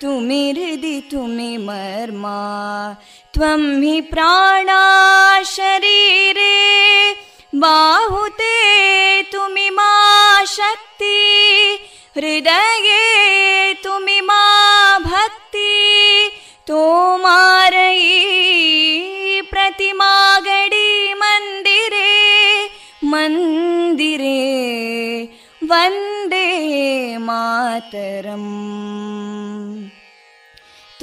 तुमि हृदि तुमि मर्मा त्वं हि प्राणा शरीरे बाहुते तुमि मा शक्ति हृदये तुमि मा भक्ति तोमारयी प्रतिमागडी मन्दिरे मन्दिरे वन्दे मातरम्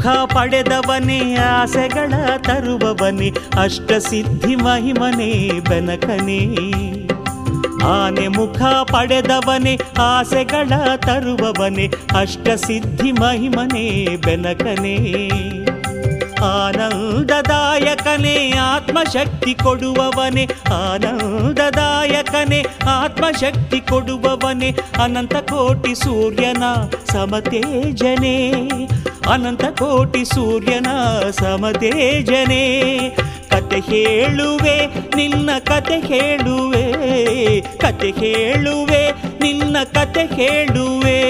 ಮುಖ ಪಡೆದವನೇ, ಆಸೆಗಳ ತರುವವನೇ, ಅಷ್ಟ ಸಿದ್ಧಿ ಮಹಿಮನೆ ಬೆನಕನೇ. ಆನೆ ಮುಖ ಪಡೆದವನೇ, ಆಸೆಗಳ ತರುವವನೇ, ಅಷ್ಟ ಸಿದ್ಧಿ ಮಹಿಮನೆ ಬೆನಕನೇ. ಆನಂದದಾಯಕನೇ ಆತ್ಮಶಕ್ತಿ ಕೊಡುವವನೇ, ಆನಂದದಾಯಕನೇ. ಆತ್ಮಶಕ್ತಿ ಕೊಡುವವನೇ, ಅನಂತ ಕೋಟಿ ಸೂರ್ಯನ ಸಮತೇಜನೇ. ಅನಂತ ಕೋಟಿ ಸೂರ್ಯನ ಸಮತೇಜನೇ. ಕತೆ ಹೇಳುವೆ, ನಿನ್ನ ಕತೆ ಹೇಳುವೆ. ಕತೆ ಹೇಳುವೆ, ನಿನ್ನ ಕತೆ ಹೇಳುವೆ.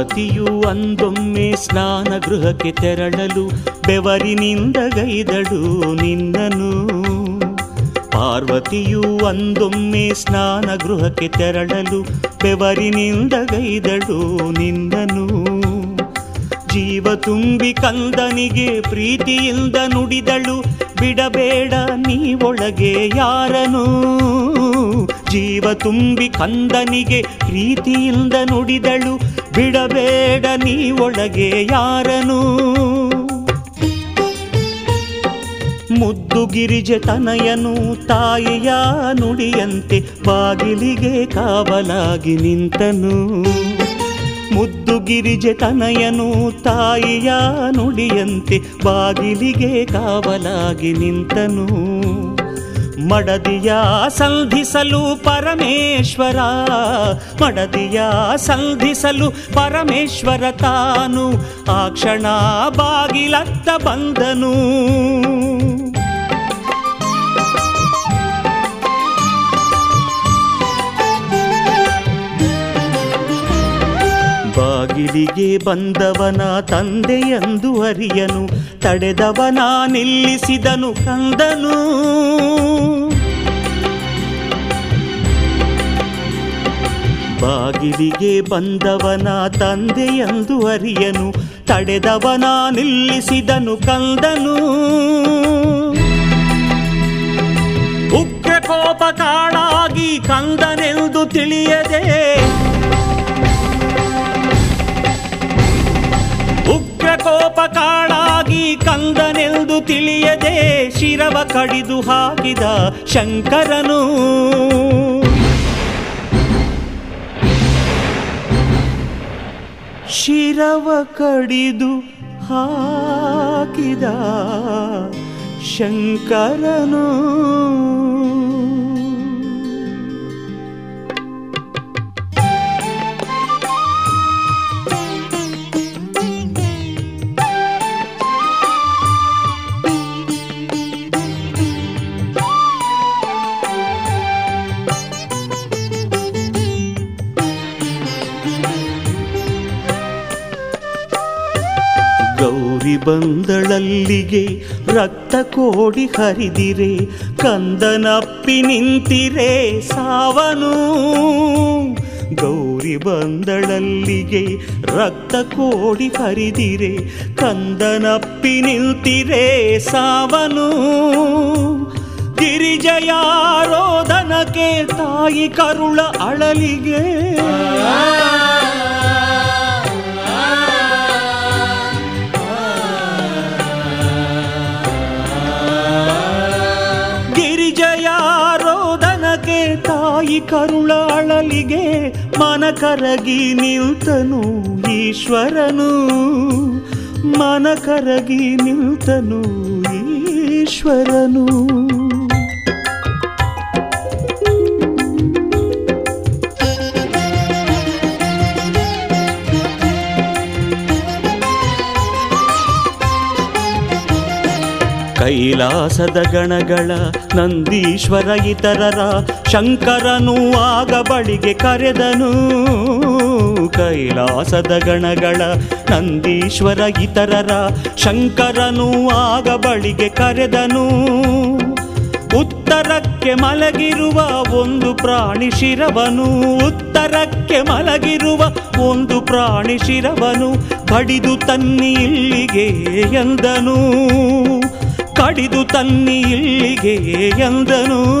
ಪಾರ್ವತಿಯು ಅಂದೊಮ್ಮೆ ಸ್ನಾನ ಗೃಹಕ್ಕೆ ತೆರಳಲು ಬೆವರಿನಿಂದ ಗೈದಳು ನಿನ್ನನು ಪಾರ್ವತಿಯು ಅಂದೊಮ್ಮೆ ಸ್ನಾನ ಗೃಹಕ್ಕೆ ತೆರಳಲು ಬೆವರಿನಿಂದ ಗೈದಳು ನಿನ್ನನು ಜೀವ ತುಂಬಿ ಕಂದನಿಗೆ ಪ್ರೀತಿಯಿಂದ ನುಡಿದಳು, ಬಿಡಬೇಡ, ನೀ ಒಳಗೆ ಯಾರನು? ಜೀವ ತುಂಬಿ ಕಂದನಿಗೆ ಪ್ರೀತಿಯಿಂದ ನುಡಿದಳು, ಬಿಡಬೇಡ ನೀ ಒಳಗೆ ಯಾರನು? ಮುದ್ದು ಗಿರಿಜೆ ತನಯನು, ತಾಯಿಯ ನುಡಿಯಂತೆ ಬಾಗಿಲಿಗೆ ಕಾವಲಾಗಿ ನಿಂತನು. ಮುದ್ದು ಗಿರಿಜೆ ತನಯನು, ತಾಯಿಯ ನುಡಿಯಂತೆ ಬಾಗಿಲಿಗೆ ಕಾವಲಾಗಿ ನಿಂತನು. ಮಡದಿಯ ಸಂಧಿಸಲು ಪರಮೇಶ್ವರ ಮಡದಿಯ ಸಂಧಿಸಲು ಪರಮೇಶ್ವರ ತಾನು ಆ ಕ್ಷಣ ಬಾಗಿಲತ್ತ ಬಂದನು. ಬಾಗಿಲಿಗೆ ಬಂದವನ ತಂದೆಯಂದು ಅರಿಯನು ತಡೆದವನ ನಿಲ್ಲಿಸಿದನು ಕಂದನು. ಬಾಗಿಲಿಗೆ ಬಂದವನ ತಂದೆಯಂದು ಅರಿಯನು ತಡೆದವನ ನಿಲ್ಲಿಸಿದನು ಕಂದನು. ಉಗ್ರ ಕೋಪ ಕಾಡಾಗಿ ಕಂದನೆಂದು ತಿಳಿಯದೆ ಕೋಪ ಕಾಳಾಗಿ ಕಂದನೆಂದು ತಿಳಿಯದೆ ಶಿರವ ಕಡಿದು ಹಾಕಿದ ಶಂಕರನು. ಶಿರವ ಕಡಿದು ಹಾಕಿದ ಶಂಕರನು. ಗೌರಿ ಬಂದಳಲ್ಲಿಗೆ ರಕ್ತ ಕೋಡಿ ಹರಿದಿರೆ, ಕಂದನಪ್ಪಿ ನಿಂತಿರೆ ಸಾವನು. ಗೌರಿ ಬಂದಳಲ್ಲಿಗೆ ರಕ್ತ ಕೋಡಿ ಹರಿದಿರೆ, ಕಂದನಪ್ಪಿ ನಿಂತಿರೆ ಸಾವನು. ಗಿರಿಜಯಾರೋಧನಕ್ಕೆ ತಾಯಿ ಕರುಳ ಅಳಲಿಗೆ. ತಾಯಿ ಕರುಳಾಳಲಿಗೆ ಮನ ಕರಗಿ ನಿಲ್ತನು ಈಶ್ವರನು. ಮನ ಕರಗಿ ನಿಲ್ತನು ಈಶ್ವರನು. ಕೈಲಾಸದ ಗಣಗಳ ನಂದೀಶ್ವರ ಇತರರ ಶಂಕರನು ಆಗ ಬಳಿಗೆ ಕರೆದನು. ಕೈಲಾಸದ ಗಣಗಳ ನಂದೀಶ್ವರ ಇತರರ ಶಂಕರನು ಆಗ ಬಳಿಗೆ ಕರೆದನು. ಉತ್ತರಕ್ಕೆ ಮಲಗಿರುವ ಒಂದು ಪ್ರಾಣಿ ಶಿರವನು. ಉತ್ತರಕ್ಕೆ ಮಲಗಿರುವ ಒಂದು ಪ್ರಾಣಿ ಶಿರವನು. ಬಡಿದು ತನ್ನಿ ಇಲ್ಲಿಗೆ ಎಂದನು. ಕಡಿದು ತನ್ನಿ ಇಲ್ಲಿಗೆ ಎಂದನು.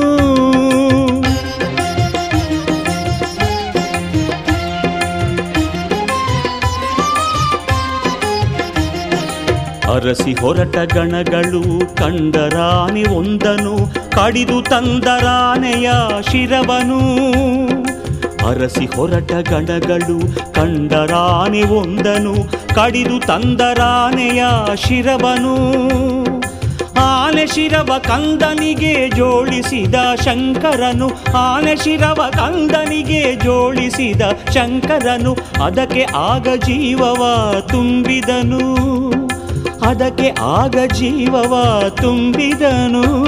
ಅರಸಿ ಹೊರಟ ಗಣಗಳು ಕಂಡರಾನಿ ಒಂದನು, ಕಡಿದು ತಂದರಾನೆಯ ಶಿರವನು. ಅರಸಿ ಹೊರಟ ಗಣಗಳು ಕಂಡರಾನಿ ಒಂದನು, ಕಡಿದು ತಂದರಾನೆಯ ಶಿರವನು. ಆನೆ ಶಿರವ ಕಂದನಿಗೆ ಜೋಡಿಸಿದ ಶಂಕರನು, ಆನೆ ಶಿರವ ಕಂದನಿಗೆ ಜೋಡಿಸಿದ ಶಂಕರನು, ಅದಕ್ಕೆ ಆಗ ಜೀವವ ತುಂಬಿದನು. ಅದಕ್ಕೆ ಆಗ ಜೀವವ ತುಂಬಿದನು.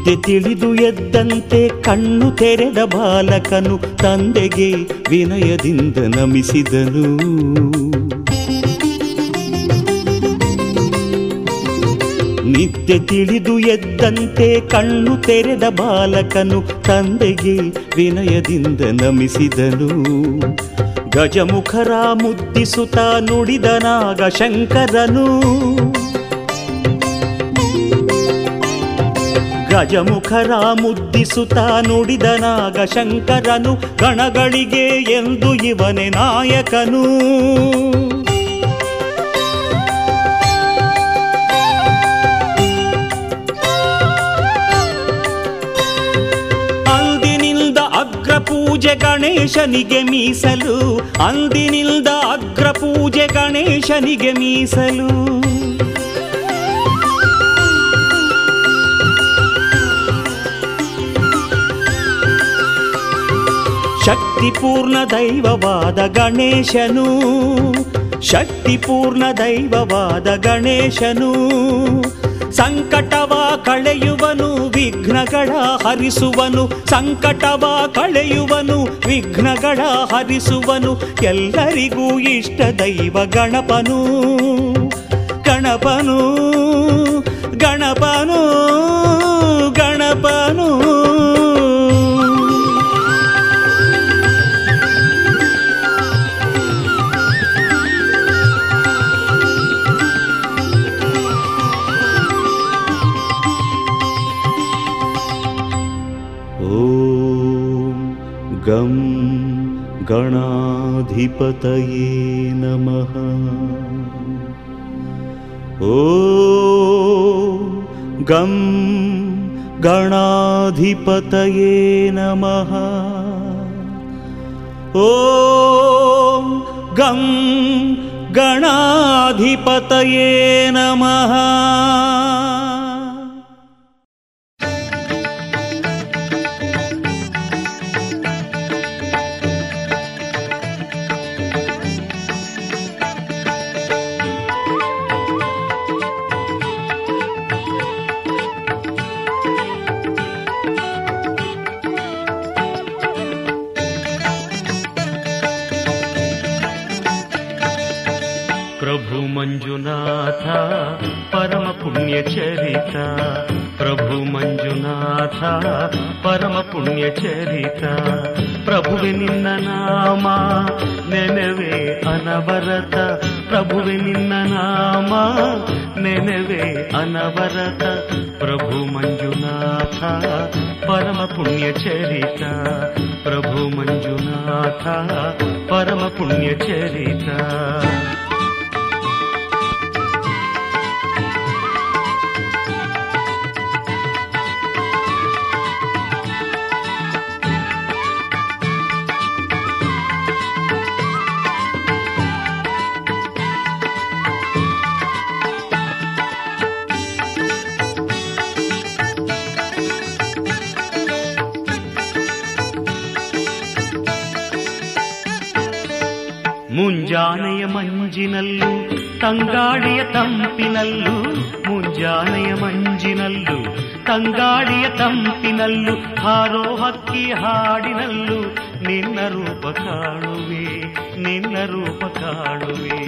ನಿದ್ದೆ ತಿಳಿದು ಎದ್ದಂತೆ ಕಣ್ಣು ತೆರೆದ ಬಾಲಕನು ತಂದೆಗೆ ವಿನಯದಿಂದ ನಮಿಸಿದನು. ನಿದ್ದೆ ತಿಳಿದು ಎದ್ದಂತೆ ಕಣ್ಣು ತೆರೆದ ಬಾಲಕನು ತಂದೆಗೆ ವಿನಯದಿಂದ ನಮಿಸಿದನು. ಗಜಮುಖರ ಮುದ್ದಿಸುತ್ತ ನುಡಿದನಾಗ ಶಂಕರನು ಗಜಮುಖರ ಮುದ್ದಿಸುತ್ತ ನುಡಿದ ನಾಗಶಂಕರನು ಗಣಗಳಿಗೆ ಎಂದು ಇವನೇ ನಾಯಕನು. ಪೂಜೆ ಗಣೇಶನಿಗೆ ಮೀಸಲು, ಅಂದಿನಿಂದ ಅಗ್ರ ಪೂಜೆ ಗಣೇಶನಿಗೆ ಮೀಸಲು. ಶಕ್ತಿಪೂರ್ಣ ದೈವವಾದ ಗಣೇಶನು, ಶಕ್ತಿಪೂರ್ಣ ದೈವವಾದ ಗಣೇಶನು, ಸಂಕಟವ ಕಳೆಯುವನು, ವಿಘ್ನಗಳ ಹರಿಸುವನು, ಸಂಕಟವ ಕಳೆಯುವನು, ವಿಘ್ನಗಳ ಹರಿಸುವನು, ಎಲ್ಲರಿಗೂ ಇಷ್ಟ ದೈವ ಗಣಪನು ಗಣಪನು ಗಣಪನು. गणाधिपतये नमः। ॐ गं गणाधिपतये नमः। ॐ गं गणाधिपतये नमः ಮಂಜುನಾಥ ಪರಮ ಪುಣ್ಯ ಚರಿತ ಪ್ರಭುವೆ ನಿನ್ನ ನಾಮ ನೆನವೆ ಅನವರತ ಪ್ರಭುವೆ ನಿನ್ನ ನಾಮ ನೆನವೆ ಅನವರತ ಪ್ರಭು ಮಂಜುನಾಥ ಪರಮ ಪುಣ್ಯ ಚರಿತ ಪ್ರಭು ಮಂಜುನಾಥ ಪರಮ ಪುಣ್ಯ ಚರಿತ ಮುಂಜಾನೆಯ ಮಂಜಿನಲ್ಲೂ ತಂಗಾಳಿಯ ತಂಪಿನಲ್ಲೂ ಮುಂಜಾನೆಯ ಮಂಜಿನಲ್ಲೂ ತಂಗಾಳಿಯ ತಂಪಿನಲ್ಲೂ ಹಾರೋ ಹಕ್ಕಿ ಹಾಡಿನಲ್ಲೂ ನಿನ್ನ ರೂಪ ಕಾಣುವೆ ನಿನ್ನ ರೂಪ ಕಾಣುವೆ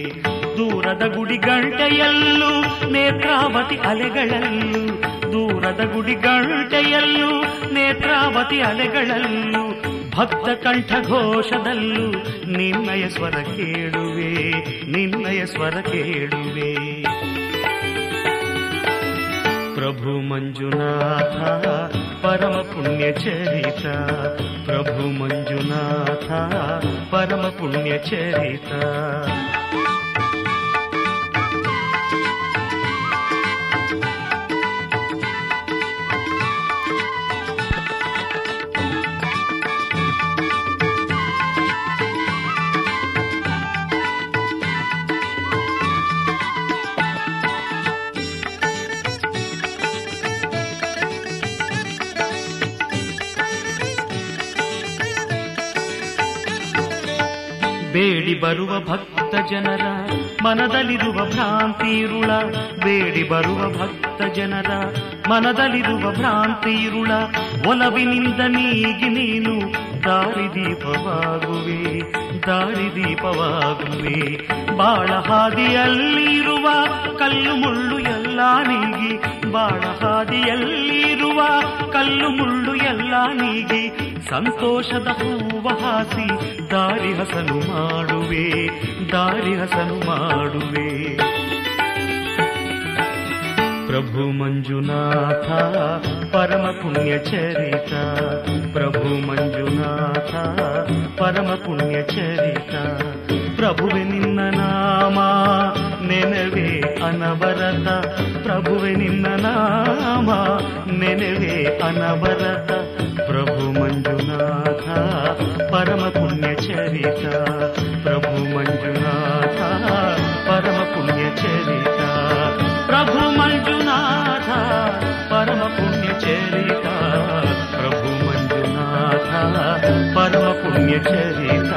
ದೂರದ ಗುಡಿ ಗಂಟೆಯಲ್ಲೂ ನೇತ್ರಾವತಿ ಅಲೆಗಳಲ್ಲೂ ದೂರದ ಗುಡಿ ಗಂಟೆಯಲ್ಲೂ ನೇತ್ರಾವತಿ ಅಲೆಗಳಲ್ಲೂ ಭಕ್ತ ಕಂಠ ಘೋಷದಲ್ಲೂ ನಿನ್ನಯ ಸ್ವರ ಕೇಳುವೆ ನಿನ್ನಯ ಸ್ವರ ಕೇಳುವೆ ಪ್ರಭು ಮಂಜುನಾಥ ಪರಮ ಪುಣ್ಯ ಚರಿತ ಪ್ರಭು ಮಂಜುನಾಥ ಪರಮ ಪುಣ್ಯ ಚರಿತ ಬೇಡಿ ಬರುವ ಭಕ್ತ ಜನರ ಮನದಲ್ಲಿರುವ ಭ್ರಾಂತಿರುಳ ಬೇಡಿ ಬರುವ ಭಕ್ತ ಜನರ ಮನದಲ್ಲಿರುವ ಭ್ರಾಂತಿರುಳ ಒಲವಿನಿಂದ ನೀಗಿ ನೀನು ದಾರಿದೀಪವಾಗುವೆ ದಾರಿದೀಪವಾಗುವೆ ಬಾಳ ಹಾದಿಯಲ್ಲಿರುವ ಕಲ್ಲು ಮುಳ್ಳು ಎಲ್ಲ ನೀಗಿ ಬಾಳ ಹಾದಿಯಲ್ಲಿರುವ ಕಲ್ಲು ಮುಳ್ಳು ಎಲ್ಲ ನೀಗಿ ಸಂತೋಷದ ಹೂವ ಹಾಸಿ ದಾರಿ ಹಸನು ಮಾಡುವೆ, ದಾರಿ ಹಸನು ಮಾಡುವೆ. ಪ್ರಭು ಮಂಜುನಾಥ, ಪರಮ ಪುಣ್ಯ ಚರಿತ. ಪ್ರಭು ಮಂಜುನಾಥ, ಪರಮ ಪುಣ್ಯ ಚರಿತ. ಪ್ರಭುವೆ ನಿನ್ನ ನಾಮ ನೆನವೇ ಅನವರತ. ಪ್ರಭುವೆ ನಿನ್ನ ನಾಮ ನೆನವೇ ಅನವರತ ಪ್ರಭು ಮಂಜುನಾಥ ಪರಮ ಪುಣ್ಯ ಚರಿತ ಪ್ರಭು ಮಂಜುನಾಥ ಪರಮ ಪುಣ್ಯ ಚರಿತ ಪ್ರಭು ಮಂಜುನಾಥ ಪರಮ ಪುಣ್ಯ ಚರಿತ ಪ್ರಭು ಮಂಜುನಾಥ ಪರಮ ಪುಣ್ಯ ಚರಿತ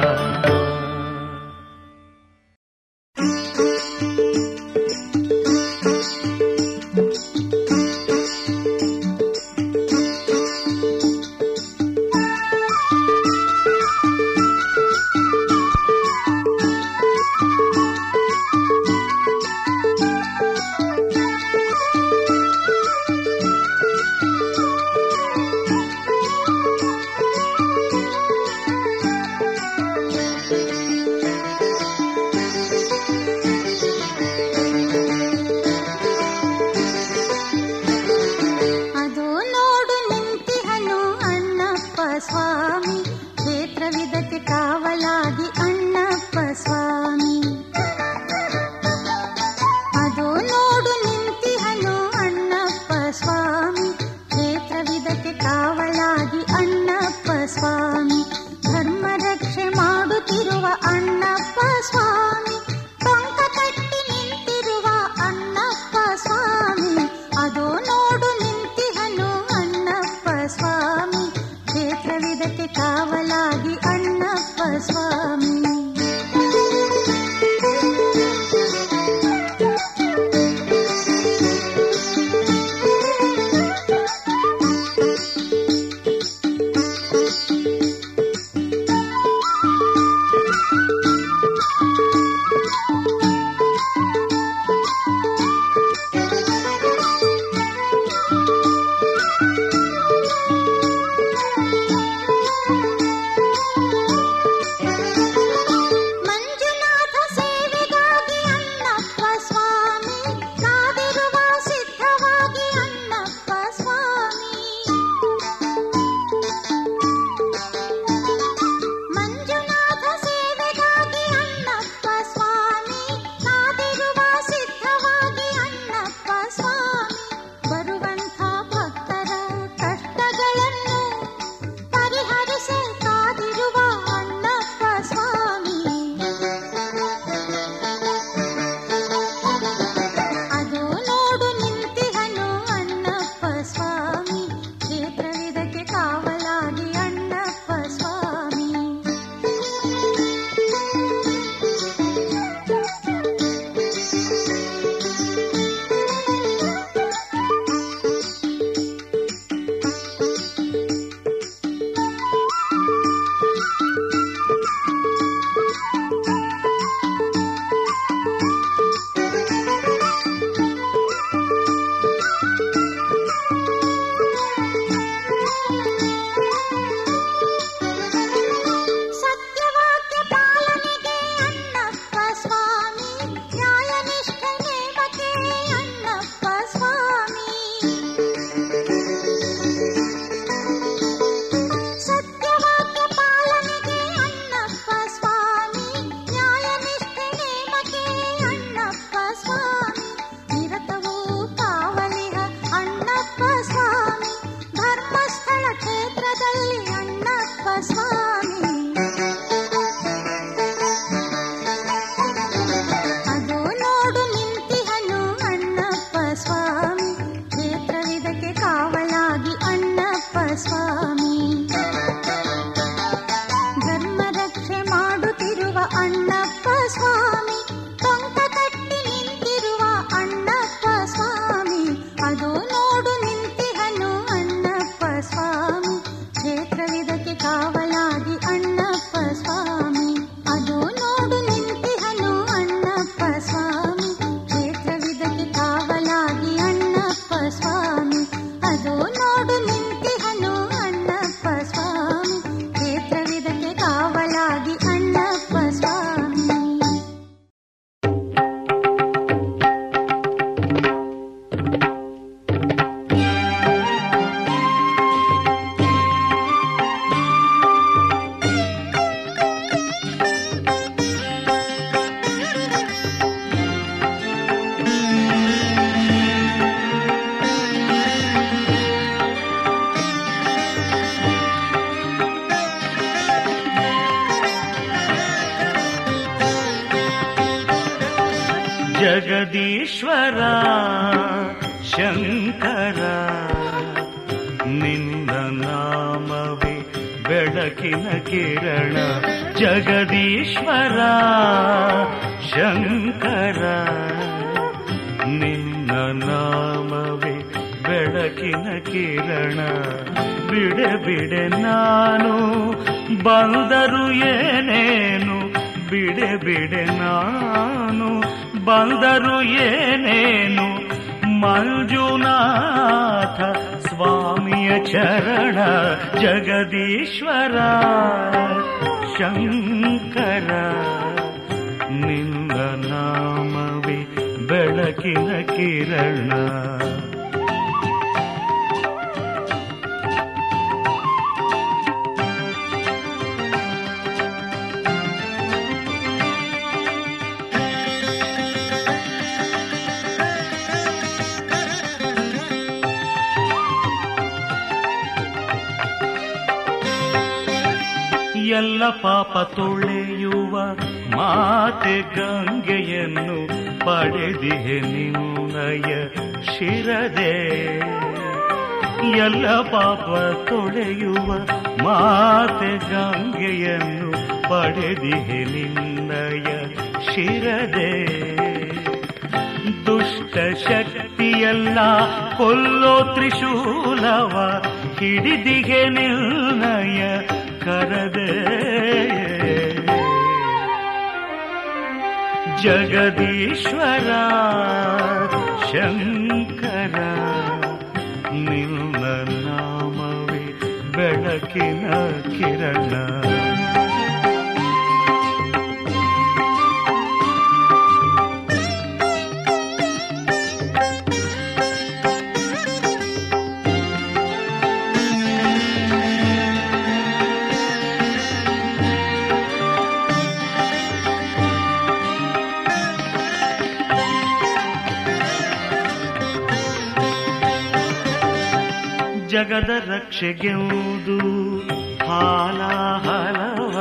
ಹಾಲಾಹಲವ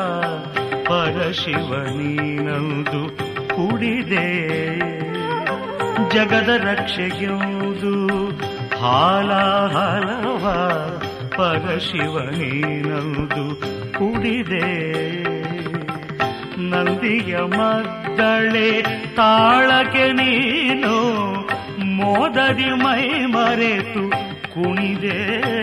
ಪರಶಿವ ನೀನಂದು ಕುಡಿದೆ. ಜಗದ ರಕ್ಷೆಗೆಂದು ಹಾಲಾಹಲವ ಪರಶಿವ ನೀನಂದು ಕುಡಿದೆ. ನಂದಿಯ ಮದ್ದಳೆ ತಾಳಕ್ಕೆ ನೀನು ಮೋದದಿ ಮೈ ಮರೆತು ಕುಣಿದೆ.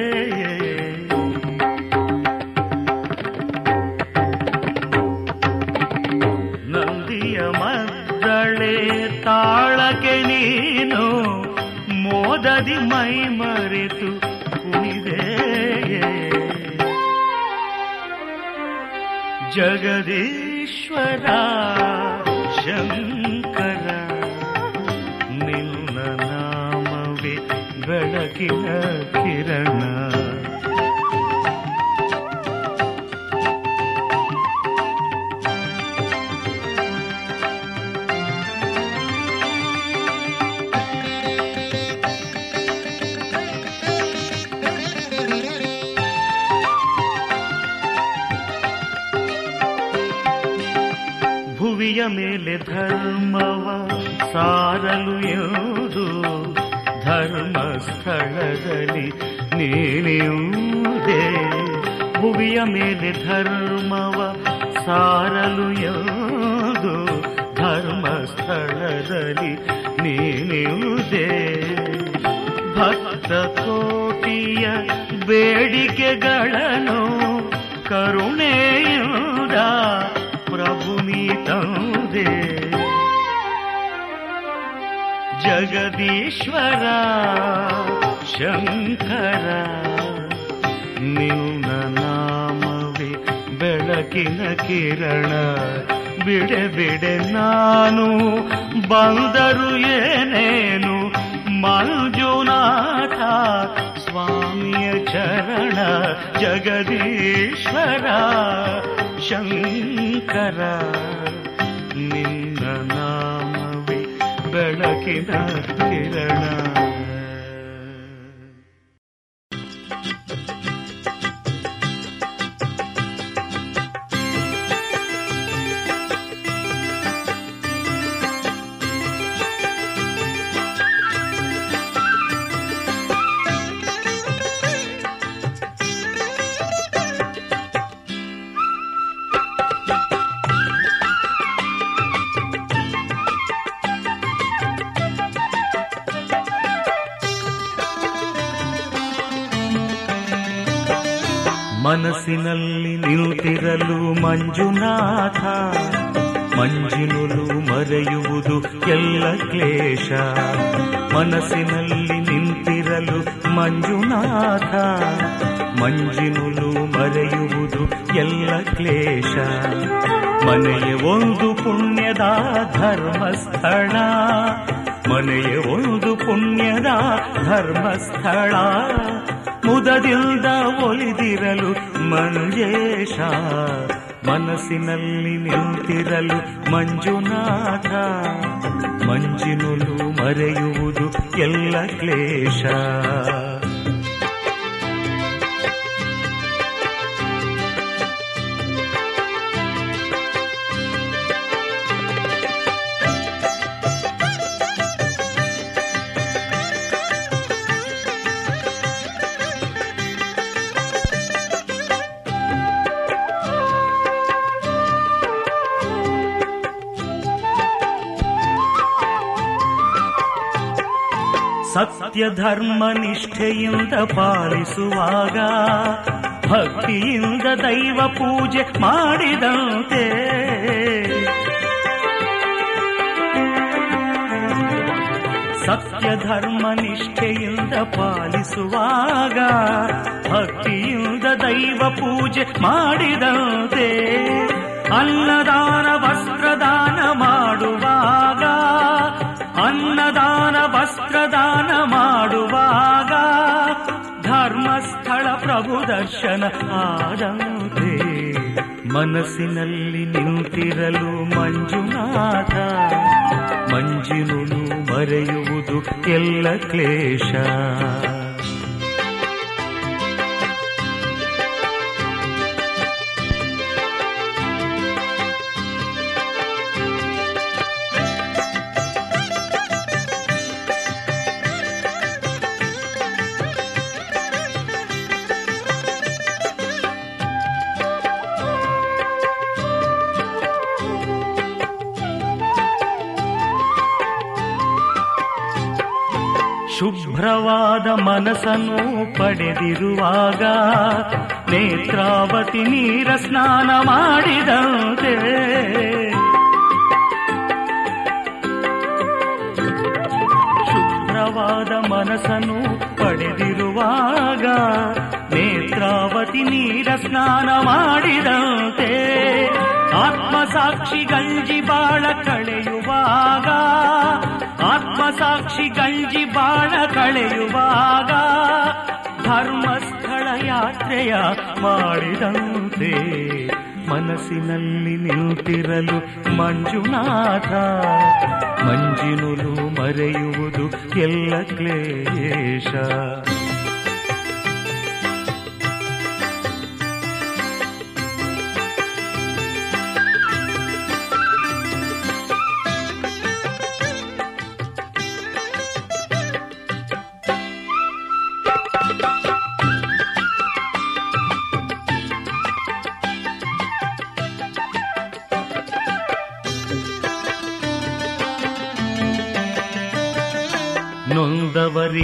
ಮೋದದಿ ಮೈ ಮರೆತು ಕುಣಿದೆ ಜಗದೀಶ್ವರ ಶಂಕರ ನಿನ್ನ ನಾಮವೇ ಬೆಳಕಿನ ಕಿರಣ. ಧರ್ಮವ ಸಾರಲು ಎಂದು ಧರ್ಮ ಸ್ಥಳದಲ್ಲಿ ನೀನಿಯುವುದೇ ಭುವಿಯ ಮೇಲೆ ಧರ್ಮವ ಸಾರಲು ಎಂದು ಧರ್ಮ ಸ್ಥಳದಲ್ಲಿ ನೀನಿಯುವುದೇ ಭಕ್ತ ಕೋಟಿಯ ಬೇಡಿಕೆಗಳನ್ನು ಕರುಣೆಯುದ ಜಗದೀಶ್ವರ, ಶಂಕರ, ನಿನ್ನ ನಾಮವೇ ಬೆಳಕಿನ ಕಿರಣ. ಬಿಡೆ ಬಿಡೆ ನಾನು ಬಂದರು ಏನೇನು? ಮಂಜುನಾಥ, ಸ್ವಾಮಿಯ ಚರಣ, ಜಗದೀಶ್ವರ, ಶಂಕರ, ನಿನ್ನ ನಾಮವೇ ಬೆಳಕಿನ ಕಿರಣ ಧರ್ಮಸ್ಥಳ ಮುದದಿಂದ ಒಲಿದಿರಲು ಮಂಜೇಶ. ಮನಸ್ಸಿನಲ್ಲಿ ನಿಂತಿರಲು ಮಂಜುನಾಥ. ಮಂಜಿನುಲು ಮರೆಯುವುದು ಎಲ್ಲ ಕ್ಲೇಶ. ಸತ್ಯ ಧರ್ಮ ನಿಷ್ಠೆಯಿಂದ ಪಾಲಿಸುವಾಗ, ಭಕ್ತಿಯಿಂದ ದೈವ ಪೂಜೆ ಮಾಡಿದಂತೆ. ಸತ್ಯ ಧರ್ಮ ನಿಷ್ಠೆಯಿಂದ ಪಾಲಿಸುವಾಗ, ಭಕ್ತಿಯಿಂದ ದೈವ ಪೂಜೆ ಮಾಡಿದಂತೆ. ಅನ್ನದಾನ ವಸ್ತ್ರದಾನ ಮಾಡುವಾಗ ಧರ್ಮಸ್ಥಳ ಪ್ರಭು ದರ್ಶನ ಆದಂತೆ. ಮನಸ್ಸಿನಲ್ಲಿ ನಿಂತಿರಲು ಮಂಜುನಾಥ ಮಂಜುನು ಮರೆಯುವುದು ಎಲ್ಲ ಕ್ಲೇಶ. ಮನಸ್ಸನ್ನು ಪಡೆದಿರುವಾಗ ನೇತ್ರಾವತಿ ನೀರ ಸ್ನಾನ ಮಾಡಿದಂತೆ. ಶುಭ್ರವಾದ ಮನಸ್ಸನ್ನು ಪಡೆದಿರುವಾಗ ನೇತ್ರಾವತಿ ನೀರ ಸ್ನಾನ ಮಾಡಿದಂತೆ. ಆತ್ಮಸಾಕ್ಷಿ ಗಂಜಿ ಬಾಳ ಕಳೆಯುವಾಗ ಆತ್ಮಸಾಕ್ಷಿ ಗಂಜಿ ಬಾಳ ಕಳೆಯುವಾಗ ಧರ್ಮಸ್ಥಳ ಯಾತ್ರೆಯ ಮಾಡಿದಂತೆ ಮನಸ್ಸಿನಲ್ಲಿ ನಿಂತಿರಲು ಮಂಜುನಾಥ. ಮಂಜಿನುಲು ಮರೆಯುವುದು ಎಲ್ಲ ಕ್ಲೇಶ.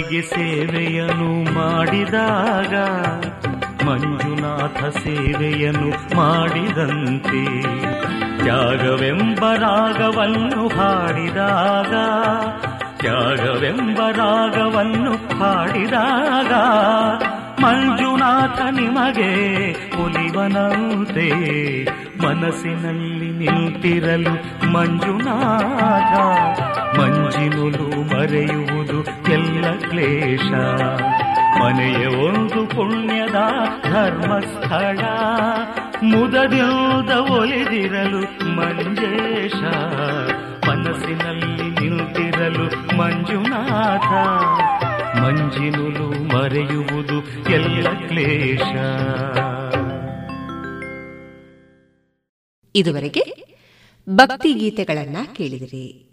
ನೊಂದವರಿಗೆ ಸೇವೆಯನ್ನು ಮಾಡಿದಾಗ ಮಂಜುನಾಥ ಸೇವೆಯನ್ನು ಮಾಡಿದಂತೆ ತ್ಯಾಗವೆಂಬ ರಾಗವನ್ನು ಹಾಡಿದಾಗ, ತ್ಯಾಗವೆಂಬ ರಾಗವನ್ನು ಹಾಡಿದಾಗ ಮಂಜುನಾಥ ನಿಮಗೆ ಒಲಿವನಂತೆ ಮನಸ್ಸಿನಲ್ಲಿ ನಿಂತಿರಲು ಮಂಜುನಾಥ, ಮಂಜಿನುಲು ಮರೆಯುವುದು ಎಲ್ಲ ಕ್ಲೇಶ. ಮನೆಯ ಒಂದು ಪುಣ್ಯದ ಧರ್ಮಸ್ಥಳ. ಮುದದಿಂದ ಒಲಿದಿರಲು ಮಂಜೇಶ. ಮನಸ್ಸಿನಲ್ಲಿ ನಿಂತಿರಲು ಮಂಜುನಾಥ. ಮಂಜಿನುಲು ಮರೆಯುವುದು ಎಲ್ಲ ಕ್ಲೇಶ. ಇದುವರೆಗೆ ಭಕ್ತಿ ಗೀತೆಗಳನ್ನ ಕೇಳಿದಿರಿ.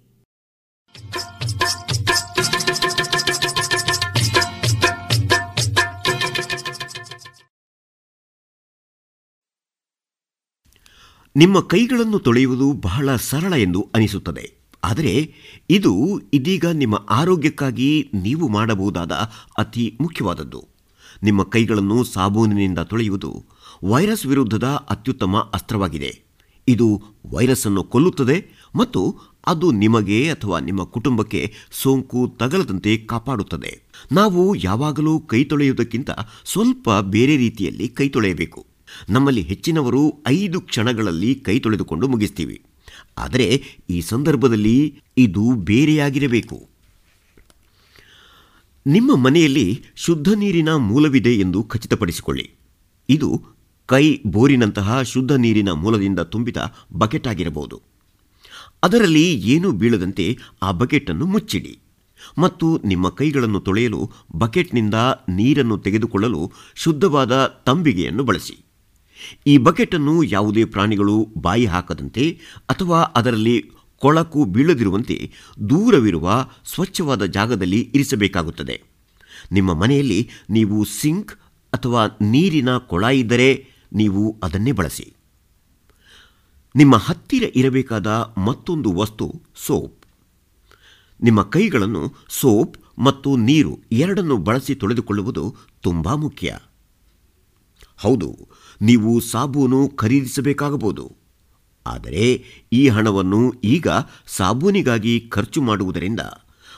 ನಿಮ್ಮ ಕೈಗಳನ್ನು ತೊಳೆಯುವುದು ಬಹಳ ಸರಳ ಎಂದು ಅನಿಸುತ್ತದೆ. ಆದರೆ ಇದು ಇದೀಗ ನಿಮ್ಮ ಆರೋಗ್ಯಕ್ಕಾಗಿ ನೀವು ಮಾಡಬಹುದಾದ ಅತಿ ಮುಖ್ಯವಾದದ್ದು. ನಿಮ್ಮ ಕೈಗಳನ್ನು ಸಾಬೂನಿನಿಂದ ತೊಳೆಯುವುದು ವೈರಸ್ ವಿರುದ್ಧದ ಅತ್ಯುತ್ತಮ ಅಸ್ತ್ರವಾಗಿದೆ. ಇದು ವೈರಸ್ ಅನ್ನು ಕೊಲ್ಲುತ್ತದೆ ಮತ್ತು ಅದು ನಿಮಗೆ ಅಥವಾ ನಿಮ್ಮ ಕುಟುಂಬಕ್ಕೆ ಸೋಂಕು ತಗಲದಂತೆ ಕಾಪಾಡುತ್ತದೆ. ನಾವು ಯಾವಾಗಲೂ ಕೈ ತೊಳೆಯುವುದಕ್ಕಿಂತ ಸ್ವಲ್ಪ ಬೇರೆ ರೀತಿಯಲ್ಲಿ ಕೈ ತೊಳೆಯಬೇಕು. ನಮ್ಮಲ್ಲಿ ಹೆಚ್ಚಿನವರು ಐದು ಕ್ಷಣಗಳಲ್ಲಿ ಕೈ ತೊಳೆದುಕೊಂಡು ಮುಗಿಸ್ತೀವಿ. ಆದರೆ ಈ ಸಂದರ್ಭದಲ್ಲಿ ಇದು ಬೇರೆಯಾಗಿರಬೇಕು. ನಿಮ್ಮ ಮನೆಯಲ್ಲಿ ಶುದ್ಧ ನೀರಿನ ಮೂಲವಿದೆ ಎಂದು ಖಚಿತಪಡಿಸಿಕೊಳ್ಳಿ. ಇದು ಕೈ ಬೋರಿನಂತಹ ಶುದ್ಧ ನೀರಿನ ಮೂಲದಿಂದ ತುಂಬಿದ ಬಕೆಟ್ ಆಗಿರಬಹುದು. ಅದರಲ್ಲಿ ಏನೂ ಬೀಳದಂತೆ ಆ ಬಕೆಟನ್ನು ಮುಚ್ಚಿಡಿ. ಮತ್ತು ನಿಮ್ಮ ಕೈಗಳನ್ನು ತೊಳೆಯಲು ಬಕೆಟ್ನಿಂದ ನೀರನ್ನು ತೆಗೆದುಕೊಳ್ಳಲು ಶುದ್ಧವಾದ ತಂಬಿಗೆಯನ್ನು ಬಳಸಿ. ಈ ಬಕೆಟನ್ನು ಯಾವುದೇ ಪ್ರಾಣಿಗಳು ಬಾಯಿ ಹಾಕದಂತೆ ಅಥವಾ ಅದರಲ್ಲಿ ಕೊಳಕು ಬೀಳದಿರುವಂತೆ ದೂರವಿರುವ ಸ್ವಚ್ಛವಾದ ಜಾಗದಲ್ಲಿ ಇರಿಸಬೇಕಾಗುತ್ತದೆ. ನಿಮ್ಮ ಮನೆಯಲ್ಲಿ ನೀವು ಸಿಂಕ್ ಅಥವಾ ನೀರಿನ ಕೊಳ ಇದ್ದರೆ ನೀವು ಅದನ್ನೇ ಬಳಸಿ. ನಿಮ್ಮ ಹತ್ತಿರ ಇರಬೇಕಾದ ಮತ್ತೊಂದು ವಸ್ತು ಸೋಪ್. ನಿಮ್ಮ ಕೈಗಳನ್ನು ಸೋಪ್ ಮತ್ತು ನೀರು ಎರಡನ್ನು ಬಳಸಿ ತೊಳೆದುಕೊಳ್ಳುವುದು ತುಂಬಾ ಮುಖ್ಯ. ಹೌದು ನೀವು ಸಾಬೂನು ಖರೀದಿಸಬೇಕಾಗಬಹುದು. ಆದರೆ ಈ ಹಣವನ್ನು ಈಗ ಸಾಬೂನಿಗಾಗಿ ಖರ್ಚು ಮಾಡುವುದರಿಂದ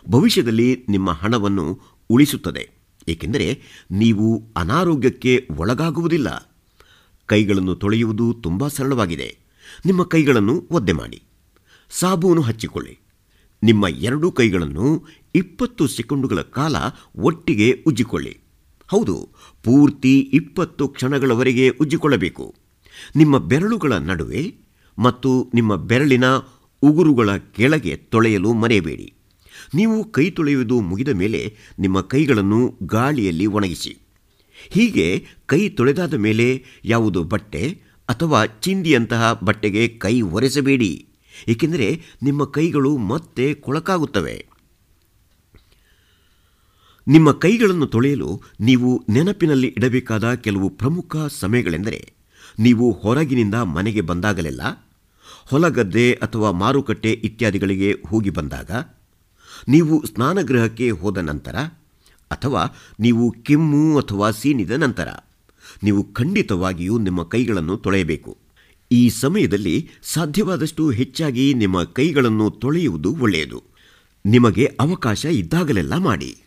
ಭವಿಷ್ಯದಲ್ಲಿ ನಿಮ್ಮ ಹಣವನ್ನು ಉಳಿಸುತ್ತದೆ. ಏಕೆಂದರೆ ನೀವು ಅನಾರೋಗ್ಯಕ್ಕೆ ಒಳಗಾಗುವುದಿಲ್ಲ. ಕೈಗಳನ್ನು ತೊಳೆಯುವುದು ತುಂಬ ಸರಳವಾಗಿದೆ. ನಿಮ್ಮ ಕೈಗಳನ್ನು ಒದ್ದೆ ಮಾಡಿ. ಸಾಬೂನು ಹಚ್ಚಿಕೊಳ್ಳಿ. ನಿಮ್ಮ ಎರಡೂ ಕೈಗಳನ್ನು ಇಪ್ಪತ್ತು ಸೆಕೆಂಡುಗಳ ಕಾಲ ಒಟ್ಟಿಗೆ ಉಜ್ಜಿಕೊಳ್ಳಿ. ಹೌದು ಪೂರ್ತಿ ಇಪ್ಪತ್ತು ಕ್ಷಣಗಳವರೆಗೆ ಉಜ್ಜಿಕೊಳ್ಳಬೇಕು. ನಿಮ್ಮ ಬೆರಳುಗಳ ನಡುವೆ ಮತ್ತು ನಿಮ್ಮ ಬೆರಳಿನ ಉಗುರುಗಳ ಕೆಳಗೆ ತೊಳೆಯಲು ಮರೆಯಬೇಡಿ. ನೀವು ಕೈ ತೊಳೆಯುವುದು ಮುಗಿದ ಮೇಲೆ ನಿಮ್ಮ ಕೈಗಳನ್ನು ಗಾಳಿಯಲ್ಲಿ ಒಣಗಿಸಿ. ಹೀಗೆ ಕೈ ತೊಳೆದಾದ ಮೇಲೆ ಯಾವುದು ಬಟ್ಟೆ ಅಥವಾ ಚಿಂದಿಯಂತಹ ಬಟ್ಟೆಗೆ ಕೈ ಒರೆಸಬೇಡಿ. ಏಕೆಂದರೆ ನಿಮ್ಮ ಕೈಗಳು ಮತ್ತೆ ಕೊಳಕಾಗುತ್ತವೆ. ನಿಮ್ಮ ಕೈಗಳನ್ನು ತೊಳೆಯಲು ನೀವು ನೆನಪಿನಲ್ಲಿ ಇಡಬೇಕಾದ ಕೆಲವು ಪ್ರಮುಖ ಸಮಯಗಳೆಂದರೆ, ನೀವು ಹೊರಗಿನಿಂದ ಮನೆಗೆ ಬಂದಾಗಲೆಲ್ಲ, ಹೊಲಗದ್ದೆ ಅಥವಾ ಮಾರುಕಟ್ಟೆ ಇತ್ಯಾದಿಗಳಿಗೆ ಹೋಗಿ ಬಂದಾಗ, ನೀವು ಸ್ನಾನಗೃಹಕ್ಕೆ ಹೋದ ನಂತರ ಅಥವಾ ನೀವು ಕೆಮ್ಮು ಅಥವಾ ಸೀನಿದ ನಂತರ, ನೀವು ಖಂಡಿತವಾಗಿಯೂ ನಿಮ್ಮ ಕೈಗಳನ್ನು ತೊಳೆಯಬೇಕು. ಈ ಸಮಯದಲ್ಲಿ ಸಾಧ್ಯವಾದಷ್ಟು ಹೆಚ್ಚಾಗಿ ನಿಮ್ಮ ಕೈಗಳನ್ನು ತೊಳೆಯುವುದು ಒಳ್ಳೆಯದು. ನಿಮಗೆ ಅವಕಾಶ ಇದ್ದಾಗಲೆಲ್ಲ ಮಾಡಿ.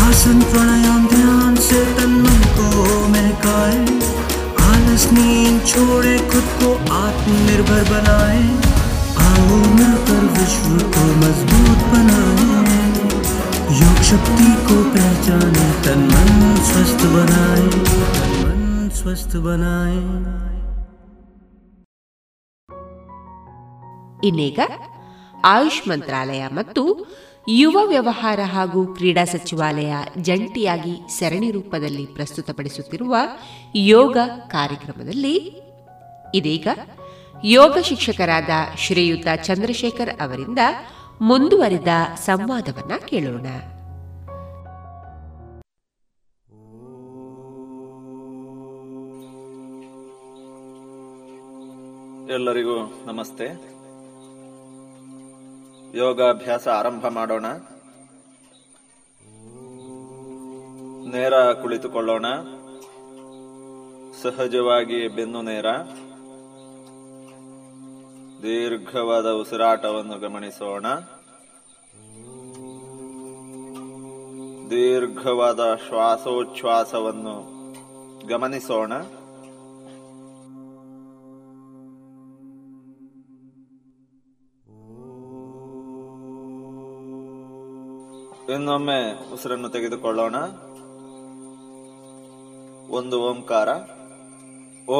आसन प्राणायाम ध्यान से तन मन को महकाए आलस नींद छोड़े खुद को आत्मनिर्भर बनाए आओ मिलकर विश्व को मजबूत बनाए योग शक्ति को पहचाने तन मन स्वस्थ बनाए तन मन स्वस्थ बनाए ಇನ್ನೀಗ ಆಯುಷ್ ಮಂತ್ರಾಲಯ ಮತ್ತು ಯುವ ವ್ಯವಹಾರ ಹಾಗೂ ಕ್ರೀಡಾ ಸಚಿವಾಲಯ ಜಂಟಿಯಾಗಿ ಸರಣಿ ರೂಪದಲ್ಲಿ ಪ್ರಸ್ತುತಪಡಿಸುತ್ತಿರುವ ಯೋಗ ಕಾರ್ಯಕ್ರಮದಲ್ಲಿ ಇದೀಗ ಯೋಗ ಶಿಕ್ಷಕರಾದ ಶ್ರೀಯುತ ಚಂದ್ರಶೇಖರ್ ಅವರಿಂದ ಮುಂದುವರಿದ ಸಂವಾದವನ್ನ ಕೇಳೋಣ. ಎಲ್ಲರಿಗೂ ನಮಸ್ತೆ. ಯೋಗಾಭ್ಯಾಸ ಆರಂಭ ಮಾಡೋಣ. ನೇರ ಕುಳಿತುಕೊಳ್ಳೋಣ. ಸಹಜವಾಗಿ ಬೆನ್ನು ನೇರ. ದೀರ್ಘವಾದ ಉಸಿರಾಟವನ್ನು ಗಮನಿಸೋಣ. ದೀರ್ಘವಾದ ಶ್ವಾಸೋಚ್ಛ್ವಾಸವನ್ನು ಗಮನಿಸೋಣ. ಇನ್ನೊಮ್ಮೆ ಉಸಿರನ್ನು ತೆಗೆದುಕೊಳ್ಳೋಣ. ಒಂದು ಓಂಕಾರ. ಓ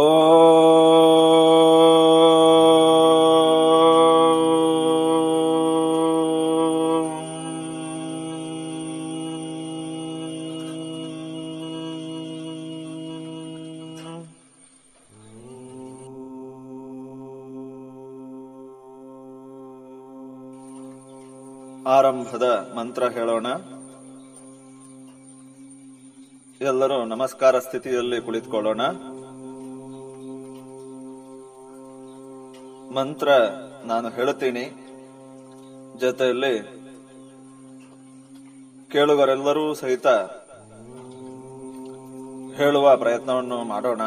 ಆರಂಭದ ಮಂತ್ರ ಹೇಳೋಣ. ಎಲ್ಲರೂ ನಮಸ್ಕಾರ ಸ್ಥಿತಿಯಲ್ಲಿ ಕುಳಿತುಕೊಳ್ಳೋಣ. ಮಂತ್ರ ನಾನು ಹೇಳುತ್ತೀನಿ. ಜೊತೆಯಲ್ಲಿ ಕೇಳುಗರೆಲ್ಲರೂ ಸಹಿತ ಹೇಳುವ ಪ್ರಯತ್ನವನ್ನು ಮಾಡೋಣ.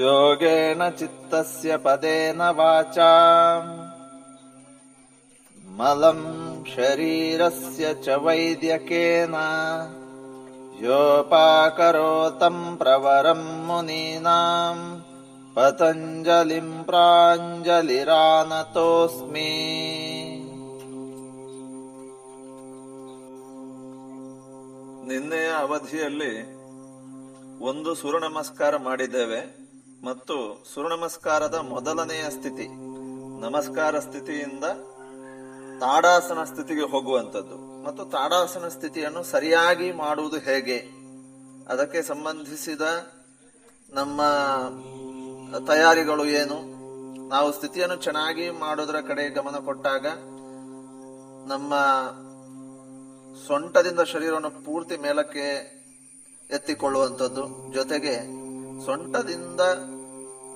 ಯೋಗೇನ ಚಿತ್ತಸ್ಯ ಪದೇನ ವಾಚಾ. ಮಲಂ ಶರೀರಸ್ಯ ಚ ವೈದ್ಯಕೇನ ಯೋಪಾಕರೋತಂ ಪ್ರವರಂ ಮುನೀನಾಂ ಪತಂಜಲಿಂ ಪ್ರಾಂಜಲಿರಾನತೋಸ್ಮಿ ನಿನ್ನೆಯ ಅವಧಿಯಲ್ಲಿ ಒಂದು ಸೂರ್ಯ ನಮಸ್ಕಾರ ಮಾಡಿದ್ದೇವೆ ಮತ್ತು ಸೂರ್ಯ ನಮಸ್ಕಾರದ ಮೊದಲನೆಯ ಸ್ಥಿತಿ, ನಮಸ್ಕಾರ ಸ್ಥಿತಿಯಿಂದ ತಾಡಾಸನ ಸ್ಥಿತಿಗೆ ಹೋಗುವಂಥದ್ದು. ಮತ್ತು ತಾಡಾಸನ ಸ್ಥಿತಿಯನ್ನು ಸರಿಯಾಗಿ ಮಾಡುವುದು ಹೇಗೆ? ಅದಕ್ಕೆ ಸಂಬಂಧಿಸಿದ ನಮ್ಮ ತಯಾರಿಗಳು ಏನು? ನಾವು ಸ್ಥಿತಿಯನ್ನು ಚೆನ್ನಾಗಿ ಮಾಡೋದರ ಕಡೆ ಗಮನ ಕೊಟ್ಟಾಗ ನಮ್ಮ ಸೊಂಟದಿಂದ ಶರೀರವನ್ನು ಪೂರ್ತಿ ಮೇಲಕ್ಕೆ ಎತ್ತಿಕೊಳ್ಳುವಂಥದ್ದು. ಜೊತೆಗೆ ಸೊಂಟದಿಂದ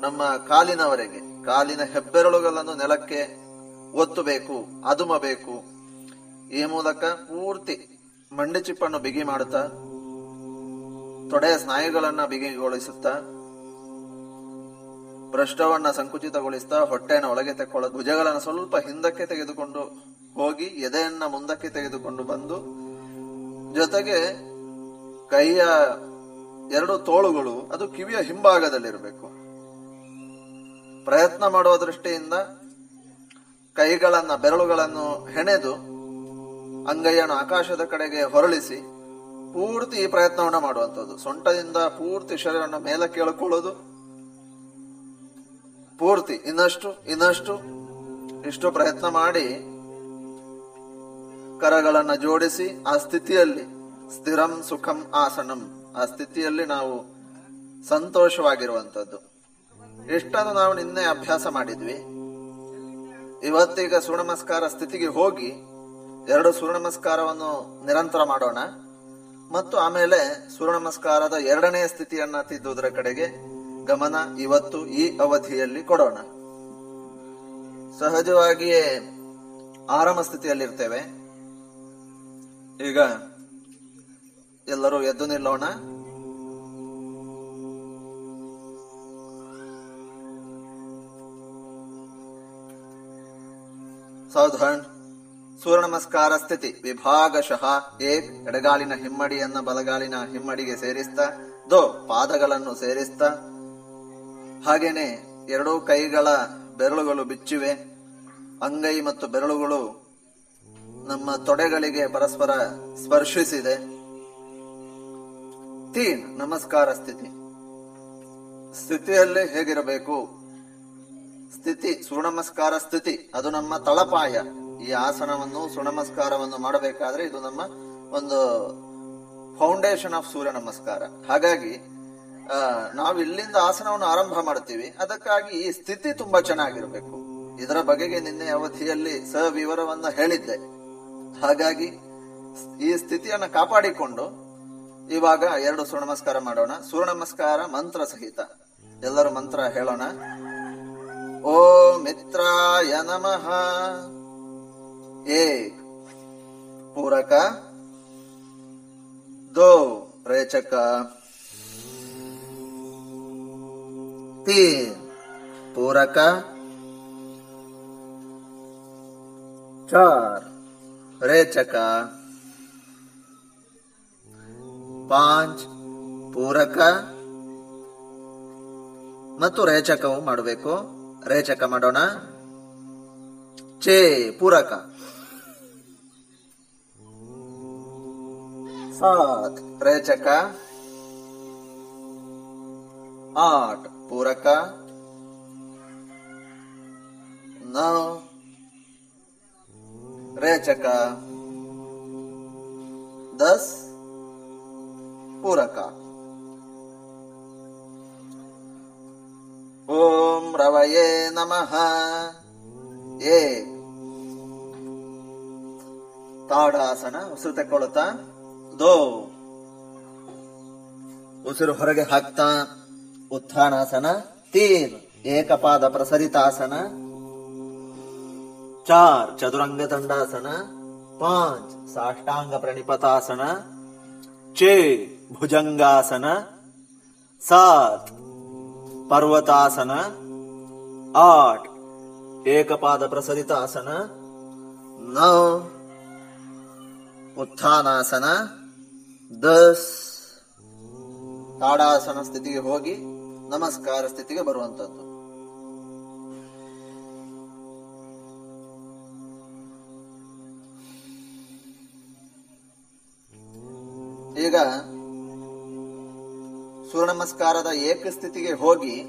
ನಮ್ಮ ಕಾಲಿನವರೆಗೆ, ಕಾಲಿನ ಹೆಬ್ಬೆರಳುಗಳನ್ನು ನೆಲಕ್ಕೆ ಒತ್ತಬೇಕು, ಅದುಮಬೇಕು. ಈ ಮೂಲಕ ಪೂರ್ತಿ ಮಂಡಿ ಚಿಪ್ಪನ್ನು ಬಿಗಿ ಮಾಡುತ್ತಾ, ತೊಡೆಯ ಸ್ನಾಯುಗಳನ್ನ ಬಿಗಿಗೊಳಿಸುತ್ತಾ, ಭ್ರಷ್ಟವನ್ನ ಸಂಕುಚಿತಗೊಳಿಸ್ತಾ ಹೊಟ್ಟೆಯನ್ನು ಒಳಗೆ ತೆಕ್ಕೊಳ್ಳ ಭುಜಗಳನ್ನು ಸ್ವಲ್ಪ ಹಿಂದಕ್ಕೆ ತೆಗೆದುಕೊಂಡು ಹೋಗಿ, ಎದೆಯನ್ನ ಮುಂದಕ್ಕೆ ತೆಗೆದುಕೊಂಡು ಬಂದು, ಜೊತೆಗೆ ಕೈಯ ಎರಡು ತೋಳುಗಳು, ಅದು ಕಿವಿಯ ಹಿಂಭಾಗದಲ್ಲಿರಬೇಕು. ಪ್ರಯತ್ನ ಮಾಡುವ ದೃಷ್ಟಿಯಿಂದ ಕೈಗಳನ್ನ, ಬೆರಳುಗಳನ್ನು ಹೆಣೆದು ಅಂಗೈಯನ್ನು ಆಕಾಶದ ಕಡೆಗೆ ಹೊರಳಿಸಿ ಪೂರ್ತಿ ಈ ಪ್ರಯತ್ನವನ್ನು ಮಾಡುವಂಥದ್ದು. ಸೊಂಟದಿಂದ ಪೂರ್ತಿ ಶರೀರವನ್ನು ಮೇಲೆ ಕೇಳಿಕೊಳ್ಳೋದು ಪೂರ್ತಿ, ಇನ್ನಷ್ಟು ಇನ್ನಷ್ಟು ಇಷ್ಟು ಪ್ರಯತ್ನ ಮಾಡಿ ಕರಗಳನ್ನು ಜೋಡಿಸಿ ಆ ಸ್ಥಿತಿಯಲ್ಲಿ ಸ್ಥಿರಂ ಸುಖಂ ಆಸನಂ. ಆ ಸ್ಥಿತಿಯಲ್ಲಿ ನಾವು ಸಂತೋಷವಾಗಿರುವಂಥದ್ದು. ಇಷ್ಟನ್ನು ನಾವು ನಿನ್ನೆ ಅಭ್ಯಾಸ ಮಾಡಿದ್ವಿ. ಇವತ್ತೀಗ ಸೂರ್ಯ ನಮಸ್ಕಾರ ಸ್ಥಿತಿಗೆ ಹೋಗಿ ಎರಡು ಸೂರ್ಯ ನಮಸ್ಕಾರವನ್ನು ನಿರಂತರ ಮಾಡೋಣ. ಮತ್ತು ಆಮೇಲೆ ಸೂರ್ಯ ನಮಸ್ಕಾರದ ಎರಡನೇ ಸ್ಥಿತಿಯನ್ನ ತಿದ್ದುವುದರ ಕಡೆಗೆ ಗಮನ ಇವತ್ತು ಈ ಅವಧಿಯಲ್ಲಿ ಕೊಡೋಣ. ಸಹಜವಾಗಿಯೇ ಆರಾಮ ಸ್ಥಿತಿಯಲ್ಲಿರ್ತೇವೆ. ಈಗ ಎಲ್ಲರೂ ಎದ್ದು ನಿಲ್ಲೋಣ. ಸಾವಧಾನ್ ಸೂರ್ಯ ನಮಸ್ಕಾರ ಸ್ಥಿತಿ, ವಿಭಾಗಶಃ ಏಕ್, ಎಡಗಾಲಿನ ಹಿಮ್ಮಡಿಯನ್ನ ಬಲಗಾಲಿನ ಹಿಮ್ಮಡಿಗೆ ಸೇರಿಸ್ತಾ, ದೋ, ಪಾದಗಳನ್ನು ಸೇರಿಸ್ತಾ. ಹಾಗೇನೆ ಎರಡೂ ಕೈಗಳ ಬೆರಳುಗಳು ಬಿಚ್ಚಿವೆ. ಅಂಗೈ ಮತ್ತು ಬೆರಳುಗಳು ನಮ್ಮ ತೊಡೆಗಳಿಗೆ ಪರಸ್ಪರ ಸ್ಪರ್ಶಿಸಿದೆ. ತೀನ್, ನಮಸ್ಕಾರ ಸ್ಥಿತಿ. ಸ್ಥಿತಿಯಲ್ಲಿ ಹೇಗಿರಬೇಕು? ಸ್ಥಿತಿ ಸೂರ್ಯ ನಮಸ್ಕಾರ ಸ್ಥಿತಿ, ಅದು ನಮ್ಮ ತಳಪಾಯ. ಈ ಆಸನವನ್ನು ಸೂರ್ಯ ನಮಸ್ಕಾರವನ್ನು ಮಾಡಬೇಕಾದ್ರೆ ಇದು ನಮ್ಮ ಒಂದು ಫೌಂಡೇಶನ್ ಆಫ್ ಸೂರ್ಯ ನಮಸ್ಕಾರ. ಹಾಗಾಗಿ ನಾವು ಇಲ್ಲಿಂದ ಆಸನವನ್ನು ಆರಂಭ ಮಾಡ್ತೀವಿ. ಅದಕ್ಕಾಗಿ ಈ ಸ್ಥಿತಿ ತುಂಬಾ ಚೆನ್ನಾಗಿರಬೇಕು. ಇದರ ಬಗೆಗೆ ನಿನ್ನೆ ಅವಧಿಯಲ್ಲಿ ಸವಿವರವನ್ನ ಹೇಳಿದ್ದೆ. ಹಾಗಾಗಿ, ಈ ಸ್ಥಿತಿಯನ್ನ ಕಾಪಾಡಿಕೊಂಡು, ಇವಾಗ ಎರಡು ಸೂರ್ಯ ನಮಸ್ಕಾರ ಮಾಡೋಣ. ಸೂರ್ಯ ನಮಸ್ಕಾರ ಮಂತ್ರ ಸಹಿತ. ಎಲ್ಲರೂ ಮಂತ್ರ ಹೇಳೋಣ. ಓ ಮಿತ್ರಾಯ ನಮಃ ಏಕ್ ಪೂರಕ ದೋ ರೇಚಕ तीन पूरक चार ರೇಚಕ ಪಾಂಚ್ ಪೂರಕ ಮತ್ತು ರೇಚಕವು ಮಾಡಬೇಕು ರೇಚಕ ಮಾಡೋಣ ಚೇ ಪೂರಕ सात रेचक आठ पूरक नौ रेचक दस पूरक ओम रवये नमः एक ತಾಡಾಸನ ಉಸಿರು ತಕ್ಕೊಳುತ್ತಾ ದೋ ಉಸಿರು ಹೊರಗೆ ಹಾಕ್ತಾ ಉತ್ಥಾನಾಸನ ತೀನ್ ಏಕಪಾದ ಪ್ರಸರಿತಾಸನ ಚಾರ್ ಚದುರಂಗ ದಂಡಾಸನ ಪಾಂಚ್ ಸಾಷ್ಟಾಂಗ ಪ್ರಣಿಪತಾಸನ ಛೇ ಭುಜಂಗಾಸನ ಸಾತ್ ಪರ್ವತಾಸನ ಆಟ್ ಏಕಪಾದ ಪ್ರಸರಿತಾಸನ ನೌ ಉತ್ಥಾನಾಸನ ದಸ್ ತಾಡಾಸನ ಸ್ಥಿತಿಗೆ ಹೋಗಿ ನಮಸ್ಕಾರ ಸ್ಥಿತಿಗೆ ಬರುವಂತದ್ದು. ಈಗ ಸೂರ್ಯ ನಮಸ್ಕಾರದ ಏಕಸ್ಥಿತಿಗೆ ಹೋಗಿ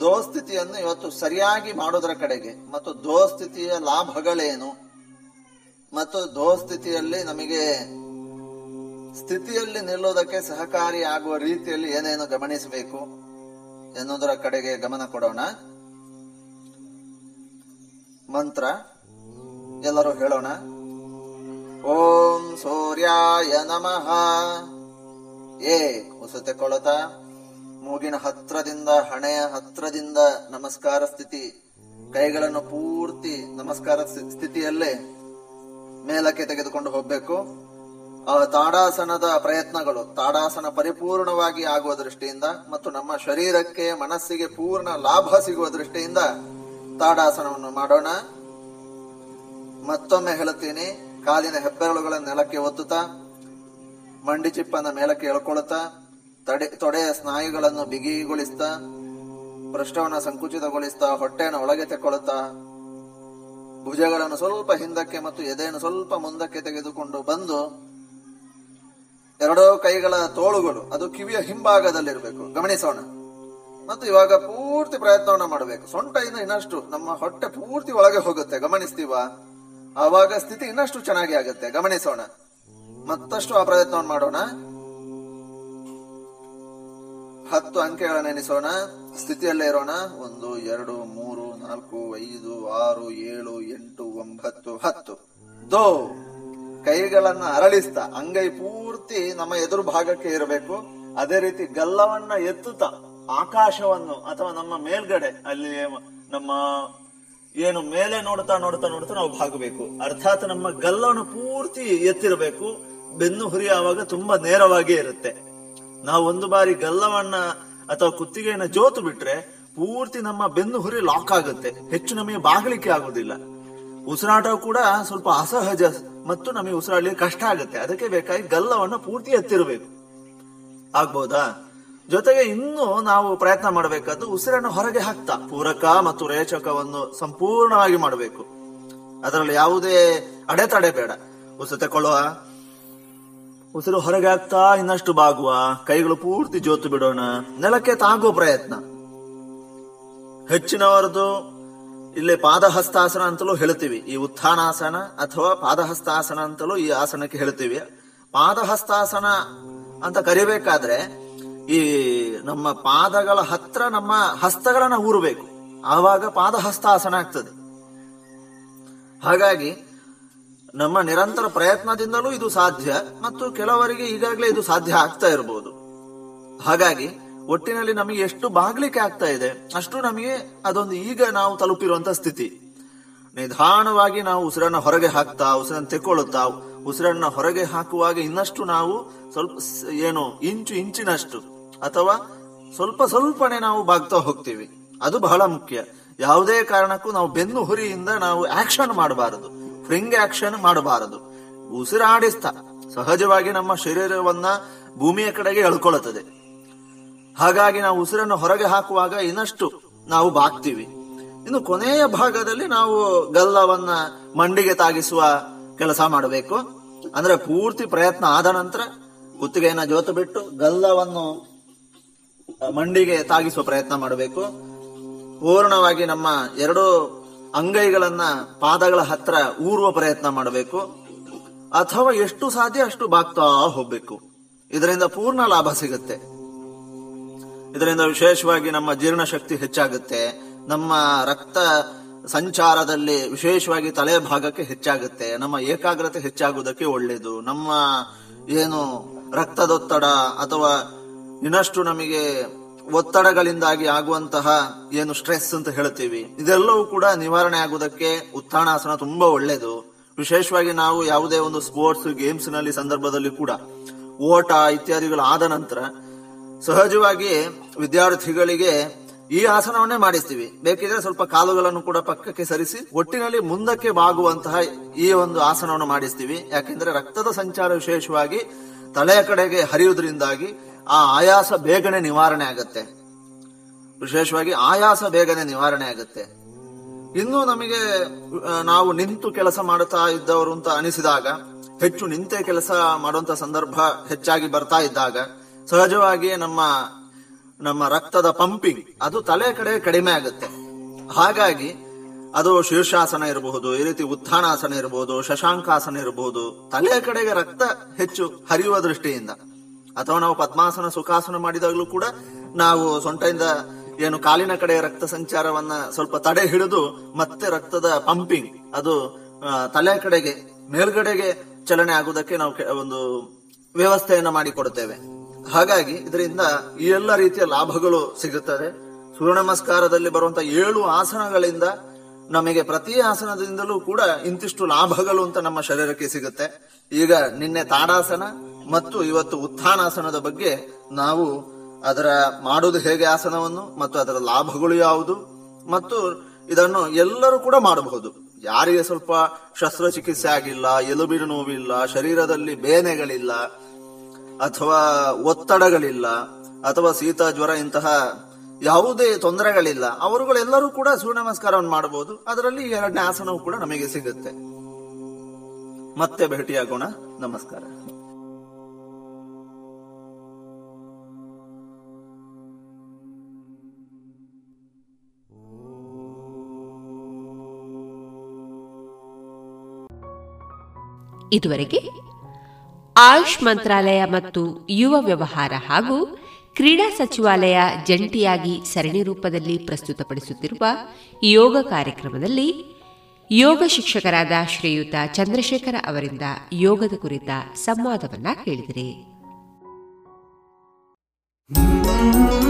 ದೋಸ್ಥಿತಿಯನ್ನು ಇವತ್ತು ಸರಿಯಾಗಿ ಮಾಡೋದರ ಕಡೆಗೆ ಮತ್ತು ದೋಸ್ಥಿತಿಯ ಲಾಭಗಳೇನು? ಮತ್ತು ದೋಸ್ಥಿತಿಯಲ್ಲಿ ನಮಗೆ ಸ್ಥಿತಿಯಲ್ಲಿ ನಿಲ್ಲೋದಕ್ಕೆ ಸಹಕಾರಿ ಆಗುವ ರೀತಿಯಲ್ಲಿ ಏನೇನು ಗಮನಿಸಬೇಕು ಎನ್ನುವುದರ ಕಡೆಗೆ ಗಮನ ಕೊಡೋಣ. ಮಂತ್ರ. ಎಲ್ಲರೂ ಹೇಳೋಣ. ಓಂ ಸೂರ್ಯಾಯ ನಮಃ. ಏ, ಹೊಸತೆ ಕೊಳತ, ಮೂಗಿನ ಹತ್ರದಿಂದ, ಹಣೆಯ ಹತ್ರದಿಂದ ನಮಸ್ಕಾರ ಸ್ಥಿತಿ, ಕೈಗಳನ್ನು ಪೂರ್ತಿ ನಮಸ್ಕಾರ ಸ್ಥಿ- ಸ್ಥಿತಿಯಲ್ಲೇ ಮೇಲಕ್ಕೆ ತೆಗೆದುಕೊಂಡು ಹೋಗ್ಬೇಕು. ಆ ತಾಡಾಸನದ ಪ್ರಯತ್ನಗಳು, ತಾಡಾಸನ ಪರಿಪೂರ್ಣವಾಗಿ ಆಗುವ ದೃಷ್ಟಿಯಿಂದ ಮತ್ತು ನಮ್ಮ ಶರೀರಕ್ಕೆ, ಮನಸ್ಸಿಗೆ ಪೂರ್ಣ ಲಾಭ ಸಿಗುವ ದೃಷ್ಟಿಯಿಂದ ತಾಡಾಸನವನ್ನು ಮಾಡೋಣ. ಮತ್ತೊಮ್ಮೆ ಹೇಳುತ್ತೀನಿ, ಕಾಲಿನ ಹೆಬ್ಬೆರಳುಗಳ ನೆಲಕ್ಕೆ ಒತ್ತುತ್ತಾ ಮಂಡಿ ಚಿಪ್ಪನ್ನ ಮೇಲಕ್ಕೆ ಎಳ್ಕೊಳ್ತಾ, ತಡೆ, ತೊಡೆಯ ಸ್ನಾಯುಗಳನ್ನು ಬಿಗಿಗೊಳಿಸ್ತಾ ಪೃಷ್ಠವನ್ನ ಸಂಕುಚಿತಗೊಳಿಸ್ತಾ, ಹೊಟ್ಟೆಯನ್ನು ಒಳಗೆ ತೆಕ್ಕೊಳ್ಳುತ್ತಾ ಭುಜಗಳನ್ನು ಸ್ವಲ್ಪ ಹಿಂದಕ್ಕೆ ಮತ್ತು ಎದೆಯನ್ನು ಸ್ವಲ್ಪ ಮುಂದಕ್ಕೆ ತೆಗೆದುಕೊಂಡು ಬಂದು, ಎರಡೂ ಕೈಗಳ ತೋಳುಗಳು, ಅದು ಕಿವಿಯ ಹಿಂಭಾಗದಲ್ಲಿರಬೇಕು. ಗಮನಿಸೋಣ. ಮತ್ತು ಇವಾಗ ಪೂರ್ತಿ ಪ್ರಯತ್ನವನ್ನ ಮಾಡಬೇಕು. ಇನ್ನು ಇನ್ನಷ್ಟು, ನಮ್ಮ ಹೊಟ್ಟೆ ಪೂರ್ತಿ ಒಳಗೆ ಹೋಗುತ್ತೆ. ಗಮನಿಸ್ತೀವ? ಆವಾಗ ಸ್ಥಿತಿ ಇನ್ನಷ್ಟು ಚೆನ್ನಾಗಿ ಆಗುತ್ತೆ. ಗಮನಿಸೋಣ. ಮತ್ತಷ್ಟು ಆ ಪ್ರಯತ್ನವನ್ನು ಮಾಡೋಣ. ಹತ್ತು ಅಂಕೆಗಳನ್ನು ಎನಿಸೋಣ. ಸ್ಥಿತಿಯಲ್ಲೇ ಇರೋಣ. ಒಂದು, ಎರಡು, ಮೂರು, ನಾಲ್ಕು, ಐದು, ಆರು, ಏಳು, ಎಂಟು, ಒಂಬತ್ತು, ಹತ್ತು. ದೋ, ಕೈಗಳನ್ನ ಅರಳಿಸ್ತಾ. ಅಂಗೈ ಪೂರ್ತಿ ನಮ್ಮ ಎದುರು ಭಾಗಕ್ಕೆ ಇರಬೇಕು ಅದೇ ರೀತಿ ಗಲ್ಲವನ್ನ ಎತ್ತುತ್ತಾ. ಆಕಾಶವನ್ನು ಅಥವಾ ನಮ್ಮ ಮೇಲ್ಗಡೆ, ಅಲ್ಲಿ ನಮ್ಮ ಏನು ಮೇಲೆ ನೋಡ್ತಾ ನೋಡ್ತಾ ನೋಡ್ತಾ ನಾವು ಭಾಗಬೇಕು. ಅರ್ಥಾತ್ ನಮ್ಮ ಗಲ್ಲವನ್ನು ಪೂರ್ತಿ ಎತ್ತಿರಬೇಕು. ಬೆನ್ನು ಹುರಿ ಆವಾಗ ತುಂಬಾ ನೇರವಾಗಿ ಇರುತ್ತೆ. ನಾವು ಒಂದು ಬಾರಿ ಗಲ್ಲವನ್ನ ಅಥವಾ ಕುತ್ತಿಗೆಯನ್ನ ಜೋತು ಬಿಟ್ರೆ ಪೂರ್ತಿ ನಮ್ಮ ಬೆನ್ನು ಹುರಿ ಲಾಕ್ ಆಗುತ್ತೆ. ಹೆಚ್ಚು ನಮಗೆ ಬಾಗಲಿಕ್ಕೆ ಆಗುದಿಲ್ಲ. ಉಸಿರಾಟ ಕೂಡ ಸ್ವಲ್ಪ ಅಸಹಜ ಮತ್ತು ನಮಗೆ ಉಸಿರಾಡಲಿಕ್ಕೆ ಕಷ್ಟ ಆಗುತ್ತೆ. ಅದಕ್ಕೆ ಬೇಕಾಗಿ ಗಲ್ಲವನ್ನು ಪೂರ್ತಿ ಎತ್ತಿರಬೇಕು. ಆಗ್ಬೋದಾ? ಜೊತೆಗೆ ಇನ್ನೂ ನಾವು ಪ್ರಯತ್ನ ಮಾಡಬೇಕಾದ್ದು ಉಸಿರನ್ನು ಹೊರಗೆ ಹಾಕ್ತಾ, ಪೂರಕ ಮತ್ತು ರೇಚಕವನ್ನು ಸಂಪೂರ್ಣವಾಗಿ ಮಾಡಬೇಕು. ಅದರಲ್ಲಿ ಯಾವುದೇ ಅಡೆತಡೆ ಬೇಡ. ಉಸಿರು ತಕೊಳ್ಳುವ ಉಸಿರು ಹೊರಗೆ ಆಗ್ತಾ ಇನ್ನಷ್ಟು ಬಾಗುವ. ಕೈಗಳು ಪೂರ್ತಿ ಜೋತು ಬಿಡೋಣ. ನೆಲಕ್ಕೆ ತಾಗುವ ಪ್ರಯತ್ನ. ಹೆಚ್ಚಿನವರದು ಇಲ್ಲಿ ಪಾದಹಸ್ತಾಸನ ಅಂತಲೂ ಹೇಳ್ತೀವಿ. ಈ ಉತ್ಥಾನಾಸನ ಅಥವಾ ಪಾದಹಸ್ತಾಸನ ಅಂತಲೂ ಈ ಆಸನಕ್ಕೆ ಹೇಳ್ತೀವಿ. ಪಾದಹಸ್ತಾಸನ ಅಂತ ಕರಿಬೇಕಾದ್ರೆ ಈ ನಮ್ಮ ಪಾದಗಳ ಹತ್ರ ನಮ್ಮ ಹಸ್ತಗಳನ್ನ ಊರಬೇಕು. ಆವಾಗ ಪಾದಹಸ್ತಾಸನ ಆಗ್ತದೆ. ಹಾಗಾಗಿ ನಮ್ಮ ನಿರಂತರ ಪ್ರಯತ್ನದಿಂದಲೂ ಇದು ಸಾಧ್ಯ ಮತ್ತು ಕೆಲವರಿಗೆ ಈಗಾಗಲೇ ಇದು ಸಾಧ್ಯ ಆಗ್ತಾ ಇರಬಹುದು. ಹಾಗಾಗಿ, ಒಟ್ಟಿನಲ್ಲಿ ನಮಗೆ ಎಷ್ಟು ಬಾಗ್ಲಿಕ್ಕೆ ಆಗ್ತಾ ಇದೆ, ಅಷ್ಟು ನಮಗೆ ಅದೊಂದು ಈಗ ನಾವು ತಲುಪಿರುವಂತ ಸ್ಥಿತಿ. ನಿಧಾನವಾಗಿ ನಾವು ಉಸಿರನ್ನ ಹೊರಗೆ ಹಾಕ್ತಾ, ಉಸಿರನ್ನ ತೆಕ್ಕೊಳ್ಳುತ್ತಾ, ಉಸಿರನ್ನ ಹೊರಗೆ ಹಾಕುವಾಗ ಇನ್ನಷ್ಟು ನಾವು ಸ್ವಲ್ಪ ಏನು, ಇಂಚು ಇಂಚಿನಷ್ಟು, ಅಥವಾ ಸ್ವಲ್ಪ ಸ್ವಲ್ಪನೇ ನಾವು ಬಾಗ್ತಾ ಹೋಗ್ತೀವಿ. ಅದು ಬಹಳ ಮುಖ್ಯ. ಯಾವುದೇ ಕಾರಣಕ್ಕೂ ನಾವು ಬೆನ್ನು ಹುರಿಯಿಂದ ನಾವು ಆಕ್ಷನ್ ಮಾಡಬಾರದು. ಫ್ರಿಂಗ್ ಆಕ್ಷನ್ ಮಾಡಬಾರದು. ಉಸಿರಾಡಿಸ್ತಾ. ಸಹಜವಾಗಿ ನಮ್ಮ ಶರೀರವನ್ನ ಭೂಮಿಯ ಕಡೆಗೆ ಎಳ್ಕೊಳ್ಳುತ್ತದೆ ಹಾಗಾಗಿ ನಾವು ಉಸಿರನ್ನು ಹೊರಗೆ ಹಾಕುವಾಗ ಇನ್ನಷ್ಟು ನಾವು ಬಾಗ್ತೀವಿ ಇನ್ನು ಕೊನೆಯ ಭಾಗದಲ್ಲಿ ನಾವು ಗಲ್ಲವನ್ನ ಮಂಡಿಗೆ ತಾಗಿಸುವ ಕೆಲಸ ಮಾಡಬೇಕು. ಅಂದ್ರೆ ಪೂರ್ತಿ ಪ್ರಯತ್ನ ಆದ ನಂತರ ಕುತ್ತಿಗೆಯನ್ನ ಜೋತು ಬಿಟ್ಟು ಗಲ್ಲವನ್ನು ಮಂಡಿಗೆ ತಾಗಿಸುವ ಪ್ರಯತ್ನ ಮಾಡಬೇಕು. ಪೂರ್ಣವಾಗಿ ನಮ್ಮ ಎರಡು ಅಂಗೈಗಳನ್ನ ಪಾದಗಳ ಹತ್ರ ಊರುವ ಪ್ರಯತ್ನ ಮಾಡಬೇಕು. ಅಥವಾ ಎಷ್ಟು ಸಾಧ್ಯ ಅಷ್ಟು ಬಾಗ್ತಾ ಹೋಗ್ಬೇಕು. ಇದರಿಂದ ಪೂರ್ಣ ಲಾಭ ಸಿಗುತ್ತೆ. ಇದರಿಂದ ವಿಶೇಷವಾಗಿ ನಮ್ಮ ಜೀರ್ಣಶಕ್ತಿ ಹೆಚ್ಚಾಗುತ್ತೆ. ನಮ್ಮ ರಕ್ತ ಸಂಚಾರದಲ್ಲಿ ವಿಶೇಷವಾಗಿ ತಲೆ ಭಾಗಕ್ಕೆ ಹೆಚ್ಚಾಗುತ್ತೆ. ನಮ್ಮ ಏಕಾಗ್ರತೆ ಹೆಚ್ಚಾಗುವುದಕ್ಕೆ ಒಳ್ಳೆಯದು ನಮ್ಮ ಏನು ರಕ್ತದೊತ್ತಡ ಅಥವಾ ಇನ್ನಷ್ಟು ನಮಗೆ ಒತ್ತಡಗಳಿಂದಾಗಿ ಆಗುವಂತಹ ಏನು ಸ್ಟ್ರೆಸ್ ಅಂತ ಹೇಳ್ತೀವಿ ಇದೆಲ್ಲವೂ ಕೂಡ ನಿವಾರಣೆ ಆಗುವುದಕ್ಕೆ ಉತ್ಥಾನಾಸನ ತುಂಬಾ ಒಳ್ಳೇದು ವಿಶೇಷವಾಗಿ ನಾವು ಯಾವುದೇ ಒಂದು ಸ್ಪೋರ್ಟ್ಸ್ ಗೇಮ್ಸ್ನಲ್ಲಿ ಸಂದರ್ಭದಲ್ಲಿ ಕೂಡ ಓಟ ಇತ್ಯಾದಿಗಳು ಆದ ನಂತರ ಸಹಜವಾಗಿ ವಿದ್ಯಾರ್ಥಿಗಳಿಗೆ ಈ ಆಸನವನ್ನೇ ಮಾಡಿಸ್ತೀವಿ. ಬೇಕಿದ್ರೆ ಸ್ವಲ್ಪ ಕಾಲುಗಳನ್ನು ಕೂಡ ಪಕ್ಕಕ್ಕೆ ಸರಿಸಿ ಒಟ್ಟಿನಲ್ಲಿ ಮುಂದಕ್ಕೆ ಬಾಗುವಂತಹ ಈ ಒಂದು ಆಸನವನ್ನು ಮಾಡಿಸ್ತೀವಿ. ಯಾಕೆಂದ್ರೆ ರಕ್ತದ ಸಂಚಾರ ವಿಶೇಷವಾಗಿ ತಲೆಯ ಕಡೆಗೆ ಹರಿಯುವುದರಿಂದಾಗಿ ಆ ಆಯಾಸ ಬೇಗನೆ ನಿವಾರಣೆ ಆಗುತ್ತೆ. ವಿಶೇಷವಾಗಿ ಆಯಾಸ ಬೇಗನೆ ನಿವಾರಣೆ ಆಗುತ್ತೆ. ಇನ್ನು ನಮಗೆ ನಾವು ನಿಂತು ಕೆಲಸ ಮಾಡುತ್ತಾ ಇದ್ದವರು ಅಂತ ಅನಿಸಿದಾಗ, ಹೆಚ್ಚು ನಿಂತೆ ಕೆಲಸ ಮಾಡುವಂತ ಸಂದರ್ಭ ಹೆಚ್ಚಾಗಿ ಬರ್ತಾ ಇದ್ದಾಗ ಸಹಜವಾಗಿ ನಮ್ಮ ನಮ್ಮ ರಕ್ತದ ಪಂಪಿಂಗ್ ಅದು ತಲೆ ಕಡೆ ಕಡಿಮೆ ಆಗುತ್ತೆ. ಹಾಗಾಗಿ ಅದು ಶೀರ್ಷಾಸನ ಇರಬಹುದು, ಈ ರೀತಿ ಉತ್ಥಾನಾಸನ ಇರಬಹುದು, ಶಶಾಂಕಾಸನ ಇರಬಹುದು, ತಲೆ ಕಡೆಗೆ ರಕ್ತ ಹೆಚ್ಚು ಹರಿಯುವ ದೃಷ್ಟಿಯಿಂದ. ಅಥವಾ ನಾವು ಪದ್ಮಾಸನ, ಸುಖಾಸನ ಮಾಡಿದಾಗಲೂ ಕೂಡ ನಾವು ಸೊಂಟದಿಂದ ಏನು ಕಾಲಿನ ಕಡೆ ರಕ್ತ ಸಂಚಾರವನ್ನ ಸ್ವಲ್ಪ ತಡೆ ಹಿಡಿದು ಮತ್ತೆ ರಕ್ತದ ಪಂಪಿಂಗ್ ಅದು ತಲೆ ಕಡೆಗೆ, ಮೇಲ್ಗಡೆಗೆ ಚಲನೆ ಆಗುವುದಕ್ಕೆ ನಾವು ಒಂದು ವ್ಯವಸ್ಥೆಯನ್ನ ಮಾಡಿಕೊಡುತ್ತೇವೆ. ಹಾಗಾಗಿ ಇದರಿಂದ ಈ ಎಲ್ಲ ರೀತಿಯ ಲಾಭಗಳು ಸಿಗುತ್ತದೆ. ಸೂರ್ಯ ನಮಸ್ಕಾರದಲ್ಲಿ ಬರುವಂತ ಏಳು ಆಸನಗಳಿಂದ ನಮಗೆ ಪ್ರತಿ ಆಸನದಿಂದಲೂ ಕೂಡ ಇಂತಿಷ್ಟು ಲಾಭಗಳು ಅಂತ ನಮ್ಮ ಶರೀರಕ್ಕೆ ಸಿಗುತ್ತೆ. ಈಗ ನಿನ್ನೆ ತಾಡಾಸನ ಮತ್ತು ಇವತ್ತು ಉತ್ಥಾನಾಸನದ ಬಗ್ಗೆ ನಾವು ಅದರ ಮಾಡುವುದು ಹೇಗೆ ಆಸನವನ್ನು ಮತ್ತು ಅದರ ಲಾಭಗಳು ಯಾವುದು ಮತ್ತು ಇದನ್ನು ಎಲ್ಲರೂ ಕೂಡ ಮಾಡಬಹುದು. ಯಾರಿಗೆ ಸ್ವಲ್ಪ ಶಸ್ತ್ರಚಿಕಿತ್ಸೆ ಆಗಿಲ್ಲ, ಎಲುಬಿನ ನೋವಿಲ್ಲ, ಶರೀರದಲ್ಲಿ ಬೇನೆಗಳಿಲ್ಲ, ಅಥವಾ ಒತ್ತಡಗಳಿಲ್ಲ, ಅಥವಾ ಶೀತ, ಜ್ವರ ಇಂತಹ ಯಾವುದೇ ತೊಂದರೆಗಳಿಲ್ಲ, ಅವರುಗಳೆಲ್ಲರೂ ಕೂಡ ಸೂರ್ಯ ನಮಸ್ಕಾರವನ್ನು ಮಾಡಬಹುದು. ಅದರಲ್ಲಿ ಎರಡನೇ ಆಸನವು ಕೂಡ ನಮಗೆ ಸಿಗುತ್ತೆ. ಮತ್ತೆ ಭೇಟಿಯಾಗೋಣ. ನಮಸ್ಕಾರ. ಇದುವರೆಗೆ ಆಯುಷ್ ಮಂತ್ರಾಲಯ ಮತ್ತು ಯುವ ವ್ಯವಹಾರ ಹಾಗೂ ಕ್ರೀಡಾ ಸಚಿವಾಲಯ ಜಂಟಿಯಾಗಿ ಸರಣಿ ರೂಪದಲ್ಲಿ ಪ್ರಸ್ತುತಪಡಿಸುತ್ತಿರುವ ಯೋಗ ಕಾರ್ಯಕ್ರಮದಲ್ಲಿ ಯೋಗ ಶಿಕ್ಷಕರಾದ ಶ್ರೀಯುತ ಚಂದ್ರಶೇಖರ ಅವರಿಂದ ಯೋಗದ ಕುರಿತ ಸಂವಾದವನ್ನ ಕೇಳಿದಿರಿ.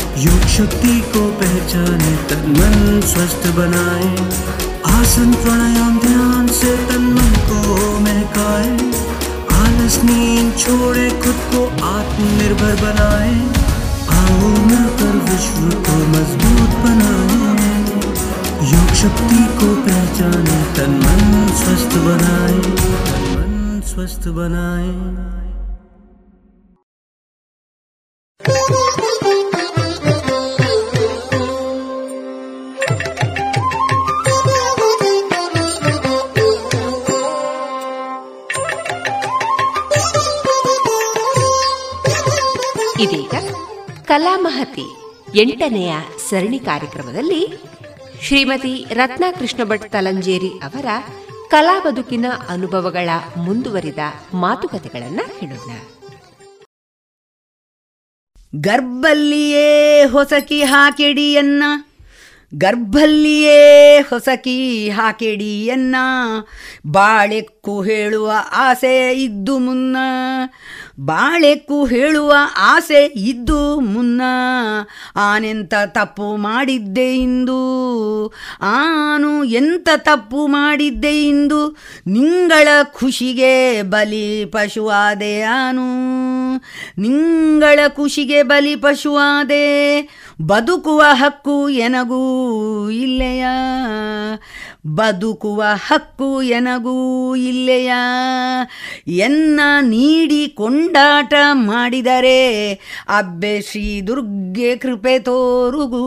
योग शक्ति को पहचाने तन मन स्वस्थ बनाए। आसन प्राणायाम ध्यान से तन मन को महकाए। आलस, नींद छोड़े, खुद को आत्मनिर्भर बनाए। आओ मिलकर विश्व को मज़बूत बनाए। योग शक्ति को पहचाने तन मन स्वस्थ बनाए। तन मन स्वस्थ बनाए। ಕಲಾಮಹತಿ ಎಂಟನೆಯ ಸರಣಿ ಕಾರ್ಯಕ್ರಮದಲ್ಲಿ ಶ್ರೀಮತಿ ರತ್ನ ಕೃಷ್ಣ ಭಟ್ ತಲಂಜೇರಿ ಅವರ ಕಲಾ ಬದುಕಿನ ಅನುಭವಗಳ ಮುಂದುವರಿದ ಮಾತುಕತೆಗಳನ್ನ ಹೇಳೋಣ. ಗರ್ಭಲ್ಲಿಯೇ ಹೊಸಕಿ ಹಾಕೆಡಿಯನ್ನ, ಗರ್ಭಲ್ಲಿಯೇ ಹೊಸಕಿ ಹಾಕೆಡಿಯನ್ನ, ಬಾಳೆಕ್ಕು ಹೇಳುವ ಆಸೆ ಇದ್ದು ಮುನ್ನ ಬಾಳೆಕ್ಕು ಹೇಳುವ ಆಸೆ ಇದ್ದು ಮುನ್ನ, ಆನೆಂತ ತಪ್ಪು ಮಾಡಿದ್ದೆ ಇಂದು, ಆನು ಎಂತ ತಪ್ಪು ಮಾಡಿದ್ದೆ ಇಂದು, ನಿಂಗಳ ಖುಷಿಗೆ ಬಲಿ ಪಶುವಾದೆ ಆನು, ನಿಂಗಳ ಖುಷಿಗೆ ಬಲಿ ಪಶುವಾದೆ, ಬದುಕುವ ಹಕ್ಕು ಎನಗೂ ಇಲ್ಲೆಯ ಬದುಕುವ ಹಕ್ಕು ಎನಗೂ ಇಲ್ಲೆಯ? ಎನ್ನ ನೀಡಿ ಕೊಂಡಾಟ ಮಾಡಿದರೆ ಅಬ್ಬೆ ಶ್ರೀ ದುರ್ಗೆ ಕೃಪೆ ತೋರುಗೂ.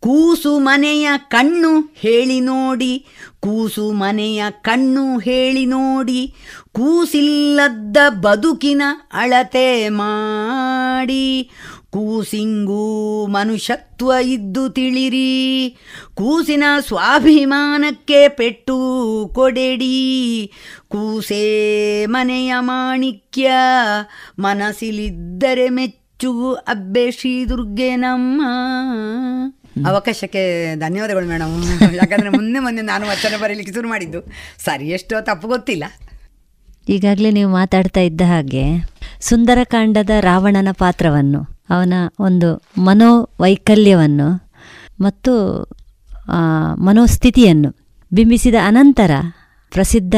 ಕೂಸು ಮನೆಯ ಕಣ್ಣು ಹೇಳಿ ನೋಡಿ ಕೂಸು ಮನೆಯ ಕಣ್ಣು ಹೇಳಿ ನೋಡಿ, ಕೂಸಿಲ್ಲದ ಬದುಕಿನ ಅಳತೆ ಮಾಡಿ. ಕೂಸಿಂಗೂ ಮನುಷ್ಯತ್ವ ಇದ್ದು ತಿಳಿರಿ. ಕೂಸಿನ ಸ್ವಾಭಿಮಾನಕ್ಕೆ ಪೆಟ್ಟು ಕೊಡೆಡಿ. ಕೂಸೇ ಮನೆಯ ಮಾಣಿಕ್ಯ ಮನಸ್ಸಿಲಿದ್ದರೆ ಮೆಚ್ಚು ಅಬ್ಬೆ ಶ್ರೀ ದುರ್ಗೆ ನಮ್ಮ ಅವಕಾಶಕ್ಕೆ ಧನ್ಯವಾದಗಳು ಮೇಡಮ್. ಯಾಕಂದರೆ ಮುಂದೆ ಮುಂದೆ ನಾನು ವಚನ ಬರೀಲಿಕ್ಕೆ ಶುರು ಮಾಡಿದ್ದು. ಸರಿ ಎಷ್ಟೋ ತಪ್ಪು ಗೊತ್ತಿಲ್ಲ. ಈಗಾಗಲೇ ನೀವು ಮಾತಾಡ್ತಾ ಇದ್ದ ಹಾಗೆ ಸುಂದರಕಾಂಡದ ರಾವಣನ ಪಾತ್ರವನ್ನು ಅವನ ಒಂದು ಮನೋವೈಕಲ್ಯವನ್ನು ಮತ್ತು ಮನೋಸ್ಥಿತಿಯನ್ನು ಬಿಂಬಿಸಿದ ಅನಂತರ ಪ್ರಸಿದ್ಧ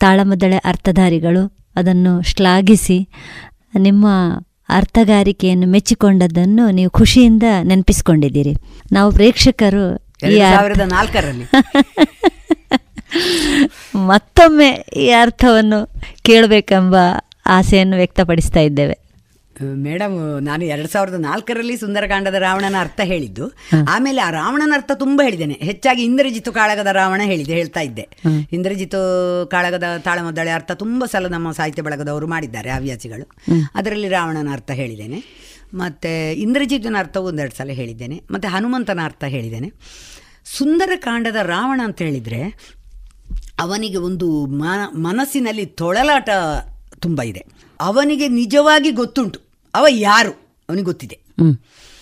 ತಾಳಮದ್ದಳೆ ಅರ್ಥಧಾರಿಗಳು ಅದನ್ನು ಶ್ಲಾಘಿಸಿ ನಿಮ್ಮ ಅರ್ಥಗಾರಿಕೆಯನ್ನು ಮೆಚ್ಚಿಕೊಂಡದ್ದನ್ನು ನೀವು ಖುಷಿಯಿಂದ ನೆನಪಿಸ್ಕೊಂಡಿದ್ದೀರಿ. ನಾವು ಪ್ರೇಕ್ಷಕರು ಈ ನಾಲ್ಕರಲ್ಲಿ. ಮತ್ತೊಮ್ಮೆ ಈ ಅರ್ಥವನ್ನು ಕೇಳಬೇಕೆಂಬ ಆಸೆಯನ್ನು ವ್ಯಕ್ತಪಡಿಸ್ತಾ ಇದ್ದೇವೆ. ಮೇಡಮ್ ನಾನು ಎರಡು ಸಾವಿರದ ನಾಲ್ಕರಲ್ಲಿ ಸುಂದರಕಾಂಡದ ರಾವಣನ ಅರ್ಥ ಹೇಳಿದ್ದು. ಆಮೇಲೆ ಆ ರಾವಣನ ಅರ್ಥ ತುಂಬ ಹೇಳಿದ್ದೇನೆ. ಹೆಚ್ಚಾಗಿ ಇಂದ್ರಜಿತು ಕಾಳಗದ ರಾವಣ ಹೇಳಿದೆ ಹೇಳ್ತಾ ಇದ್ದೆ. ಇಂದ್ರಜಿತು ಕಾಳಗದ ತಾಳಮದ್ದಳೆ ಅರ್ಥ ತುಂಬ ಸಲ ನಮ್ಮ ಸಾಹಿತ್ಯ ಬಳಗದವರು ಮಾಡಿದ್ದಾರೆ ಹವ್ಯಾಸಿಗಳು. ಅದರಲ್ಲಿ ರಾವಣನ ಅರ್ಥ ಹೇಳಿದ್ದೇನೆ. ಮತ್ತು ಇಂದ್ರಜಿತನ ಅರ್ಥ ಒಂದೆರಡು ಸಲ ಹೇಳಿದ್ದೇನೆ. ಮತ್ತು ಹನುಮಂತನ ಅರ್ಥ ಹೇಳಿದ್ದೇನೆ. ಸುಂದರಕಾಂಡದ ರಾವಣ ಅಂತ ಹೇಳಿದರೆ ಅವನಿಗೆ ಒಂದು ಮನ ಮನಸ್ಸಿನಲ್ಲಿ ತೊಳಲಾಟ ತುಂಬ ಇದೆ. ಅವನಿಗೆ ನಿಜವಾಗಿ ಗೊತ್ತುಂಟು. ಅವ ಯಾರು? ಅವನಿಗೆ ಗೊತ್ತಿದೆ.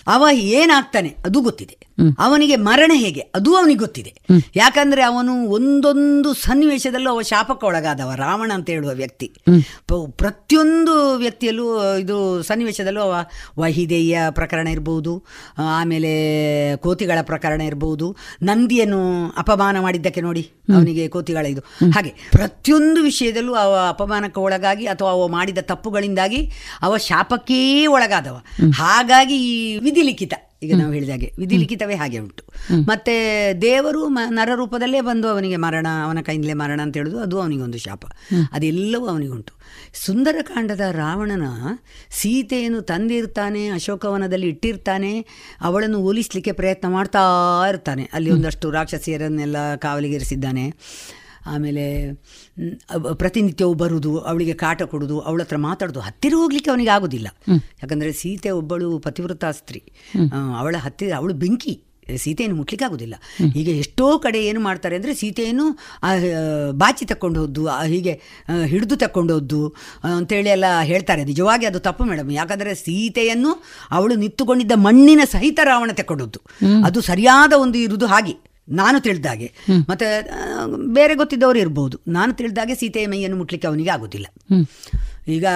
ಅವ ಏನಾಗ್ತಾನೆ ಅದು ಗೊತ್ತಿದೆ. ಅವನಿಗೆ ಮರಣ ಹೇಗೆ ಅದು ಅವನಿಗೆ ಗೊತ್ತಿದೆ. ಯಾಕಂದ್ರೆ ಅವನು ಒಂದೊಂದು ಸನ್ನಿವೇಶದಲ್ಲೂ ಅವ ಶಾಪಕ್ಕೆ ಒಳಗಾದವ ರಾವಣ ಅಂತ ಹೇಳುವ ವ್ಯಕ್ತಿ. ಪ್ರತಿಯೊಂದು ವ್ಯಕ್ತಿಯಲ್ಲೂ ಇದು ಸನ್ನಿವೇಶದಲ್ಲೂ ಅವ ವಹಿದೇಯ ಪ್ರಕರಣ ಇರ್ಬೋದು ಆಮೇಲೆ ಕೋತಿಗಳ ಪ್ರಕರಣ ಇರ್ಬೋದು ನಂದಿಯನ್ನು ಅಪಮಾನ ಮಾಡಿದ್ದಕ್ಕೆ ನೋಡಿ ಅವನಿಗೆ ಕೋತಿಗಳ ಇದು. ಹಾಗೆ ಪ್ರತಿಯೊಂದು ವಿಷಯದಲ್ಲೂ ಅವ ಅಪಮಾನಕ್ಕೆ ಒಳಗಾಗಿ ಅಥವಾ ಅವ ಮಾಡಿದ ತಪ್ಪುಗಳಿಂದಾಗಿ ಅವ ಶಾಪಕ್ಕೇ ಒಳಗಾದವ. ಹಾಗಾಗಿ ಈ ವಿಧಿಲಿಖಿತ. ಈಗ ನಾವು ಹೇಳಿದ ಹಾಗೆ ವಿಧಿಲಿಖಿತವೇ ಹಾಗೆ ಉಂಟು. ಮತ್ತೆ ದೇವರು ನರ ರೂಪದಲ್ಲೇ ಬಂದು ಅವನಿಗೆ ಮರಣ ಅವನ ಕೈಯಿಂದಲೇ ಮರಣ ಅಂತ ಹೇಳುದು ಅದು ಅವನಿಗೆ ಒಂದು ಶಾಪ ಅದೆಲ್ಲವೂ ಅವನಿಗುಂಟು. ಸುಂದರಕಾಂಡದ ರಾವಣನ ಸೀತೆಯನ್ನು ತಂದಿರ್ತಾನೆ ಅಶೋಕವನದಲ್ಲಿ ಇಟ್ಟಿರ್ತಾನೆ ಅವಳನ್ನು ಹೋಲಿಸ್ಲಿಕ್ಕೆ ಪ್ರಯತ್ನ ಮಾಡ್ತಾ ಇರ್ತಾನೆ. ಅಲ್ಲಿ ಒಂದಷ್ಟು ರಾಕ್ಷಸಿಯರನ್ನೆಲ್ಲ ಕಾವಲಿಗಿರಿಸಿದ್ದಾನೆ. ಆಮೇಲೆ ಪ್ರತಿನಿತ್ಯವೂ ಬರುವುದು ಅವಳಿಗೆ ಕಾಟ ಕೊಡುವುದು ಅವಳ ಹತ್ರ ಮಾತಾಡೋದು ಹತ್ತಿರ ಹೋಗ್ಲಿಕ್ಕೆ ಅವನಿಗೆ ಆಗೋದಿಲ್ಲ. ಯಾಕಂದರೆ ಸೀತೆ ಒಬ್ಬಳು ಪತಿವ್ರತ ಸ್ತ್ರೀ. ಅವಳ ಹತ್ತಿರ ಅವಳು ಬೆಂಕಿ ಸೀತೆಯನ್ನು ಮುಟ್ಲಿಕ್ಕೆ ಆಗೋದಿಲ್ಲ. ಈಗ ಎಷ್ಟೋ ಕಡೆ ಏನು ಮಾಡ್ತಾರೆ ಅಂದರೆ ಸೀತೆಯನ್ನು ಆ, ಬಾಚಿ ತಕೊಂಡು ಹೋದ್ದು ಹೀಗೆ ಹಿಡಿದು ತಕ್ಕೊಂಡು ಹೋದ್ದು ಅಂತೇಳಿ ಎಲ್ಲ ಹೇಳ್ತಾರೆ. ನಿಜವಾಗಿ ಅದು ತಪ್ಪು ಮೇಡಮ್ ಯಾಕಂದರೆ ಸೀತೆಯನ್ನು ಅವಳು ನಿಂತುಕೊಂಡಿದ್ದ ಮಣ್ಣಿನ ಸಹಿತ ರಾವಣ ತಕ್ಕೊಂಡದ್ದು ಅದು ಸರಿಯಾದ ಒಂದು ಇರುವುದು ಹಾಗೆ. ನಾನು ತಿಳಿದಾಗೆ ಮತ್ತೆ ಬೇರೆ ಗೊತ್ತಿದ್ದವರು ಇರ್ಬೋದು. ನಾನು ತಿಳಿದಾಗೆ ಸೀತೆಯ ಮೈಯನ್ನು ಮುಟ್ಲಿಕ್ಕೆ ಅವನಿಗೆ ಆಗೋದಿಲ್ಲ. ಈಗ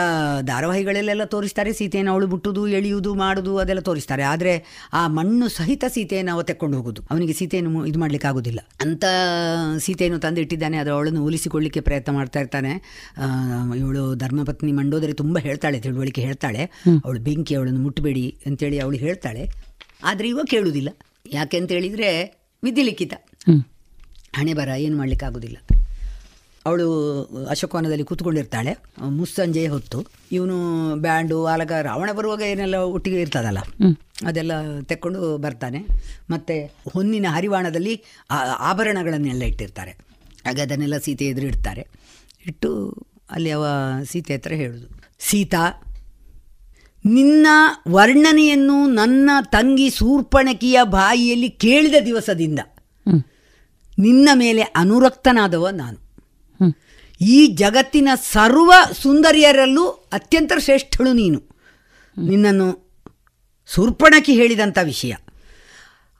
ಧಾರಾವಾಹಿಗಳಲ್ಲೆಲ್ಲ ತೋರಿಸ್ತಾರೆ ಸೀತೆಯನ್ನು ಅವಳು ಬಿಟ್ಟುದು ಎಳೆಯುವುದು ಮಾಡುದು ಅದೆಲ್ಲ ತೋರಿಸ್ತಾರೆ. ಆದರೆ ಆ ಮಣ್ಣು ಸಹಿತ ಸೀತೆಯನ್ನು ಅವ ತೆಕ್ಕೊಂಡು ಹೋಗುದು. ಅವನಿಗೆ ಸೀತೆಯನ್ನು ಇದು ಮಾಡ್ಲಿಕ್ಕೆ ಆಗೋದಿಲ್ಲ. ಅಂತ ಸೀತೆಯನ್ನು ತಂದು ಇಟ್ಟಿದ್ದಾನೆ ಅದು ಅವಳನ್ನು ಹೋಲಿಸಿಕೊಳ್ಳಿಕ್ಕೆ ಪ್ರಯತ್ನ ಮಾಡ್ತಾ ಇರ್ತಾನೆ. ಇವಳು ಧರ್ಮಪತ್ನಿ ಮಂಡೋದರಿ ತುಂಬಾ ಹೇಳ್ತಾಳೆ ತಿಳುವಳಿಕೆ ಹೇಳ್ತಾಳೆ. ಅವಳು ಬೆಂಕಿ ಅವಳನ್ನು ಮುಟ್ಟಬೇಡಿ ಅಂತೇಳಿ ಅವಳು ಹೇಳ್ತಾಳೆ. ಆದರೆ ಇವ ಕೇಳುವುದಿಲ್ಲ ಯಾಕೆ ಅಂತ ಹೇಳಿದರೆ ವಿಧಿಲಿಖಿತ. ಹಣೆ ಬರ ಏನು ಮಾಡ್ಲಿಕ್ಕೆ ಆಗೋದಿಲ್ಲ ಅವಳು ಅಶೋಕವನದಲ್ಲಿ ಕೂತ್ಕೊಂಡಿರ್ತಾಳೆ ಮುಸ್ಸಂಜೆ ಹೊತ್ತು. ಇವನು ಬ್ಯಾಂಡು ಆಲಗ ರಾವಣ ಬರುವಾಗ ಏನೆಲ್ಲ ಒಟ್ಟಿಗೆ ಇರ್ತದಲ್ಲ ಅದೆಲ್ಲ ತೆಕ್ಕೊಂಡು ಬರ್ತಾನೆ. ಮತ್ತು ಹೊನ್ನಿನ ಹರಿವಾಣದಲ್ಲಿ ಆ ಆಭರಣಗಳನ್ನೆಲ್ಲ ಇಟ್ಟಿರ್ತಾರೆ. ಹಾಗೆ ಅದನ್ನೆಲ್ಲ ಸೀತೆ ಎದುರು ಇಡ್ತಾರೆ ಇಟ್ಟು ಅಲ್ಲಿ ಅವ ಸೀತೆ ಹತ್ರ ಹೇಳುದು. ಸೀತಾ ನಿನ್ನ ವರ್ಣನೆಯನ್ನು ನನ್ನ ತಂಗಿ ಸೂರ್ಪಣಕಿಯ ಬಾಯಿಯಲ್ಲಿ ಕೇಳಿದ ದಿವಸದಿಂದ ನಿನ್ನ ಮೇಲೆ ಅನುರಕ್ತನಾದವ ನಾನು. ಈ ಜಗತ್ತಿನ ಸರ್ವ ಸುಂದರಿಯರಲ್ಲೂ ಅತ್ಯಂತ ಶ್ರೇಷ್ಠಳು ನೀನು. ನಿನ್ನನ್ನು ಸೂರ್ಪಣಕಿ ಹೇಳಿದಂಥ ವಿಷಯ.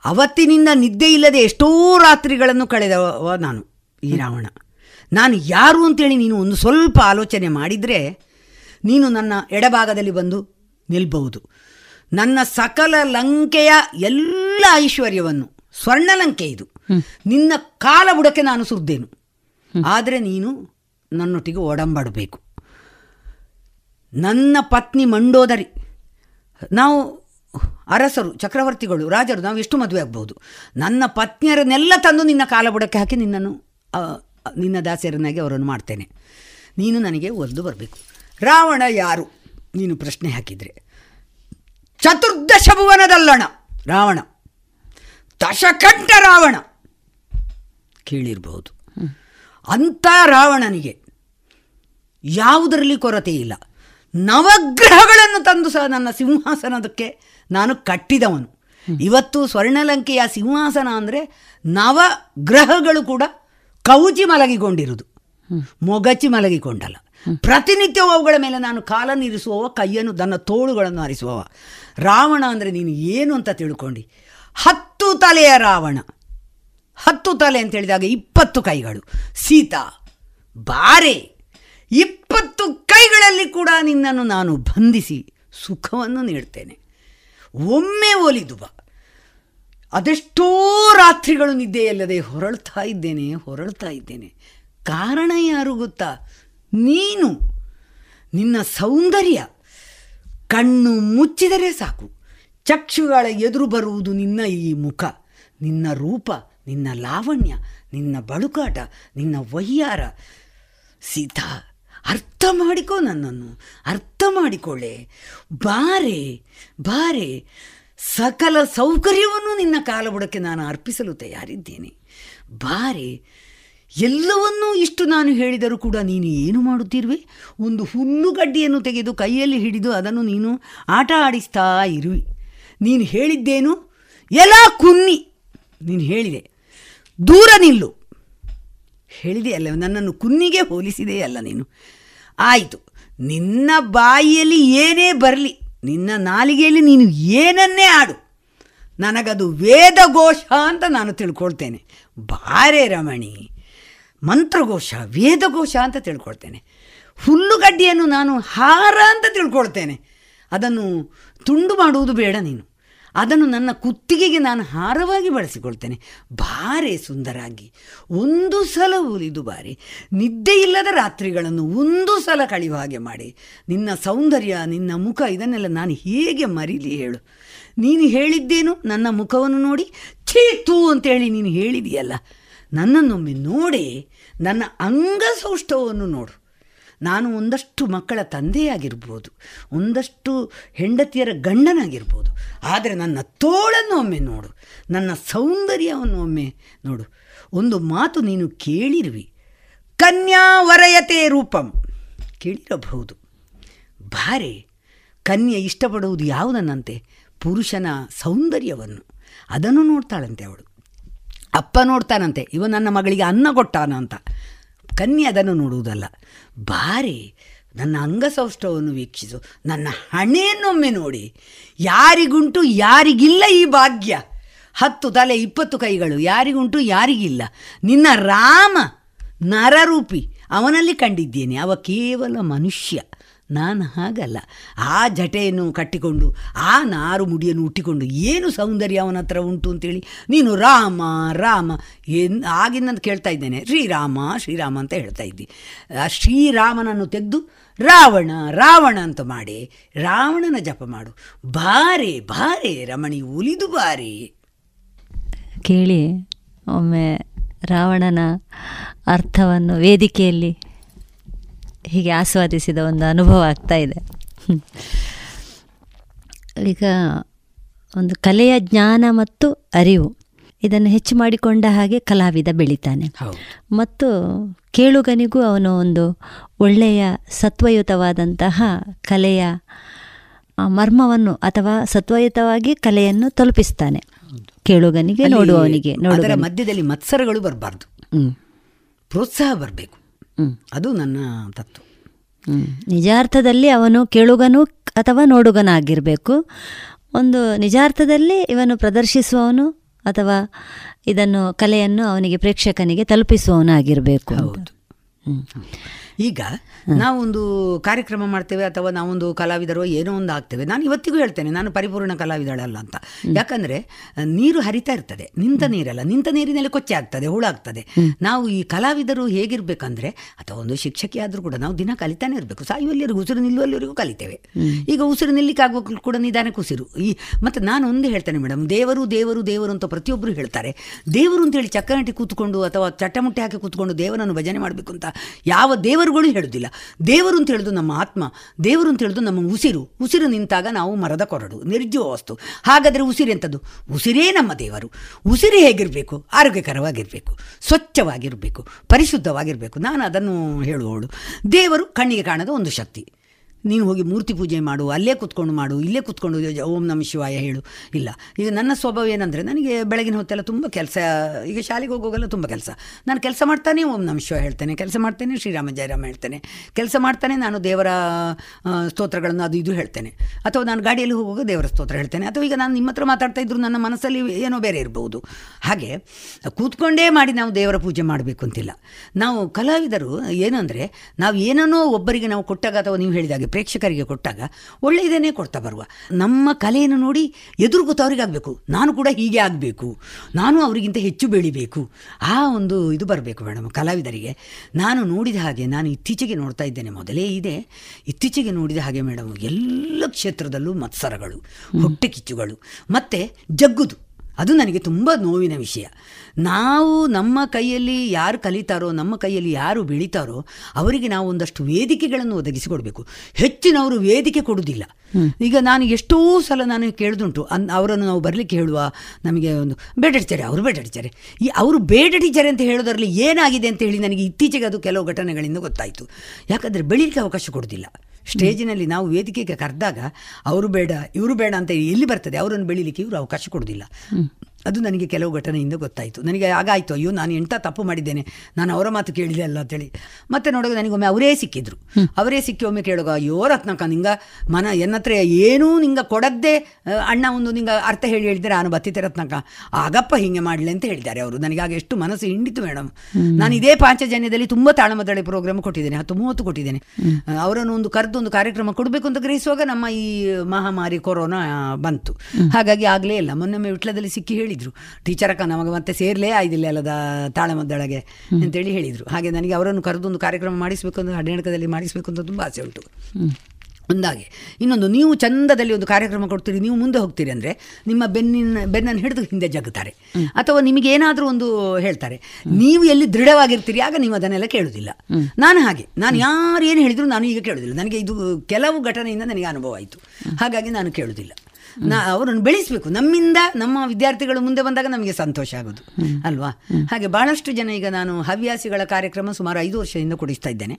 ಅವತ್ತಿನಿಂದ ನಿದ್ದೆ ಇಲ್ಲದೆ ಎಷ್ಟೋ ರಾತ್ರಿಗಳನ್ನು ಕಳೆದವ ನಾನು ಈ ರಾವಣ. ನಾನು ಯಾರು ಅಂತೇಳಿ ನೀನು ಒಂದು ಸ್ವಲ್ಪ ಆಲೋಚನೆ ಮಾಡಿದರೆ ನೀನು ನನ್ನ ಎಡಭಾಗದಲ್ಲಿ ಬಂದು ನಿಲ್ಬಹುದು. ನನ್ನ ಸಕಲ ಲಂಕೆಯ ಎಲ್ಲ ಐಶ್ವರ್ಯವನ್ನು ಸ್ವರ್ಣಲಂಕೆ ಇದು. ನಿನ್ನ ಕಾಲ ಬುಡಕ್ಕೆ ನಾನು ಸುರಿದೇನು. ಆದರೆ ನೀನು ನನ್ನೊಟ್ಟಿಗೆ ಒಡಂಬಡಬೇಕು. ನನ್ನ ಪತ್ನಿ ಮಂಡೋದರಿ. ನಾವು ಅರಸರು ಚಕ್ರವರ್ತಿಗಳು ರಾಜರು ನಾವು ಎಷ್ಟು ಮದುವೆ ಆಗ್ಬೋದು ನನ್ನ ಪತ್ನಿಯರನ್ನೆಲ್ಲ ತಂದು ನಿನ್ನ ಕಾಲ ಬುಡಕ್ಕೆ ಹಾಕಿ ನಿನ್ನನ್ನು ನಿನ್ನ ದಾಸಿಯರನ್ನಾಗಿ ಅವರನ್ನು ಮಾಡ್ತೇನೆ. ನೀನು ನನಗೆ ಒಲ್ದು ಬರಬೇಕು. ರಾವಣ ಯಾರು? ನೀನು ಪ್ರಶ್ನೆ ಹಾಕಿದರೆ. ಚತುರ್ದಶ ಭುವನದಲ್ಲಣ ರಾವಣ. ದಶಕಂಠ ರಾವಣ ಕೇಳಿರಬಹುದು. ಅಂಥ ರಾವಣನಿಗೆ ಯಾವುದರಲ್ಲಿ ಕೊರತೆ ಇಲ್ಲ. ನವಗ್ರಹಗಳನ್ನು ತಂದು ಸಹ ನನ್ನ ಸಿಂಹಾಸನದಕ್ಕೆ ನಾನು ಕಟ್ಟಿದವನು. ಇವತ್ತು ಸ್ವರ್ಣಲಂಕೆಯ ಸಿಂಹಾಸನ ಅಂದರೆ ನವಗ್ರಹಗಳು ಕೂಡ ಕೌಜಿ ಮಲಗಿಕೊಂಡಿರುವುದು. ಮೊಗಚಿ ಮಲಗಿಕೊಂಡಲ್ಲ. ಪ್ರತಿನಿತ್ಯವೂ ಅವುಗಳ ಮೇಲೆ ನಾನು ಕಾಲನ್ನಿರಿಸುವವ ಕೈಯನ್ನು, ನನ್ನ ತೋಳುಗಳನ್ನು ಹರಿಸುವವ ರಾವಣ ಅಂದರೆ ನೀನು ಏನು ಅಂತ ತಿಳ್ಕೊಂಡು. ಹತ್ತು ತಲೆಯ ರಾವಣ. ಹತ್ತು ತಲೆ ಅಂತ ಹೇಳಿದಾಗ ಇಪ್ಪತ್ತು ಕೈಗಳು. ಸೀತಾ, ಬಾರೆ, ಇಪ್ಪತ್ತು ಕೈಗಳಲ್ಲಿ ಕೂಡ ನಿನ್ನನ್ನು ನಾನು ಬಂಧಿಸಿ ಸುಖವನ್ನು ನೀಡ್ತೇನೆ. ಒಮ್ಮೆ ಒಲಿದು ಬಾ ಅದೆಷ್ಟೋ ರಾತ್ರಿಗಳು ನಿದ್ದೆಯಲ್ಲದೆ ಹೊರಳ್ತಾ ಇದ್ದೇನೆ ಹೊರಳ್ತಾ ಇದ್ದೇನೆ. ಕಾರಣ ಯಾರು ಗೊತ್ತಾ? ನೀನು ನಿನ್ನ ಸೌಂದರ್ಯ ಕಣ್ಣು ಮುಚ್ಚಿದರೆ ಸಾಕು. ಚಕ್ಷುಗಳ ಎದುರು ಬರುವುದು ನಿನ್ನ ಈ ಮುಖ. ನಿನ್ನ ರೂಪ, ನಿನ್ನ ಲಾವಣ್ಯ, ನಿನ್ನ ಬಳುಕಾಟ, ನಿನ್ನ ವಯ್ಯಾರ ಸೀತಾ, ಅರ್ಥ ಮಾಡಿಕೋ ನನ್ನನ್ನು, ಅರ್ಥ ಮಾಡಿಕೊಳ್ಳೆ. ಬಾರೆ ಬಾರೆ. ಸಕಲ ಸೌಕರ್ಯವನ್ನು ನಿನ್ನ ಕಾಲಬುಡಕ್ಕೆ ನಾನು ಅರ್ಪಿಸಲು ತಯಾರಿದ್ದೇನೆ. ಬಾರೆ ಎಲ್ಲವನ್ನೂ ಇಷ್ಟು ನಾನು ಹೇಳಿದರೂ ಕೂಡ ನೀನು ಏನು ಮಾಡುತ್ತಿರುವೆ? ಒಂದು ಹುಲ್ಲುಗಡ್ಡಿಯನ್ನು ತೆಗೆದು ಕೈಯಲ್ಲಿ ಹಿಡಿದು ಅದನ್ನು ನೀನು ಆಟ ಆಡಿಸ್ತಾ ಇರುವಿ. ನೀನು ಹೇಳಿದ್ದೇನು? ಎಲ್ಲ ಕುನ್ನಿ. ನೀನು ಹೇಳಿದೆ. ದೂರ ನಿಲ್ಲು. ಹೇಳಿದೆಯಲ್ಲ ನನ್ನನ್ನು ಕುನ್ನಿಗೆ ಹೋಲಿಸಿದೆಯಲ್ಲ ನೀನು. ಆಯಿತು, ನಿನ್ನ ಬಾಯಿಯಲ್ಲಿ ಏನೇ ಬರಲಿ, ನಿನ್ನ ನಾಲಿಗೆಯಲ್ಲಿ ನೀನು ಏನನ್ನೇ ಆಡು, ನನಗದು ವೇದಘೋಷ ಅಂತ ನಾನು ತಿಳ್ಕೊಳ್ತೇನೆ. ಬಾರೆ ರಮಣಿ ಮಂತ್ರಘೋಷ, ವೇದಘೋಷ ಅಂತ ತಿಳ್ಕೊಳ್ತೇನೆ. ಹುಲ್ಲುಗಡ್ಡಿಯನ್ನು ನಾನು ಹಾರ ಅಂತ ತಿಳ್ಕೊಳ್ತೇನೆ. ಅದನ್ನು ತುಂಡು ಮಾಡುವುದು ಬೇಡ ನೀನು. ಅದನ್ನು ನನ್ನ ಕುತ್ತಿಗೆಗೆ ನಾನು ಹಾರವಾಗಿ ಬಳಸಿಕೊಳ್ತೇನೆ. ಭಾರಿ ಸುಂದರಾಗಿ, ಒಂದು ಸಲ ಉಲಿದು ಬಾರಿ ನಿದ್ದೆ ಇಲ್ಲದ ರಾತ್ರಿಗಳನ್ನು ಒಂದು ಸಲ ಕಳೆಯುವ ಹಾಗೆ ಮಾಡಿ. ನಿನ್ನ ಸೌಂದರ್ಯ, ನಿನ್ನ ಮುಖ, ಇದನ್ನೆಲ್ಲ ನಾನು ಹೇಗೆ ಮರೀಲಿ ಹೇಳು. ನೀನು ಹೇಳಿದ್ದೇನು? ನನ್ನ ಮುಖವನ್ನು ನೋಡಿ, ಛೀ ತೂ ಅಂತೇಳಿ ನೀನು ಹೇಳಿದೆಯಲ್ಲ. ನನ್ನನ್ನೊಮ್ಮೆ ನೋಡಿ ನನ್ನ ಅಂಗಸೌಷ್ಠವನ್ನು ನೋಡು. ನಾನು ಒಂದಷ್ಟು ಮಕ್ಕಳ ತಂದೆಯಾಗಿರ್ಬೋದು, ಒಂದಷ್ಟು ಹೆಂಡತಿಯರ ಗಂಡನಾಗಿರ್ಬೋದು, ಆದರೆ ನನ್ನ ತೋಳನ್ನು ಒಮ್ಮೆ ನೋಡು, ನನ್ನ ಸೌಂದರ್ಯವನ್ನು ಒಮ್ಮೆ ನೋಡು. ಒಂದು ಮಾತು ನೀನು ಕೇಳಿರುವಿ. ಕನ್ಯಾವರಯತೆ ರೂಪಂ. ಕೇಳಿರಬಹುದು. ಭಾರಿ, ಕನ್ಯೆ ಇಷ್ಟಪಡುವುದು ಯಾವುದನ್ನಂತೆ? ಪುರುಷನ ಸೌಂದರ್ಯವನ್ನು. ಅದನ್ನು ನೋಡ್ತಾಳಂತೆ ಅವಳು. ಅಪ್ಪ ನೋಡ್ತಾನಂತೆ, ಇವ ನನ್ನ ಮಗಳಿಗೆ ಅನ್ನ ಕೊಟ್ಟಾನ ಅಂತ. ಕನ್ಯೆ ಅದನ್ನು ನೋಡುವುದಲ್ಲ. ಬಾರಿ, ನನ್ನ ಅಂಗಸೌಷ್ಠವನ್ನು ವೀಕ್ಷಿಸು, ನನ್ನ ಹಣೆಯನ್ನೊಮ್ಮೆ ನೋಡಿ. ಯಾರಿಗುಂಟು, ಯಾರಿಗಿಲ್ಲ ಈ ಭಾಗ್ಯ? ಹತ್ತು ತಲೆ, ಇಪ್ಪತ್ತು ಕೈಗಳು, ಯಾರಿಗುಂಟು, ಯಾರಿಗಿಲ್ಲ. ನಿನ್ನ ರಾಮ, ನರರೂಪಿ, ಅವನಲ್ಲಿ ಕಂಡಿದ್ದೇನೆ. ಅವ ಕೇವಲ ಮನುಷ್ಯ. ನಾನು ಹಾಗಲ್ಲ. ಆ ಜಟೆಯನ್ನು ಕಟ್ಟಿಕೊಂಡು, ಆ ನಾರು ಮುಡಿಯನ್ನು ಹುಟ್ಟಿಕೊಂಡು ಏನು ಸೌಂದರ್ಯ ಅವನ ಹತ್ರ ಉಂಟು ಅಂತೇಳಿ ನೀನು ರಾಮ ರಾಮ ಎನ್ ಆಗಿನ ಕೇಳ್ತಾ ಇದ್ದೇನೆ. ಶ್ರೀರಾಮ ಶ್ರೀರಾಮ ಅಂತ ಹೇಳ್ತಾ ಇದ್ದಿ. ಆ ಶ್ರೀರಾಮನನ್ನು ತೆಗೆದು ರಾವಣ ರಾವಣ ಅಂತ ಮಾಡಿ. ರಾವಣನ ಜಪ ಮಾಡು. ಬಾರೆ ಬಾರೆ ರಮಣಿ, ಉಲಿದು ಬಾರೆ. ಕೇಳಿ ಒಮ್ಮೆ ರಾವಣನ ಅರ್ಥವನ್ನು ವೇದಿಕೆಯಲ್ಲಿ ಹೀಗೆ ಆಸ್ವಾದಿಸಿದ ಒಂದು ಅನುಭವ ಆಗ್ತಾ ಇದೆ. ಈಗ ಒಂದು ಕಲೆಯ ಜ್ಞಾನ ಮತ್ತು ಅರಿವು ಇದನ್ನು ಹೆಚ್ಚು ಮಾಡಿಕೊಂಡ ಹಾಗೆ ಕಲಾವಿದ ಬೆಳಿತಾನೆ. ಮತ್ತು ಕೇಳುಗನಿಗೂ ಅವನು ಒಂದು ಒಳ್ಳೆಯ ಸತ್ವಯುತವಾದಂತಹ ಕಲೆಯ ಮರ್ಮವನ್ನು ಅಥವಾ ಸತ್ವಯುತವಾಗಿ ಕಲೆಯನ್ನು ತಲುಪಿಸ್ತಾನೆ. ಕೇಳುಗನಿಗೆ ನೋಡುವವನಿಗೆ ನೋಡುವ ಮಧ್ಯದಲ್ಲಿ ಮತ್ಸರಗಳು ಬರಬಾರ್ದು. ಪ್ರೋತ್ಸಾಹ ಬರಬೇಕು. ಅದು ನನ್ನ ತತ್ವ ನಿಜಾರ್ಥದಲ್ಲಿ ಅವನು ಕೇಳುಗನು ಅಥವಾ ನೋಡುಗನಾಗಿರಬೇಕು. ಒಂದು ನಿಜಾರ್ಥದಲ್ಲಿ ಇವನು ಪ್ರದರ್ಶಿಸುವವನು ಅಥವಾ ಇದನ್ನು ಕಲೆಯನ್ನು ಅವನಿಗೆ ಪ್ರೇಕ್ಷಕನಿಗೆ ತಲುಪಿಸುವವನಾಗಿರಬೇಕು ಅಂತ. ಈಗ ನಾವೊಂದು ಕಾರ್ಯಕ್ರಮ ಮಾಡ್ತೇವೆ ಅಥವಾ ನಾವೊಂದು ಕಲಾವಿದರು ಏನೋ ಒಂದು ಆಗ್ತೇವೆ. ನಾನು ಇವತ್ತಿಗೂ ಹೇಳ್ತೇನೆ, ನಾನು ಪರಿಪೂರ್ಣ ಕಲಾವಿದಳಲ್ಲ ಅಂತ. ಯಾಕಂದ್ರೆ, ನೀರು ಹರಿತಾ ಇರ್ತದೆ. ನಿಂತ ನೀರಲ್ಲ. ನಿಂತ ನೀರಿನಲ್ಲಿ ಕೊಚ್ಚೆ ಆಗ್ತದೆ ಹುಳ ಆಗ್ತದೆ ನಾವು ಈ ಕಲಾವಿದರು ಹೇಗಿರ್ಬೇಕಂದ್ರೆ, ಅಥವಾ ಒಂದು ಶಿಕ್ಷಕಿ ಆದರೂ ಕೂಡ ನಾವು ದಿನ ಕಲಿತಾನೆ ಇರಬೇಕು. ಸಾಯುವಲ್ಲಿವರೆಗೂ, ಉಸಿರು ನಿಲ್ಲುವಲ್ಲಿವರೆಗೂ ಕಲಿತೇವೆ. ಈಗ ಉಸಿರು ನಿಲ್ಲಿಕ್ಕಾಗುವ ಕೂಡ ನಿಧಾನಕ್ಕೆ ಉಸಿರು ಈ ಮತ್ತೆ ನಾನು ಒಂದು ಹೇಳ್ತೇನೆ ಮೇಡಮ್, ದೇವರು ದೇವರು ದೇವರು ಅಂತ ಪ್ರತಿಯೊಬ್ಬರು ಹೇಳ್ತಾರೆ. ದೇವರು ಅಂತೇಳಿ ಚಕ್ಕನಟಿ ಕೂತ್ಕೊಂಡು ಅಥವಾ ಚಟ್ಟಮುಟ್ಟೆ ಹಾಕಿ ಕೂತ್ಕೊಂಡು ದೇವರನ್ನು ಭಜನೆ ಮಾಡಬೇಕು ಅಂತ. ಯಾವ ದೇವರುಗಳು ಹೇಳುವುದಿಲ್ಲ ದೇವರು ಅಂತ ಹೇಳೋದು ನಮ್ಮ ಆತ್ಮ, ದೇವರು ಅಂತ ಹೇಳೋದು ನಮ್ಮ ಉಸಿರು. ಉಸಿರು ನಿಂತಾಗ ನಾವು ಮರದ ಕೊರಡು, ನಿರ್ಜೀವ ವಸ್ತು. ಹಾಗಾದರೆ ಉಸಿರು ಎಂಥದ್ದು ಉಸಿರೇ ನಮ್ಮ ದೇವರು. ಉಸಿರಿ ಹೇಗಿರಬೇಕು? ಆರೋಗ್ಯಕರವಾಗಿರಬೇಕು. ಸ್ವಚ್ಛವಾಗಿರಬೇಕು. ಪರಿಶುದ್ಧವಾಗಿರಬೇಕು. ನಾನು ಅದನ್ನು ಹೇಳುವವಳು. ದೇವರು ಕಣ್ಣಿಗೆ ಕಾಣದ ಒಂದು ಶಕ್ತಿ. ನೀನು ಹೋಗಿ ಮೂರ್ತಿ ಪೂಜೆ ಮಾಡು, ಅಲ್ಲೇ ಕೂತ್ಕೊಂಡು ಮಾಡು, ಇಲ್ಲೇ ಕೂತ್ಕೊಂಡು ಓಂ ನಮ ಶಿವಾಯ ಹೇಳು. ಇಲ್ಲ. ಈಗ ನನ್ನ ಸ್ವಭಾವ ಏನಂದರೆ ನನಗೆ ಬೆಳಗಿನ ಹೊತ್ತೆಲ್ಲ ತುಂಬ ಕೆಲಸ, ಈಗ ಶಾಲೆಗೆ ಹೋಗೋಗೆಲ್ಲ ತುಂಬ ಕೆಲಸ. ನಾನು ಕೆಲಸ ಮಾಡ್ತಾನೆ, ಓಂ ನಮ ಶಿವ ಹೇಳ್ತೇನೆ. ಕೆಲಸ ಮಾಡ್ತೇನೆ, ಶ್ರೀರಾಮ ಜಯರಾಮ ಹೇಳ್ತೇನೆ. ಕೆಲಸ ಮಾಡ್ತಾನೆ, ನಾನು ದೇವರ ಸ್ತೋತ್ರಗಳನ್ನು ಅದು ಇದು ಹೇಳ್ತೇನೆ. ಅಥವಾ ನಾನು ಗಾಡಿಯಲ್ಲಿ ಹೋಗುವಾಗ ದೇವರ ಸ್ತೋತ್ರ ಹೇಳ್ತೇನೆ. ಅಥವಾ ಈಗ ನಾನು ನಿಮ್ಮ ಹತ್ರ ಮಾತಾಡ್ತಾ ಇದ್ರು ನನ್ನ ಮನಸ್ಸಲ್ಲಿ ಏನೋ ಬೇರೆ ಇರಬಹುದು. ಹಾಗೆ ಕೂತ್ಕೊಂಡೇ ಮಾಡಿ ನಾವು ದೇವರ ಪೂಜೆ ಮಾಡಬೇಕು ಅಂತಿಲ್ಲ. ನಾವು ಕಲಾವಿದರು ಏನಂದರೆ ನಾವು ಏನನ್ನೋ ಒಬ್ಬರಿಗೆ ನಾವು ಕೊಟ್ಟಾಗ ಅಥವಾ ನೀವು ಹೇಳಿದಾಗೆ ಪ್ರೇಕ್ಷಕರಿಗೆ ಕೊಟ್ಟಾಗ ಒಳ್ಳೆಯದೇನೇ ಕೊಡ್ತಾ ಬರುವ. ನಮ್ಮ ಕಲೆಯನ್ನು ನೋಡಿ ಎದುರು ಆಗಬೇಕು. ನಾನು ಕೂಡ ಹೀಗೆ ಆಗಬೇಕು. ನಾನು ಅವರಿಗಿಂತ ಹೆಚ್ಚು ಬೆಳಿಬೇಕು. ಆ ಒಂದು ಇದು ಬರಬೇಕು ಮೇಡಮ್, ಕಲಾವಿದರಿಗೆ. ನಾನು ನೋಡಿದ ಹಾಗೆ, ನಾನು ಇತ್ತೀಚೆಗೆ ನೋಡ್ತಾ ಇದ್ದೇನೆ, ಮೊದಲೇ ಇದೆ. ಇತ್ತೀಚೆಗೆ ನೋಡಿದ ಹಾಗೆ ಮೇಡಮ್, ಎಲ್ಲ ಕ್ಷೇತ್ರದಲ್ಲೂ ಮತ್ಸರಗಳು, ಹೊಟ್ಟೆ ಕಿಚ್ಚುಗಳು, ಮತ್ತು ಜಗ್ಗುದು. ಅದು ನನಗೆ ತುಂಬ ನೋವಿನ ವಿಷಯ. ನಾವು ನಮ್ಮ ಕೈಯಲ್ಲಿ ಯಾರು ಕಲಿತಾರೋ ನಮ್ಮ ಕೈಯಲ್ಲಿ ಯಾರು ಬೆಳೀತಾರೋ ಅವರಿಗೆ ನಾವು ಒಂದಷ್ಟು ವೇದಿಕೆಗಳನ್ನು ಒದಗಿಸಿಕೊಡಬೇಕು. ಹೆಚ್ಚಿನವರು ವೇದಿಕೆ ಕೊಡುವುದಿಲ್ಲ. ಈಗ ನಾನು ಎಷ್ಟೋ ಸಲ ನಾನು ಕೇಳಿದುಂಟು ಅನ್ ಅವರನ್ನು ನಾವು ಬರಲಿಕ್ಕೆ ಹೇಳುವ ನಮಗೆ ಒಂದು ಬೇಡ ಟೀಚರೆ ಅವರು ಬೇಡ ಟೀಚರೆ ಈ ಅವರು ಬೇಡ ಟೀಚರ್ ಅಂತ ಹೇಳೋದರಲ್ಲಿ ಏನಾಗಿದೆ ಅಂತ ಹೇಳಿ ನನಗೆ ಇತ್ತೀಚೆಗೆ ಅದು ಕೆಲವು ಘಟನೆಗಳಿಂದ ಗೊತ್ತಾಯಿತು. ಯಾಕಂದರೆ ಬೆಳೀಲಿಕ್ಕೆ ಅವಕಾಶ ಕೊಡೋದಿಲ್ಲ ಸ್ಟೇಜಿನಲ್ಲಿ ನಾವು ವೇದಿಕೆಗೆ ಕರೆದಾಗ, ಅವರು ಬೇಡ, ಇವರು ಬೇಡ ಅಂತ ಎಲ್ಲಿ ಬರ್ತದೆ? ಅವರನ್ನು ಬೆಳಿಲಿಕ್ಕೆ ಇವರು ಅವಕಾಶ ಕೊಡೋದಿಲ್ಲ. ಅದು ನನಗೆ ಕೆಲವು ಘಟನೆಯಿಂದ ಗೊತ್ತಾಯಿತು. ನನಗೆ ಆಗಾಯಿತು ಅಯ್ಯೋ ನಾನು ಎಂಥ ತಪ್ಪು ಮಾಡಿದ್ದೇನೆ ನಾನು ಅವರ ಮಾತು ಕೇಳಿದೆ ಅಲ್ಲ ಅಂತೇಳಿ ಮತ್ತೆ ನೋಡುವಾಗ ನನಗೊಮ್ಮೆ ಅವರೇ ಸಿಕ್ಕಿದ್ರು. ಅವರೇ ಸಿಕ್ಕಿ ಒಮ್ಮೆ ಕೇಳುವಾಗ ಅಯ್ಯೋ ರತ್ನಕ ನಿಂಗ ಮನ ಎನ್ನತ್ರ ಏನೂ ನಿಂಗ ಕೊಡದ್ದೇ ಅಣ್ಣ ಒಂದು ನಿಂಗ ಅರ್ಥ ಹೇಳಿ ಹೇಳಿದರೆ ನಾನು ಬತ್ತಿತೆ ರತ್ನಕ ಆಗಪ್ಪ ಹಿಂಗೆ ಮಾಡಲಿ ಅಂತ ಹೇಳಿದ್ದಾರೆ ಅವರು. ನನಗೆ ಆಗ ಎಷ್ಟು ಮನಸ್ಸು ಹಿಂಡಿತು ಮೇಡಮ್. ನಾನು ಇದೇ ಪಾಂಚಜನ್ಯದಲ್ಲಿ ತುಂಬ ತಾಳಮದಳೆ ಪ್ರೋಗ್ರಾಮ್ ಕೊಟ್ಟಿದ್ದೇನೆ ಹತ್ತು ಮೂವತ್ತು ಕೊಟ್ಟಿದ್ದೇನೆ. ಅವರನ್ನು ಒಂದು ಕರೆದು ಒಂದು ಕಾರ್ಯಕ್ರಮ ಕೊಡಬೇಕು ಅಂತ ಗ್ರಹಿಸುವಾಗ ನಮ್ಮ ಈ ಮಹಾಮಾರಿ ಕೊರೋನಾ ಬಂತು. ಹಾಗಾಗಿ ಆಗಲೇ ಇಲ್ಲ. ಮೊನ್ನೆ ವಿಟ್ಲದಲ್ಲಿ ಸಿಕ್ಕಿ ಹೇಳಿದರು. ಟೀಚರ್ ಅಕ್ಕ ನಮಗೆ ಮತ್ತೆ ಸೇರ್ಲೇ ಆಯ್ದಿಲ್ಲ ಅಲ್ಲದ ತಾಳಮದ್ದೊಳಗೆ ಅಂತೇಳಿ ಹೇಳಿದರು. ಹಾಗೆ ನನಗೆ ಅವರನ್ನು ಕರೆದು ಒಂದು ಕಾರ್ಯಕ್ರಮ ಮಾಡಿಸಬೇಕು ಅಂತ ಹದಿನೆಂಟದಲ್ಲಿ ಮಾಡಿಸಬೇಕು ಅಂತ ತುಂಬ ಆಸೆ ಉಂಟು. ಒಂದಾಗೆ ಇನ್ನೊಂದು ನೀವು ಚಂದದಲ್ಲಿ ಒಂದು ಕಾರ್ಯಕ್ರಮ ಕೊಡ್ತೀರಿ ನೀವು ಮುಂದೆ ಹೋಗ್ತೀರಿ ಅಂದರೆ ನಿಮ್ಮ ಬೆನ್ನಿನ ಬೆನ್ನನ್ನು ಹಿಡಿದು ಹಿಂದೆ ಜಗ್ಗುತ್ತಾರೆ ಅಥವಾ ನಿಮಗೆ ಏನಾದರೂ ಒಂದು ಹೇಳ್ತಾರೆ. ನೀವು ಎಲ್ಲಿ ದೃಢವಾಗಿರ್ತೀರಿ ಆಗ ನೀವು ಅದನ್ನೆಲ್ಲ ಕೇಳುವುದಿಲ್ಲ ನಾನು ಹಾಗೆ ನಾನು ಯಾರು ಏನು ಹೇಳಿದ್ರು ನಾನು ಈಗ ಕೇಳುವುದಿಲ್ಲ ನನಗೆ ಇದು ಕೆಲವು ಘಟನೆಯಿಂದ ನನಗೆ ಅನುಭವ ಆಯಿತು. ಹಾಗಾಗಿ ನಾನು ಕೇಳುವುದಿಲ್ಲ ನಾ, ಅವರನ್ನು ಬೆಳೆಸಬೇಕು. ನಮ್ಮಿಂದ ನಮ್ಮ ವಿದ್ಯಾರ್ಥಿಗಳು ಮುಂದೆ ಬಂದಾಗ ನಮಗೆ ಸಂತೋಷ ಆಗೋದು. ಅಲ್ವಾ? ಹಾಗೆ ಬಹಳಷ್ಟು ಜನ ಈಗ ನಾನು ಹವ್ಯಾಸಿಗಳ ಕಾರ್ಯಕ್ರಮ ಸುಮಾರು ಐದು ವರ್ಷದಿಂದ ಕೊಡಿಸ್ತಾ ಇದ್ದೇನೆ.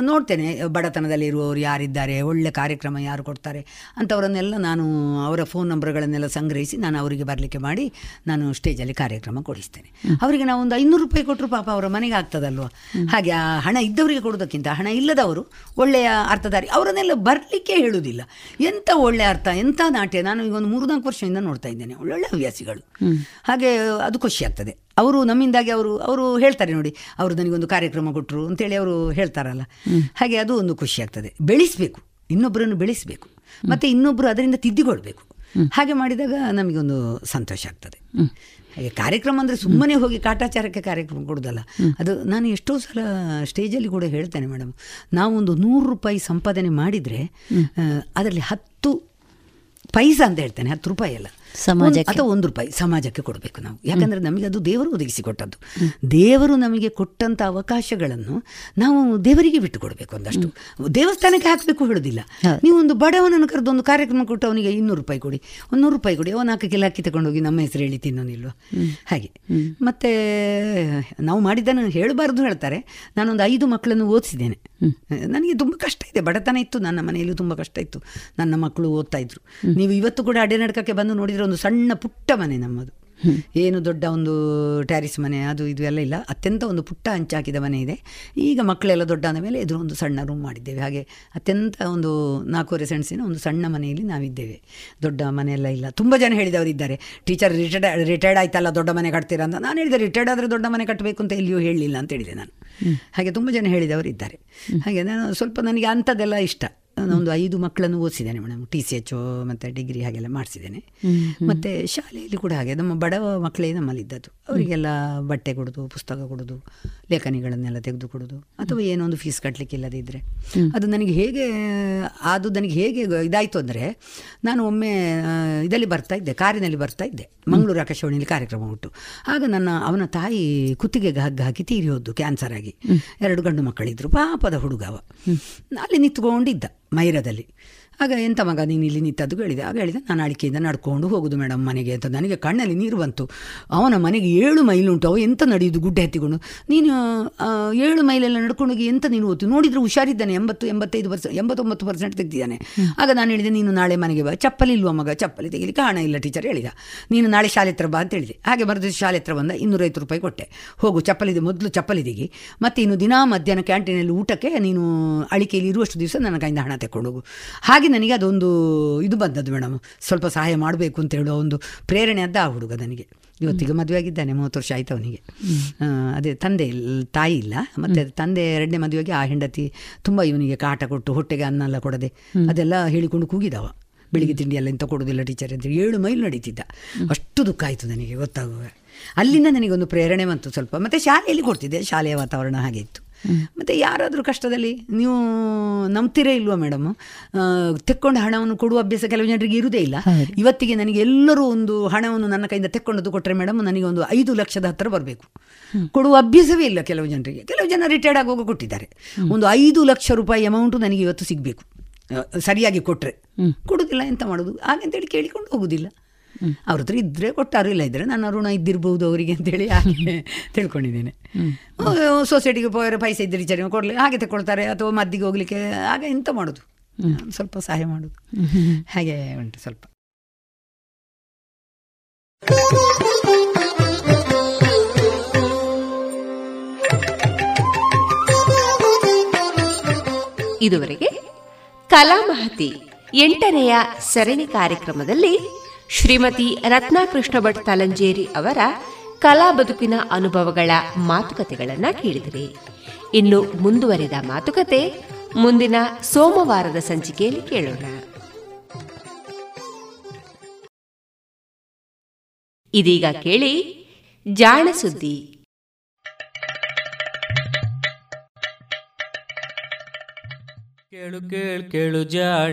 ನೋಡ್ತೇನೆ ಬಡತನದಲ್ಲಿ ಇರುವವರು ಯಾರಿದ್ದಾರೆ, ಒಳ್ಳೆ ಕಾರ್ಯಕ್ರಮ ಯಾರು ಕೊಡ್ತಾರೆ ಅಂಥವರನ್ನೆಲ್ಲ ನಾನು ಅವರ ಫೋನ್ ನಂಬರ್ಗಳನ್ನೆಲ್ಲ ಸಂಗ್ರಹಿಸಿ ನಾನು ಅವರಿಗೆ ಬರಲಿಕ್ಕೆ ಮಾಡಿ ನಾನು ಸ್ಟೇಜಲ್ಲಿ ಕಾರ್ಯಕ್ರಮ ಕೊಡಿಸ್ತೇನೆ. ಅವರಿಗೆ ನಾವು ಒಂದು ಐನೂರು ರೂಪಾಯಿ ಕೊಟ್ಟರು ಪಾಪ ಅವರ ಮನೆಗೆ ಆಗ್ತದಲ್ವ? ಹಾಗೆ ಆ ಹಣ ಇದ್ದವರಿಗೆ ಕೊಡೋದಕ್ಕಿಂತ ಹಣ ಇಲ್ಲದವರು ಒಳ್ಳೆಯ ಅರ್ಥಧಾರಿ ಅವರನ್ನೆಲ್ಲ ಬರಲಿಕ್ಕೆ ಹೇಳುವುದಿಲ್ಲ. ಎಂಥ ಒಳ್ಳೆಯ ಅರ್ಥ ಎಂಥ ನಾಟ್ಯ ನಾನು ಈಗ ಒಂದು ಮೂರು ನಾಲ್ಕು ವರ್ಷದಿಂದ ನೋಡ್ತಾ ಇದ್ದೇನೆ. ಒಳ್ಳೊಳ್ಳೆ ಹವ್ಯಾಸಿಗಳು. ಹಾಗೆ ಅದು ಖುಷಿ ಆಗ್ತದೆ. ಅವರು ನಮ್ಮಿಂದಾಗಿ ಅವರು ಅವರು ಹೇಳ್ತಾರೆ ನೋಡಿ ಅವರು ನನಗೊಂದು ಕಾರ್ಯಕ್ರಮ ಕೊಟ್ಟರು ಅಂತೇಳಿ ಅವರು ಹೇಳ್ತಾರಲ್ಲ. ಹಾಗೆ ಅದು ಒಂದು ಖುಷಿ ಆಗ್ತದೆ. ಬೆಳೆಸಬೇಕು. ಇನ್ನೊಬ್ಬರನ್ನು ಬೆಳೆಸಬೇಕು. ಮತ್ತು ಇನ್ನೊಬ್ಬರು ಅದರಿಂದ ತಿದ್ದಿಕೊಳ್ಬೇಕು. ಹಾಗೆ ಮಾಡಿದಾಗ ನಮಗೊಂದು ಸಂತೋಷ ಆಗ್ತದೆ. ಹಾಗೆ ಕಾರ್ಯಕ್ರಮ ಅಂದರೆ ಸುಮ್ಮನೆ ಹೋಗಿ ಕಾಟಾಚಾರಕ್ಕೆ ಕಾರ್ಯಕ್ರಮ ಕೊಡೋದಲ್ಲ. ಅದು ನಾನು ಎಷ್ಟೋ ಸಲ ಸ್ಟೇಜಲ್ಲಿ ಕೂಡ ಹೇಳ್ತೇನೆ ಮೇಡಮ್. ನಾವೊಂದು ನೂರು ರೂಪಾಯಿ ಸಂಪಾದನೆ ಮಾಡಿದರೆ ಅದರಲ್ಲಿ ಹತ್ತು ಪೈಸಾ ಅಂತ ಹೇಳ್ತೇನೆ ಹತ್ತು ರೂಪಾಯಿ ಅಲ್ಲ. ಸಮಾಜಕ್ಕೆ. ಅಥವಾ ಒಂದು ರೂಪಾಯಿ ಸಮಾಜಕ್ಕೆ ಕೊಡಬೇಕು ನಾವು. ಯಾಕಂದರೆ ನಮಗೆ ಅದು ದೇವರು ಒದಗಿಸಿಕೊಟ್ಟದ್ದು. ದೇವರು ನಮಗೆ ಕೊಟ್ಟಂಥ ಅವಕಾಶಗಳನ್ನು ನಾವು ದೇವರಿಗೆ ಬಿಟ್ಟು ಕೊಡಬೇಕು ಒಂದಷ್ಟು ದೇವಸ್ಥಾನಕ್ಕೆ ಹಾಕಬೇಕು ಹೇಳೋದಿಲ್ಲ. ನೀವು ಒಂದು ಬಡವನನ್ನು ಕರೆದು ಒಂದು ಕಾರ್ಯಕ್ರಮ ಕೊಟ್ಟು ಅವನಿಗೆ ಇನ್ನೂರು ರೂಪಾಯಿ ಕೊಡಿ. ಒಂದು ನೂರು ರೂಪಾಯಿ ಕೊಡಿ. ಅವನು ನಾಲ್ಕು ಕಿಲೋ ಅಕ್ಕಿ ತಗೊಂಡೋಗಿ ನಮ್ಮ ಹೆಸರು ಹೇಳಿ ತಿನ್ನೋನಿಲ್ವ ಹಾಗೆ. ಮತ್ತೆ ನಾವು ಮಾಡಿದ್ದನ್ನು ಹೇಳಬಾರ್ದು ಹೇಳ್ತಾರೆ. ನಾನೊಂದು ಐದು ಮಕ್ಕಳನ್ನು ಓದಿಸಿದ್ದೇನೆ. ನನಗೆ ತುಂಬ ಕಷ್ಟ ಇದೆ. ಬಡತನ ಇತ್ತು. ನನ್ನ ಮನೆಯಲ್ಲೂ ತುಂಬ ಕಷ್ಟ ಇತ್ತು. ನನ್ನ ಮಕ್ಕಳು ಓದ್ತಾ ಇದ್ರು. ನೀವು ಇವತ್ತು ಕೂಡ ಅಡೆನಡ್ಕಕ್ಕೆ ಬಂದು ನೋಡಿದರೆ ಒಂದು ಸಣ್ಣ ಪುಟ್ಟ ಮನೆ ನಮ್ಮದು. ಏನು ದೊಡ್ಡ ಒಂದು ಟ್ಯಾರಿಸ್ ಮನೆ ಅದು ಇದು ಎಲ್ಲ ಇಲ್ಲ. ಅತ್ಯಂತ ಒಂದು ಪುಟ್ಟ ಹಂಚಾಕಿದ ಮನೆ ಇದೆ. ಈಗ ಮಕ್ಕಳೆಲ್ಲ ದೊಡ್ಡ ಆದ ಮೇಲೆ ಎದುರು ಒಂದು ಸಣ್ಣ ರೂಮ್ ಮಾಡಿದ್ದೇವೆ. ಹಾಗೆ ಅತ್ಯಂತ ಒಂದು ನಾಲ್ಕೂವರೆ ಸೆಣಸಿನ ಒಂದು ಸಣ್ಣ ಮನೆಯಲ್ಲಿ ನಾವಿದ್ದೇವೆ. ದೊಡ್ಡ ಮನೆಯೆಲ್ಲ ಇಲ್ಲ. ತುಂಬ ಜನ ಹೇಳಿದವರು ಇದ್ದಾರೆ ಟೀಚರ್ ರಿಟೈರ್ಡ್ ರಿಟೈರ್ಡ್ ಆಯ್ತಲ್ಲ ದೊಡ್ಡ ಮನೆ ಕಟ್ತೀರಾ ಅಂತ. ನಾನು ಹೇಳಿದೆ ರಿಟೈರ್ಡ್ ಆದರೆ ದೊಡ್ಡ ಮನೆ ಕಟ್ಟಬೇಕು ಅಂತ ಎಲ್ಲಿಯೂ ಹೇಳಲಿಲ್ಲ ಅಂತ ಹೇಳಿದೆ ನಾನು. ಹಾಗೆ ತುಂಬ ಜನ ಹೇಳಿದವರು ಇದ್ದಾರೆ. ಹಾಗೆ ನಾನು ಸ್ವಲ್ಪ ನನಗೆ ಅಂಥದ್ದೆಲ್ಲ ಇಷ್ಟ. ನಾನು ಒಂದು ಐದು ಮಕ್ಕಳನ್ನು ಓದಿಸಿದ್ದೇನೆ ಮೇಡಮ್ ಟಿ ಸಿ ಎಚ್ ಮತ್ತು ಡಿಗ್ರಿ ಹಾಗೆಲ್ಲ ಮಾಡಿಸಿದ್ದೇನೆ. ಮತ್ತು ಶಾಲೆಯಲ್ಲಿ ಕೂಡ ಹಾಗೆ ನಮ್ಮ ಬಡವ ಮಕ್ಕಳೇ ನಮ್ಮಲ್ಲಿದ್ದದ್ದು ಅವರಿಗೆಲ್ಲ ಬಟ್ಟೆ ಕೊಡೋದು ಪುಸ್ತಕ ಕೊಡೋದು ಲೇಖನಿಗಳನ್ನೆಲ್ಲ ತೆಗೆದು ಕೊಡೋದು ಅಥವಾ ಏನೋ ಒಂದು ಫೀಸ್ ಕಟ್ಟಲಿಕ್ಕೆ ಇಲ್ಲದಿದ್ದರೆ ಅದು ನನಗೆ ಹೇಗೆ ಅದು ನನಗೆ ಹೇಗೆ ಇದಾಯಿತು ಅಂದರೆ ನಾನು ಒಮ್ಮೆ ಇದರಲ್ಲಿ ಬರ್ತಾ ಇದ್ದೆ ಕಾರಿನಲ್ಲಿ ಬರ್ತಾ ಇದ್ದೆ. ಮಂಗಳೂರು ಆಕಾಶವಾಣಿಯಲ್ಲಿ ಕಾರ್ಯಕ್ರಮ ಉಂಟು. ಆಗ ನನ್ನ ಅವನ ತಾಯಿ ಕುತ್ತಿಗೆಗೆ ಹಗ್ಗ ಹಾಕಿ ತೀರಿ ಹೋದ್ದು ಕ್ಯಾನ್ಸರ್ ಆಗಿ. ಎರಡು ಗಂಡು ಮಕ್ಕಳಿದ್ರು ಪಾಪದ ಹುಡುಗ ಅವ ಅಲ್ಲಿ ನಿಂತ್ಕೊಂಡಿದ್ದ. ಮೈರದಲ್ಲಿ. ಆಗ ಎಂತ ಮಗ ನೀನು ಇಲ್ಲಿ ನಿಂತದ್ದು ಹೇಳಿದೆ ಆಗ ಹೇಳಿದೆ ನಾನು ಅಡಿಕೆಯಿಂದ ನಡ್ಕೊಂಡು ಹೋಗುದು ಮೇಡಮ್ ಮನೆಗೆ ಅಂತ. ನನಗೆ ಕಣ್ಣಲ್ಲಿ ನೀರು ಬಂತು. ಅವನ ಮನೆಗೆ ಏಳು ಮೈಲು ಉಂಟು. ಅವ ಎಂತ ನಡೆಯುದು ಗುಡ್ಡೆ ಹತ್ತಿಕೊಂಡು? ನೀನು ಏಳು ಮೈಲೆಲ್ಲ ನಡ್ಕೊಂಡೋಗಿ ಎಂತ ನೀನು ಓದ್ತು? ನೋಡಿದ್ರೆ ಹುಷಾರಿದ್ದಾನೆ. ಎಂಬತ್ತು ಎಂಬತ್ತೈದು ಪರ್ಸೆಂಟ್ ಎಂಬತ್ತೊಂಬತ್ತು ಪರ್ಸೆಂಟ್ ತೆಗ್ದಿದ್ದಾನೆ. ಆಗ ನಾನು ಹೇಳಿದೆ ನೀನು ನಾಳೆ ಮನೆಗೆ ಬಾ. ಚಪ್ಪಲಿ ಇಲ್ವ ಮಗ? ಚಪ್ಪಲಿ ತೆಗಿಲಿಕ್ಕೆ ಹಣ ಇಲ್ಲ ಟೀಚರ್. ಹೇಳಿದ. ನೀನು ನಾಳೆ ಶಾಲೆ ಹತ್ರ ಬಾ ಅಂತ ಹೇಳಿದೆ. ಹಾಗೆ ಮರದ ಶಾಲೆ ಹತ್ರ ಬಂದ ಇನ್ನೂರೈವತ್ತು ರೂಪಾಯಿ ಕೊಟ್ಟೆ. ಹೋಗು ಚಪ್ಪಲಿದೆ ಮೊದಲು ಚಪ್ಪಲಿ ತೆಗಿ. ಮತ್ತು ಇನ್ನು ದಿನಾ ಮಧ್ಯಾಹ್ನ ಕ್ಯಾಂಟೀನಲ್ಲಿ ಊಟಕ್ಕೆ ನೀನು ಅಳಿಕೆಯಲ್ಲಿ ಇರುವಷ್ಟು ದಿವಸ ನನ್ನ ಕೈಯಿಂದ ಹಣ ತಗೊಂಡೋಗು ಹೋಗು ಹಾಗೆ ನನಗೆ ಅದೊಂದು ಇದು ಬಂದದ್ದು ಮೇಡಮ್. ಸ್ವಲ್ಪ ಸಹಾಯ ಮಾಡಬೇಕು ಅಂತ ಹೇಳುವ ಒಂದು ಪ್ರೇರಣೆ ಅದ ಆ ಹುಡುಗ ನನಗೆ. ಇವತ್ತಿಗೆ ಮದುವೆ ಆಗಿದ್ದಾನೆ ಮೂವತ್ತು ವರ್ಷ ಆಯ್ತು ಅವನಿಗೆ. ಅದೇ ತಂದೆ ತಾಯಿ ಇಲ್ಲ. ಮತ್ತೆ ತಂದೆ ಎರಡನೇ ಮದುವೆಗೆ ಆ ಹೆಂಡತಿ ತುಂಬ ಇವನಿಗೆ ಕಾಟ ಕೊಟ್ಟು ಹೊಟ್ಟೆಗೆ ಅನ್ನ ಎಲ್ಲ ಕೊಡದೆ ಅದೆಲ್ಲ ಹೇಳಿಕೊಂಡು ಕೂಗಿದವ. ಬೆಳಿಗ್ಗೆ ತಿಂಡಿ ಎಲ್ಲ ಎಂತ ಕೊಡೋದಿಲ್ಲ ಟೀಚರ್ ಅಂತ ಏಳು ಮೈಲ್ ನಡೀತಿದ್ದ. ಅಷ್ಟು ದುಃಖ ಆಯಿತು ನನಗೆ ಗೊತ್ತಾಗುವ ಅಲ್ಲಿಂದ ನನಗೊಂದು ಪ್ರೇರಣೆ ಬಂತು ಸ್ವಲ್ಪ. ಮತ್ತು ಶಾಲೆಯಲ್ಲಿ ಕೊಡ್ತಿದ್ದೆ ಶಾಲೆಯ ವಾತಾವರಣ ಹಾಗೆ ಇತ್ತು. ಮತ್ತು ಯಾರಾದರೂ ಕಷ್ಟದಲ್ಲಿ ನೀವು ನಂಬ್ತೀರೇ ಇಲ್ವಾ ಮೇಡಮ್ ತೆಕ್ಕೊಂಡು ಹಣವನ್ನು ಕೊಡುವ ಅಭ್ಯಾಸ ಕೆಲವು ಜನರಿಗೆ ಇರುವುದೇ ಇಲ್ಲ. ಇವತ್ತಿಗೆ ನನಗೆ ಎಲ್ಲರೂ ಒಂದು ಹಣವನ್ನು ನನ್ನ ಕೈಯಿಂದ ತೆಕ್ಕೊಂಡದ್ದು ಕೊಟ್ಟರೆ ಮೇಡಮ್ ನನಗೆ ಒಂದು ಐದು ಲಕ್ಷದ ಹತ್ತಿರ ಬರಬೇಕು. ಕೊಡುವ ಅಭ್ಯಾಸವೇ ಇಲ್ಲ ಕೆಲವು ಜನರಿಗೆ. ಕೆಲವು ಜನ ರಿಟೈರ್ಡ್ ಆಗುವಾಗ ಕೊಟ್ಟಿದ್ದಾರೆ. ಒಂದು ಐದು ಲಕ್ಷ ರೂಪಾಯಿ ಅಮೌಂಟು ನನಗೆ ಇವತ್ತು ಸಿಗಬೇಕು. ಸರಿಯಾಗಿ ಕೊಟ್ಟರೆ ಕೊಡೋದಿಲ್ಲ ಎಂತ ಮಾಡೋದು? ಹೇಳಿ ಕೇಳಿಕೊಂಡು ಹೋಗುವುದಿಲ್ಲ ಅವ್ರ ಹತ್ರ ಇದ್ದರೆ ಕೊಟ್ಟಾರು ಇಲ್ಲ ಇದ್ರೆ ನನ್ನ ಋಣ ಇದ್ದಿರ್ಬೋದು ಅವರಿಗೆ ಅಂತೇಳಿ ಹಾಗೆ ತಿಳ್ಕೊಂಡಿದ್ದೇನೆ. ಸೊಸೈಟಿಗೆ ಪೈಸೆ ಇದ್ದರೆ ವಿಚಾರ ಕೊಡಲಿ ಹಾಗೆ ತಗೊಳ್ತಾರೆ ಅಥವಾ ಮದ್ದಿಗೆ ಹೋಗ್ಲಿಕ್ಕೆ ಆಗ ಎಂತ ಮಾಡೋದು? ಸ್ವಲ್ಪ ಸಹಾಯ ಮಾಡೋದು. ಹಾಗೆ ಉಂಟು ಸ್ವಲ್ಪ. ಇದುವರೆಗೆ ಕಲಾ ಮಹತಿ ಎಂಟನೆಯ ಸರಣಿ ಕಾರ್ಯಕ್ರಮದಲ್ಲಿ ಶ್ರೀಮತಿ ರತ್ನಾಕೃಷ್ಣ ಭಟ್ ತಲಂಜೇರಿ ಅವರ ಕಲಾ ಬದುಕಿನ ಅನುಭವಗಳ ಮಾತುಕತೆಗಳನ್ನು ಕೇಳಿದಿರಿ. ಇನ್ನು ಮುಂದುವರಿದ ಮಾತುಕತೆ ಮುಂದಿನ ಸೋಮವಾರದ ಸಂಚಿಕೆಯಲ್ಲಿ ಕೇಳೋಣ. ಇದೀಗ ಕೇಳಿ ಜಾಣ ಸುದ್ದಿ. ಕೇಳು ಕೇಳು ಕೇಳು ಜಾಣ.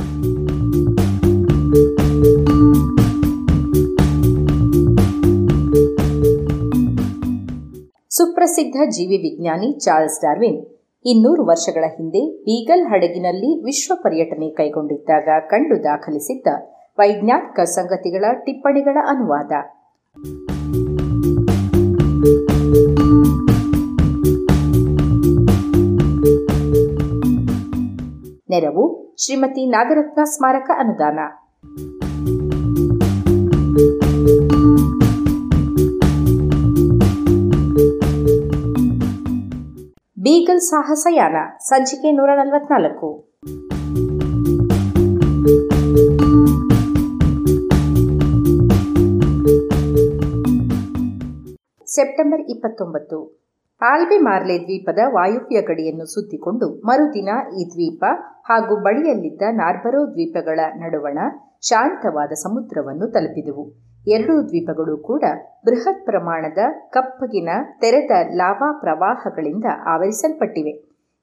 ಸುಪ್ರಸಿದ್ಧ ಜೀವಿ ವಿಜ್ಞಾನಿ ಚಾರ್ಲ್ಸ್ ಡಾರ್ವಿನ್ ಇನ್ನೂರು ವರ್ಷಗಳ ಹಿಂದೆ ಬೀಗಲ್ ಹಡಗಿನಲ್ಲಿ ವಿಶ್ವ ಪರ್ಯಟನೆ ಕೈಗೊಂಡಿದ್ದಾಗ ಕಂಡು ದಾಖಲಿಸಿದ್ದ ವೈಜ್ಞಾನಿಕ ಸಂಗತಿಗಳ ಟಿಪ್ಪಣಿಗಳ ಅನುವಾದ. ನೆರವು ಶ್ರೀಮತಿ ನಾಗರತ್ನ ಸ್ಮಾರಕ ಅನುದಾನ. ಬೀಗಲ್ ಸಾಹಸಯಾನ ಸಂಚಿಕೆ ನೂರ ನಲವತ್ನಾಲ್ಕು. ಸೆಪ್ಟೆಂಬರ್ ಇಪ್ಪತ್ತೊಂಬತ್ತು. ಆಲ್ಬೆ ಮಾರ್ಲೆ ದ್ವೀಪದ ವಾಯುವ್ಯ ಗಡಿಯನ್ನು ಸುತ್ತಿಕೊಂಡು ಮರುದಿನ ಈ ದ್ವೀಪ ಹಾಗೂ ಬಳಿಯಲ್ಲಿದ್ದ ನಾರ್ಬರೋ ದ್ವೀಪಗಳ ನಡುವಣ ಶಾಂತವಾದ ಸಮುದ್ರವನ್ನು ತಲುಪಿದೆವು. ಎರಡೂ ದ್ವೀಪಗಳು ಕೂಡ ಬೃಹತ್ ಪ್ರಮಾಣದ ಕಪ್ಪಗಿನ ತೆರೆದ ಲಾವಾ ಪ್ರವಾಹಗಳಿಂದ ಆವರಿಸಲ್ಪಟ್ಟಿವೆ.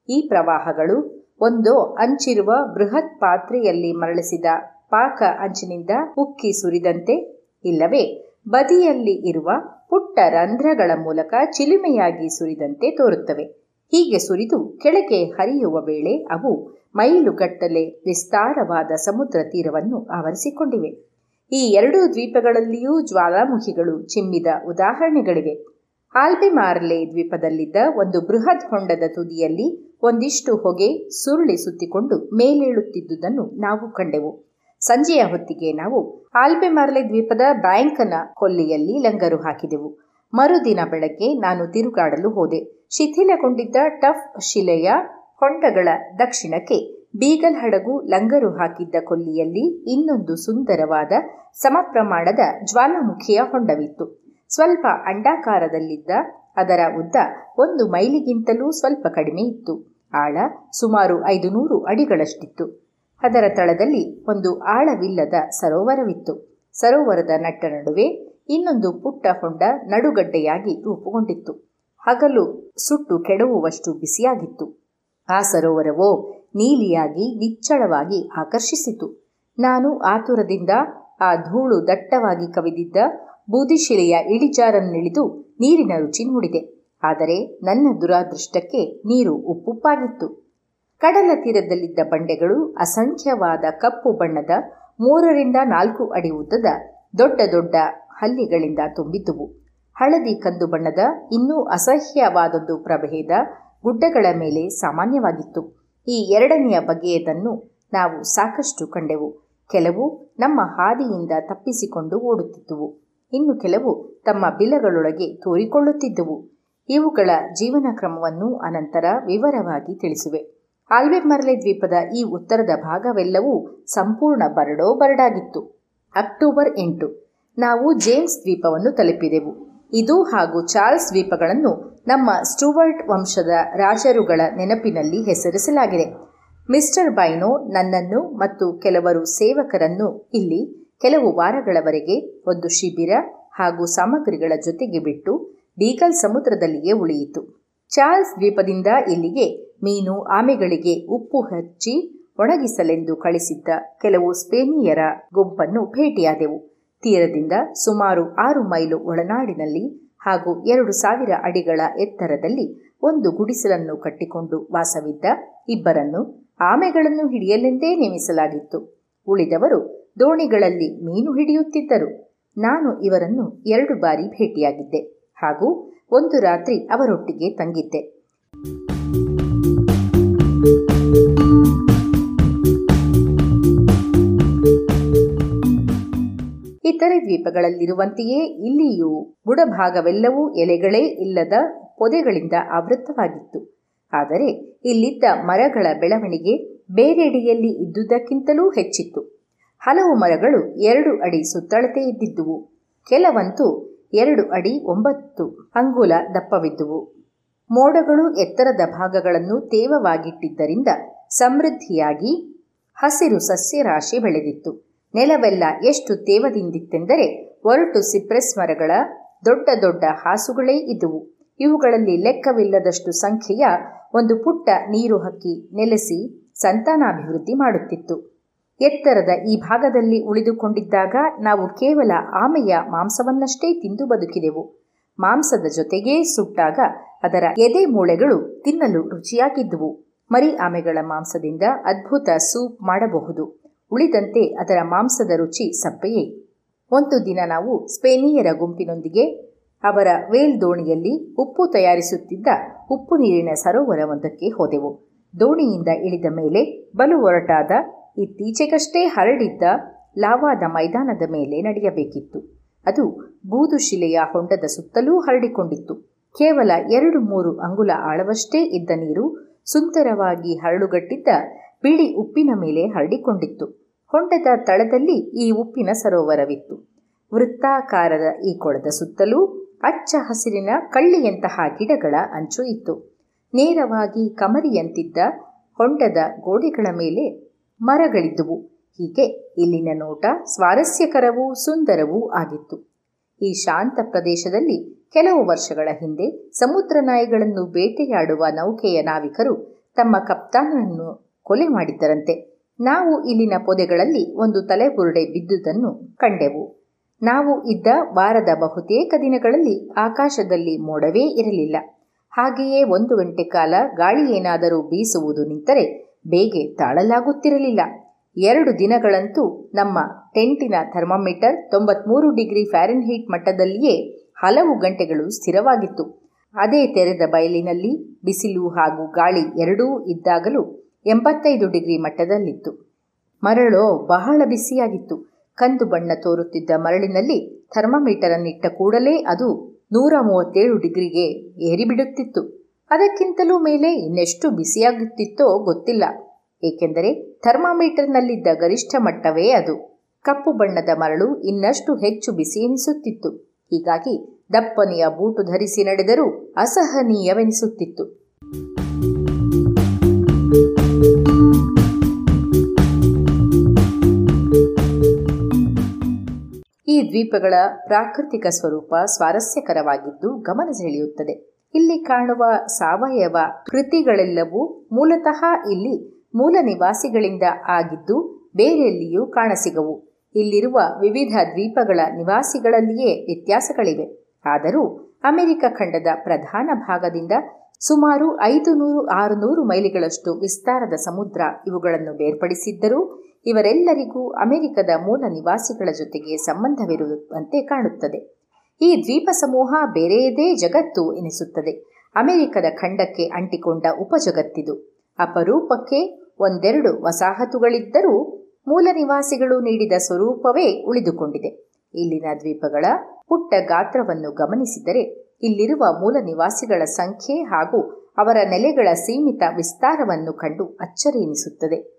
ಈ ಪ್ರವಾಹಗಳು ಒಂದು ಅಂಚಿರುವ ಬೃಹತ್ ಪಾತ್ರೆಯಲ್ಲಿ ಮರಳಿಸಿದ ಪಾಕ ಅಂಚಿನಿಂದ ಉಕ್ಕಿ ಸುರಿದಂತೆ, ಇಲ್ಲವೇ ಬದಿಯಲ್ಲಿ ಇರುವ ಪುಟ್ಟ ರಂಧ್ರಗಳ ಮೂಲಕ ಚಿಲುಮೆಯಾಗಿ ಸುರಿದಂತೆ ತೋರುತ್ತವೆ. ಹೀಗೆ ಸುರಿದು ಕೆಳಗೆ ಹರಿಯುವ ವೇಳೆ ಅವು ಮೈಲುಗಟ್ಟಲೆ ವಿಸ್ತಾರವಾದ ಸಮುದ್ರ ತೀರವನ್ನು ಆವರಿಸಿಕೊಂಡಿವೆ. ಈ ಎರಡು ದ್ವೀಪಗಳಲ್ಲಿಯೂ ಜ್ವಾಲಾಮುಖಿಗಳು ಚಿಮ್ಮಿದ ಉದಾಹರಣೆಗಳಿವೆ. ಆಲ್ಬೆಮಾರ್ಲೆ ದ್ವೀಪದಲ್ಲಿದ್ದ ಒಂದು ಬೃಹತ್ ಹೊಂಡದ ತುದಿಯಲ್ಲಿ ಒಂದಿಷ್ಟು ಹೊಗೆ ಸುರುಳಿ ಸುತ್ತಿಕೊಂಡು ಮೇಲೇಳುತ್ತಿದ್ದುದನ್ನು ನಾವು ಕಂಡೆವು. ಸಂಜೆಯ ಹೊತ್ತಿಗೆ ನಾವು ಆಲ್ಬೆಮಾರ್ಲೆ ದ್ವೀಪದ ಬ್ಯಾಂಕನ ಕೊಲ್ಲಿಯಲ್ಲಿ ಲಂಗರು ಹಾಕಿದೆವು. ಮರುದಿನ ಬೆಳಗ್ಗೆ ನಾನು ತಿರುಗಾಡಲು ಹೋದೆ. ಶಿಥಿಲಗೊಂಡಿದ್ದ ಟಫ್ ಶಿಲೆಯ ಹೊಂಡಗಳ ದಕ್ಷಿಣಕ್ಕೆ ಬೀಗಲ್ ಹಡಗು ಲಂಗರು ಹಾಕಿದ್ದ ಕೊಲ್ಲಿಯಲ್ಲಿ ಇನ್ನೊಂದು ಸುಂದರವಾದ ಸಮಪ್ರಮಾಣದ ಜ್ವಾಲಾಮುಖಿಯ ಹೊಂಡವಿತ್ತು. ಸ್ವಲ್ಪ ಅಂಡಾಕಾರದಲ್ಲಿದ್ದ ಅದರ ಉದ್ದ ಒಂದು ಮೈಲಿಗಿಂತಲೂ ಸ್ವಲ್ಪ ಕಡಿಮೆ ಇತ್ತು. ಆಳ ಸುಮಾರು ಐದು ನೂರು ಅಡಿಗಳಷ್ಟಿತ್ತು. ಅದರ ತಳದಲ್ಲಿ ಒಂದು ಆಳವಿಲ್ಲದ ಸರೋವರವಿತ್ತು. ಸರೋವರದ ನಟ್ಟ ನಡುವೆ ಇನ್ನೊಂದು ಪುಟ್ಟ ಹೊಂಡ ನಡುಗಡ್ಡೆಯಾಗಿ ರೂಪುಗೊಂಡಿತ್ತು. ಹಗಲು ಸುಟ್ಟು ಕೆಡವುವಷ್ಟು ಬಿಸಿಯಾಗಿತ್ತು. ಆ ಸರೋವರವೋ ನೀಲಿಯಾಗಿ, ನಿಚ್ಚಳವಾಗಿ ಆಕರ್ಷಿಸಿತು. ನಾನು ಆತುರದಿಂದ ಆ ಧೂಳು ದಟ್ಟವಾಗಿ ಕವಿದಿದ್ದ ಬೂದಿಶಿಲೆಯ ಇಳಿಜಾರನ್ನಿಳಿದು ನೀರಿನ ರುಚಿ ನೋಡಿದೆ. ಆದರೆ ನನ್ನ ದುರಾದೃಷ್ಟಕ್ಕೆ ನೀರು ಉಪ್ಪುಪ್ಪಾಗಿತ್ತು. ಕಡಲ ತೀರದಲ್ಲಿದ್ದ ಬಂಡೆಗಳು ಅಸಂಖ್ಯವಾದ ಕಪ್ಪು ಬಣ್ಣದ ಮೂರರಿಂದ ನಾಲ್ಕು ಅಡಿ ಉದ್ದದ ದೊಡ್ಡ ದೊಡ್ಡ ಹಲ್ಲಿಗಳಿಂದ ತುಂಬಿದ್ದುವು. ಹಳದಿ ಕಂದು ಬಣ್ಣದ ಇನ್ನೂ ಅಸಹ್ಯವಾದದ್ದು ಪ್ರಭೇದ ಗುಡ್ಡಗಳ ಮೇಲೆ ಸಾಮಾನ್ಯವಾಗಿತ್ತು. ಈ ಎರಡನೆಯ ಬಗೆಯದನ್ನು ನಾವು ಸಾಕಷ್ಟು ಕಂಡೆವು. ಕೆಲವು ನಮ್ಮ ಹಾದಿಯಿಂದ ತಪ್ಪಿಸಿಕೊಂಡು ಓಡುತ್ತಿದ್ದುವು. ಇನ್ನು ಕೆಲವು ತಮ್ಮ ಬಿಲಗಳೊಳಗೆ ತೋರಿಕೊಳ್ಳುತ್ತಿದ್ದುವು. ಇವುಗಳ ಜೀವನ ಕ್ರಮವನ್ನು ಅನಂತರ ವಿವರವಾಗಿ ತಿಳಿಸುವೆ. ಆಲ್ಬೆಮರ್ಲೆ ದ್ವೀಪದ ಈ ಉತ್ತರದ ಭಾಗವೆಲ್ಲವೂ ಸಂಪೂರ್ಣ ಬರಡೋ ಬರಡಾಗಿತ್ತು ಅಕ್ಟೋಬರ್ ಎಂಟು. ನಾವು ಜೇಮ್ಸ್ ದ್ವೀಪವನ್ನು ತಲುಪಿದೆವು. ಇದು ಹಾಗೂ ಚಾರ್ಲ್ಸ್ ದ್ವೀಪಗಳನ್ನು ನಮ್ಮ ಸ್ಟುವರ್ಟ್ ವಂಶದ ರಾಜರುಗಳ ನೆನಪಿನಲ್ಲಿ ಹೆಸರಿಸಲಾಗಿದೆ. ಮಿಸ್ಟರ್ ಬೈನೋ ನನ್ನನ್ನು ಮತ್ತು ಕೆಲವರು ಸೇವಕರನ್ನು ಇಲ್ಲಿ ಕೆಲವು ವಾರಗಳವರೆಗೆ ಒಂದು ಶಿಬಿರ ಹಾಗೂ ಸಾಮಗ್ರಿಗಳ ಜೊತೆಗೆ ಬಿಟ್ಟು ಡೀಗಲ್ ಸಮುದ್ರದಲ್ಲಿಯೇ ಉಳಿಯಿತು. ಚಾರ್ಲ್ಸ್ ದ್ವೀಪದಿಂದ ಇಲ್ಲಿಗೆ ಮೀನು ಆಮೆಗಳಿಗೆ ಉಪ್ಪು ಹಚ್ಚಿ ಒಣಗಿಸಲೆಂದು ಕಳಿಸಿದ್ದ ಕೆಲವು ಸ್ಪೇನಿಯರ ಗುಂಪನ್ನು ಭೇಟಿಯಾದೆವು. ತೀರದಿಂದ ಸುಮಾರು ಆರು ಮೈಲು ಒಳನಾಡಿನಲ್ಲಿ ಹಾಗೂ ಎರಡು ಸಾವಿರ ಅಡಿಗಳ ಎತ್ತರದಲ್ಲಿ ಒಂದು ಗುಡಿಸಲನ್ನು ಕಟ್ಟಿಕೊಂಡು ವಾಸವಿದ್ದ ಇಬ್ಬರನ್ನು ಆಮೆಗಳನ್ನು ಹಿಡಿಯಲೆಂದೇ ನೇಮಿಸಲಾಗಿತ್ತು. ಉಳಿದವರು ದೋಣಿಗಳಲ್ಲಿ ಮೀನು ಹಿಡಿಯುತ್ತಿದ್ದರು. ನಾನು ಇವರನ್ನು ಎರಡು ಬಾರಿ ಭೇಟಿಯಾಗಿದ್ದೆ ಹಾಗೂ ಒಂದು ರಾತ್ರಿ ಅವರೊಟ್ಟಿಗೆ ತಂಗಿದ್ದೆ. ಇತರೆ ದ್ವೀಪಗಳಲ್ಲಿರುವಂತೆಯೇ ಇಲ್ಲಿಯೂ ಬುಡಭಾಗವೆಲ್ಲವೂ ಎಲೆಗಳೇ ಇಲ್ಲದ ಪೊದೆಗಳಿಂದ ಆವೃತ್ತವಾಗಿತ್ತು. ಆದರೆ ಇಲ್ಲಿದ್ದ ಮರಗಳ ಬೆಳವಣಿಗೆ ಬೇರೆಡೆಯಲ್ಲಿ ಇದ್ದುದಕ್ಕಿಂತಲೂ ಹೆಚ್ಚಿತ್ತು. ಹಲವು ಮರಗಳು ಎರಡು ಅಡಿ ಸುತ್ತಳತೆ ಇದ್ದಿದ್ದುವು. ಕೆಲವಂತೂ ಎರಡು ಅಡಿ ಒಂಬತ್ತು ಅಂಗುಲ ದಪ್ಪವಿದ್ದುವು. ಮೋಡಗಳು ಎತ್ತರದ ಭಾಗಗಳನ್ನು ತೇವವಾಗಿಟ್ಟಿದ್ದರಿಂದ ಸಮೃದ್ಧಿಯಾಗಿ ಹಸಿರು ಸಸ್ಯರಾಶಿ ಬೆಳೆದಿತ್ತು. ನೆಲವೆಲ್ಲ ಎಷ್ಟು ತೇವದಿಂದಿತ್ತೆಂದರೆ ಒರಟು ಸಿಪ್ರೆಸ್ ಮರಗಳ ದೊಡ್ಡ ದೊಡ್ಡ ಹಾಸುಗಳೇ ಇದ್ದುವು ಇವುಗಳಲ್ಲಿ ಲೆಕ್ಕವಿಲ್ಲದಷ್ಟು ಸಂಖ್ಯೆಯ ಒಂದು ಪುಟ್ಟ ನೀರು ಹಕ್ಕಿ ನೆಲೆಸಿ ಸಂತಾನಾಭಿವೃದ್ಧಿ ಮಾಡುತ್ತಿತ್ತು. ಎತ್ತರದ ಈ ಭಾಗದಲ್ಲಿ ಉಳಿದುಕೊಂಡಿದ್ದಾಗ ನಾವು ಕೇವಲ ಆಮೆಯ ಮಾಂಸವನ್ನಷ್ಟೇ ತಿಂದು ಬದುಕಿದೆವು. ಮಾಂಸದ ಜೊತೆಗೇ ಸುಟ್ಟಾಗ ಅದರ ಎದೆ ಮೂಳೆಗಳು ತಿನ್ನಲು ರುಚಿಯಾಗಿದ್ದುವು. ಮರಿ ಆಮೆಗಳ ಮಾಂಸದಿಂದ ಅದ್ಭುತ ಸೂಪ್ ಮಾಡಬಹುದು. ಉಳಿದಂತೆ ಅದರ ಮಾಂಸದ ರುಚಿ ಸಪ್ಪೆಯೇ. ಒಂದು ದಿನ ನಾವು ಸ್ಪೇನಿಯರ ಗುಂಪಿನೊಂದಿಗೆ ಅವರ ವೇಲ್ ದೋಣಿಯಲ್ಲಿ ಉಪ್ಪು ತಯಾರಿಸುತ್ತಿದ್ದ ಉಪ್ಪು ನೀರಿನ ಸರೋವರವೊಂದಕ್ಕೆ ಹೋದೆವು. ದೋಣಿಯಿಂದ ಇಳಿದ ಮೇಲೆ ಬಲು ಹೊರಟಾದ ಇತ್ತೀಚೆಗಷ್ಟೇ ಹರಡಿದ್ದ ಲಾವಾದ ಮೈದಾನದ ಮೇಲೆ ನಡೆಯಬೇಕಿತ್ತು. ಅದು ಬೂದು ಶಿಲೆಯ ಹೊಂಡದ ಸುತ್ತಲೂ ಹರಡಿಕೊಂಡಿತ್ತು. ಕೇವಲ ಎರಡು ಮೂರು ಅಂಗುಲ ಆಳವಷ್ಟೇ ಇದ್ದ ನೀರು ಸುಂದರವಾಗಿ ಹರಳುಗಟ್ಟಿದ್ದ ಬಿಳಿ ಉಪ್ಪಿನ ಮೇಲೆ ಹರಡಿಕೊಂಡಿತ್ತು. ಹೊಂಡದ ತಳದಲ್ಲಿ ಈ ಉಪ್ಪಿನ ಸರೋವರವಿತ್ತು. ವೃತ್ತಾಕಾರದ ಈ ಕೊಳದ ಸುತ್ತಲೂ ಅಚ್ಚ ಹಸಿರಿನ ಕಳ್ಳಿಯಂತಹ ಗಿಡಗಳ ಅಂಚು ಇತ್ತು. ನೇರವಾಗಿ ಕಮರಿಯಂತಿದ್ದ ಹೊಂಡದ ಗೋಡೆಗಳ ಮೇಲೆ ಮರಗಳಿದ್ದುವು. ಹೀಗೆ ಇಲ್ಲಿನ ನೋಟ ಸ್ವಾರಸ್ಯಕರವೂ ಸುಂದರವೂ ಆಗಿತ್ತು. ಈ ಶಾಂತ ಪ್ರದೇಶದಲ್ಲಿ ಕೆಲವು ವರ್ಷಗಳ ಹಿಂದೆ ಸಮುದ್ರ ನಾಯಿಗಳನ್ನು ಬೇಟೆಯಾಡುವ ನೌಕೆಯ ನಾವಿಕರು ತಮ್ಮ ಕಪ್ತಾನನ್ನು ಕೊಲೆ ಮಾಡಿದ್ದರಂತೆ. ನಾವು ಇಲ್ಲಿನ ಪೊದೆಗಳಲ್ಲಿ ಒಂದು ತಲೆಬುರುಡೆ ಬಿದ್ದುದನ್ನು ಕಂಡೆವು. ನಾವು ಇದ್ದ ವಾರದ ಬಹುತೇಕ ದಿನಗಳಲ್ಲಿ ಆಕಾಶದಲ್ಲಿ ಮೋಡವೇ ಇರಲಿಲ್ಲ. ಹಾಗೆಯೇ ಒಂದು ಗಂಟೆ ಕಾಲ ಗಾಳಿ ಏನಾದರೂ ಬೀಸುವುದು ನಿಂತರೆ ಬೇಗೆ ತಾಳಲಾಗುತ್ತಿರಲಿಲ್ಲ. ಎರಡು ದಿನಗಳಂತೂ ನಮ್ಮ ಟೆಂಟಿನ ಥರ್ಮಾಮೀಟರ್ ತೊಂಬತ್ಮೂರು ಡಿಗ್ರಿ ಫ್ಯಾರೆನ್ಹೀಟ್ ಮಟ್ಟದಲ್ಲಿಯೇ ಹಲವು ಗಂಟೆಗಳು ಸ್ಥಿರವಾಗಿತ್ತು. ಅದೇ ತೆರೆದ ಬಯಲಿನಲ್ಲಿ ಬಿಸಿಲು ಹಾಗೂ ಗಾಳಿ ಎರಡೂ ಇದ್ದಾಗಲೂ ಎಂಬತ್ತೈದು ಡಿಗ್ರಿ ಮಟ್ಟದಲ್ಲಿತ್ತು. ಮರಳು ಬಹಳ ಬಿಸಿಯಾಗಿತ್ತು. ಕಂದು ಬಣ್ಣ ತೋರುತ್ತಿದ್ದ ಮರಳಿನಲ್ಲಿ ಥರ್ಮಾಮೀಟರನ್ನಿಟ್ಟ ಕೂಡಲೇ ಅದು ನೂರ ಮೂವತ್ತೇಳು ಡಿಗ್ರಿಗೆ ಏರಿಬಿಡುತ್ತಿತ್ತು. ಅದಕ್ಕಿಂತಲೂ ಮೇಲೆ ಇನ್ನೆಷ್ಟು ಬಿಸಿಯಾಗುತ್ತಿತ್ತೋ ಗೊತ್ತಿಲ್ಲ. ಏಕೆಂದರೆ ಥರ್ಮಾಮೀಟರ್ನಲ್ಲಿದ್ದ ಗರಿಷ್ಠ ಮಟ್ಟವೇ ಅದು. ಕಪ್ಪು ಬಣ್ಣದ ಮರಳು ಇನ್ನಷ್ಟು ಹೆಚ್ಚು ಬಿಸಿ ಎನಿಸುತ್ತಿತ್ತು. ಹೀಗಾಗಿ ದಪ್ಪನೆಯ ಬೂಟು ಧರಿಸಿ ನಡೆದರೂ ಅಸಹನೀಯವೆನಿಸುತ್ತಿತ್ತು. ದ್ವೀಪಗಳ ಪ್ರಾಕೃತಿಕ ಸ್ವರೂಪ ಸ್ವಾರಸ್ಯಕರವಾಗಿದ್ದು ಗಮನ ಸೆಳೆಯುತ್ತದೆ. ಇಲ್ಲಿ ಕಾಣುವ ಸಾವಯವ ಕೃತಿಗಳೆಲ್ಲವೂ ಮೂಲತಃ ಇಲ್ಲಿ ಮೂಲ ನಿವಾಸಿಗಳಿಂದ ಆಗಿದ್ದು ಬೇರೆಲ್ಲಿಯೂ ಕಾಣಸಿಗವು. ಇಲ್ಲಿರುವ ವಿವಿಧ ದ್ವೀಪಗಳ ನಿವಾಸಿಗಳಲ್ಲಿಯೇ ವ್ಯತ್ಯಾಸಗಳಿವೆ. ಆದರೂ ಅಮೆರಿಕ ಖಂಡದ ಪ್ರಧಾನ ಭಾಗದಿಂದ ಸುಮಾರು ಐದು ನೂರು ಆರುನೂರು ಮೈಲಿಗಳಷ್ಟು ವಿಸ್ತಾರದ ಸಮುದ್ರ ಇವುಗಳನ್ನು ಬೇರ್ಪಡಿಸಿದ್ದರೂ ಇವರೆಲ್ಲರಿಗೂ ಅಮೆರಿಕದ ಮೂಲ ನಿವಾಸಿಗಳ ಜೊತೆಗೆ ಸಂಬಂಧವಿರುವಂತೆ ಕಾಣುತ್ತದೆ. ಈ ದ್ವೀಪ ಸಮೂಹ ಬೇರೆಯದೇ ಜಗತ್ತು ಎನಿಸುತ್ತದೆ. ಅಮೆರಿಕದ ಖಂಡಕ್ಕೆ ಅಂಟಿಕೊಂಡ ಉಪಜಗತ್ತಿದು. ಅಪರೂಪಕ್ಕೆ ಒಂದೆರಡು ವಸಾಹತುಗಳಿದ್ದರೂ ಮೂಲ ನಿವಾಸಿಗಳು ನೀಡಿದ ಸ್ವರೂಪವೇ ಉಳಿದುಕೊಂಡಿದೆ. ಇಲ್ಲಿನ ದ್ವೀಪಗಳ ಪುಟ್ಟ ಗಾತ್ರವನ್ನು ಗಮನಿಸಿದರೆ ಇಲ್ಲಿರುವ ಮೂಲ ನಿವಾಸಿಗಳ ಸಂಖ್ಯೆ ಹಾಗೂ ಅವರ ನೆಲೆಗಳ ಸೀಮಿತ ವಿಸ್ತಾರವನ್ನು ಕಂಡು ಅಚ್ಚರಿ ಎನಿಸುತ್ತದೆ.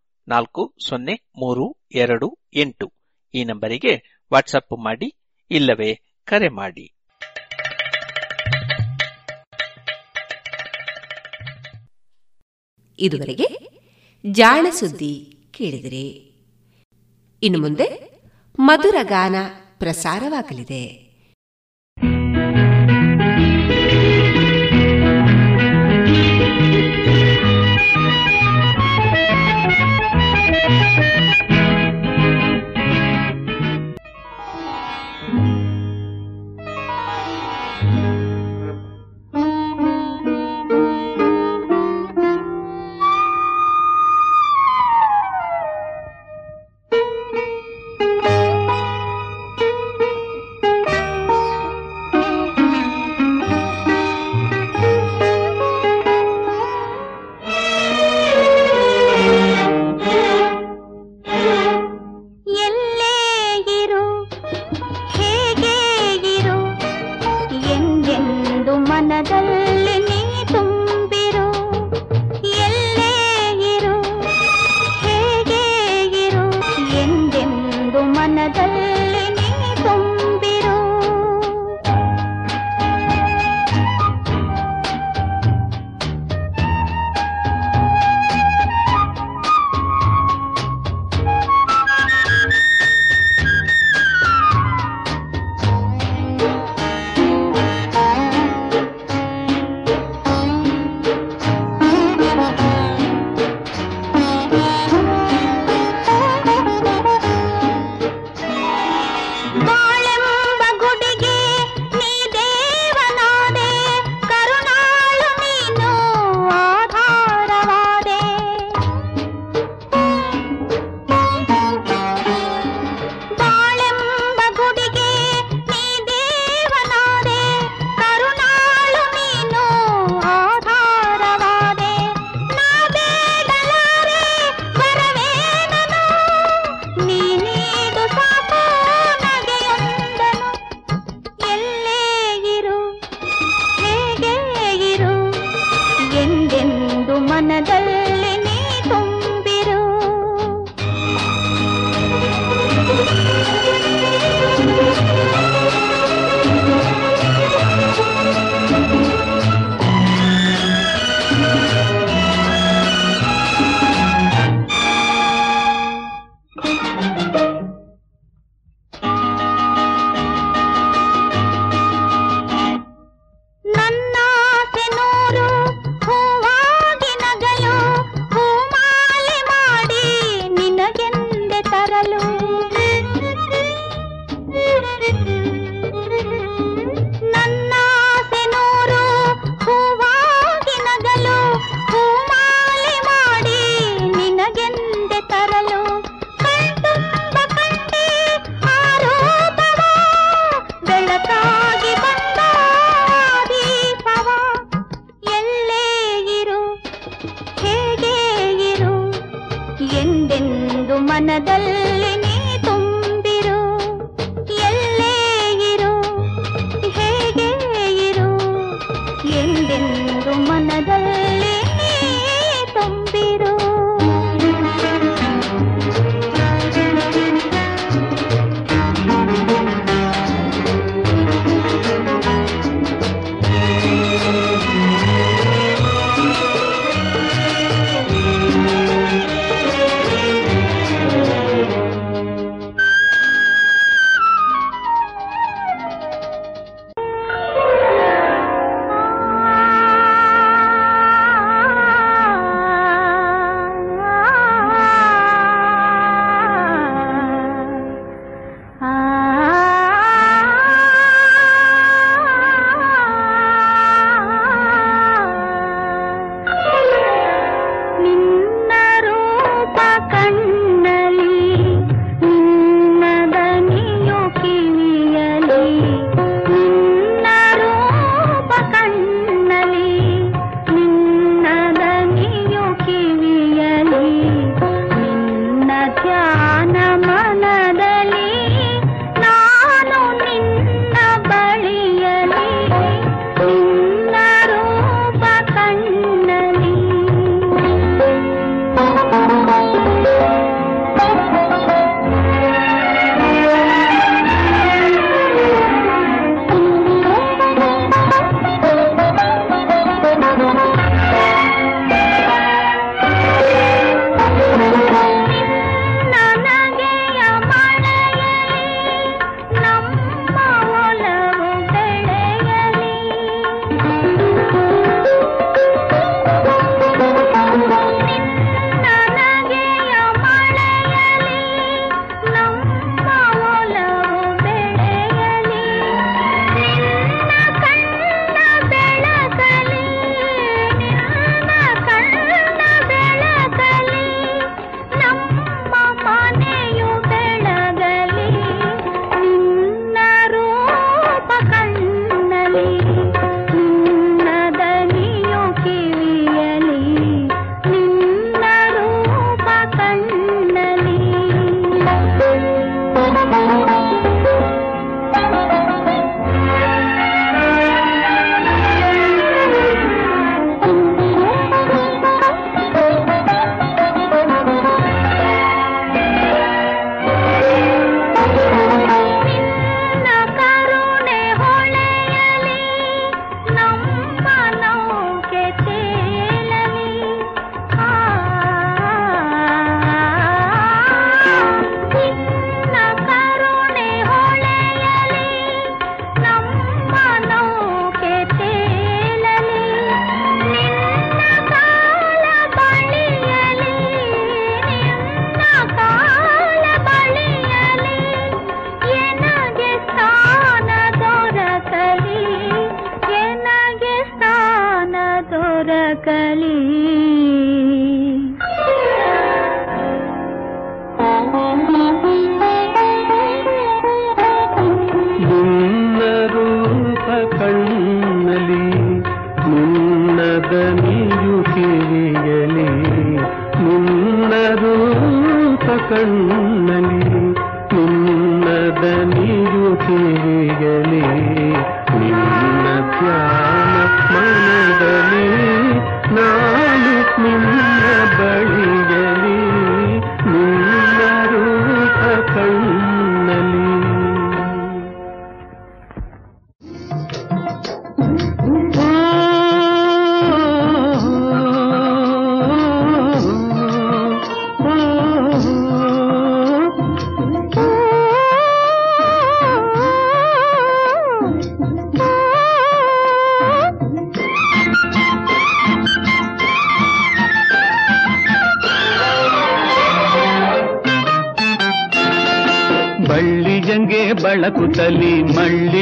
ನಾಲ್ಕು, ಸೊನ್ನೆ, ಮೂರು, ಎರಡು, ಎಂಟು. ಈ ನಂಬರಿಗೆ ವಾಟ್ಸಪ್ ಮಾಡಿ, ಇಲ್ಲವೇ ಕರೆ ಮಾಡಿ. ಇದುವರೆಗೆ ಜಾಣ ಸುದ್ದಿ ಕೇಳಿದಿರಿ. ಇನ್ನು ಮುಂದೆ ಮಧುರ ಗಾನ ಪ್ರಸಾರವಾಗಲಿದೆ.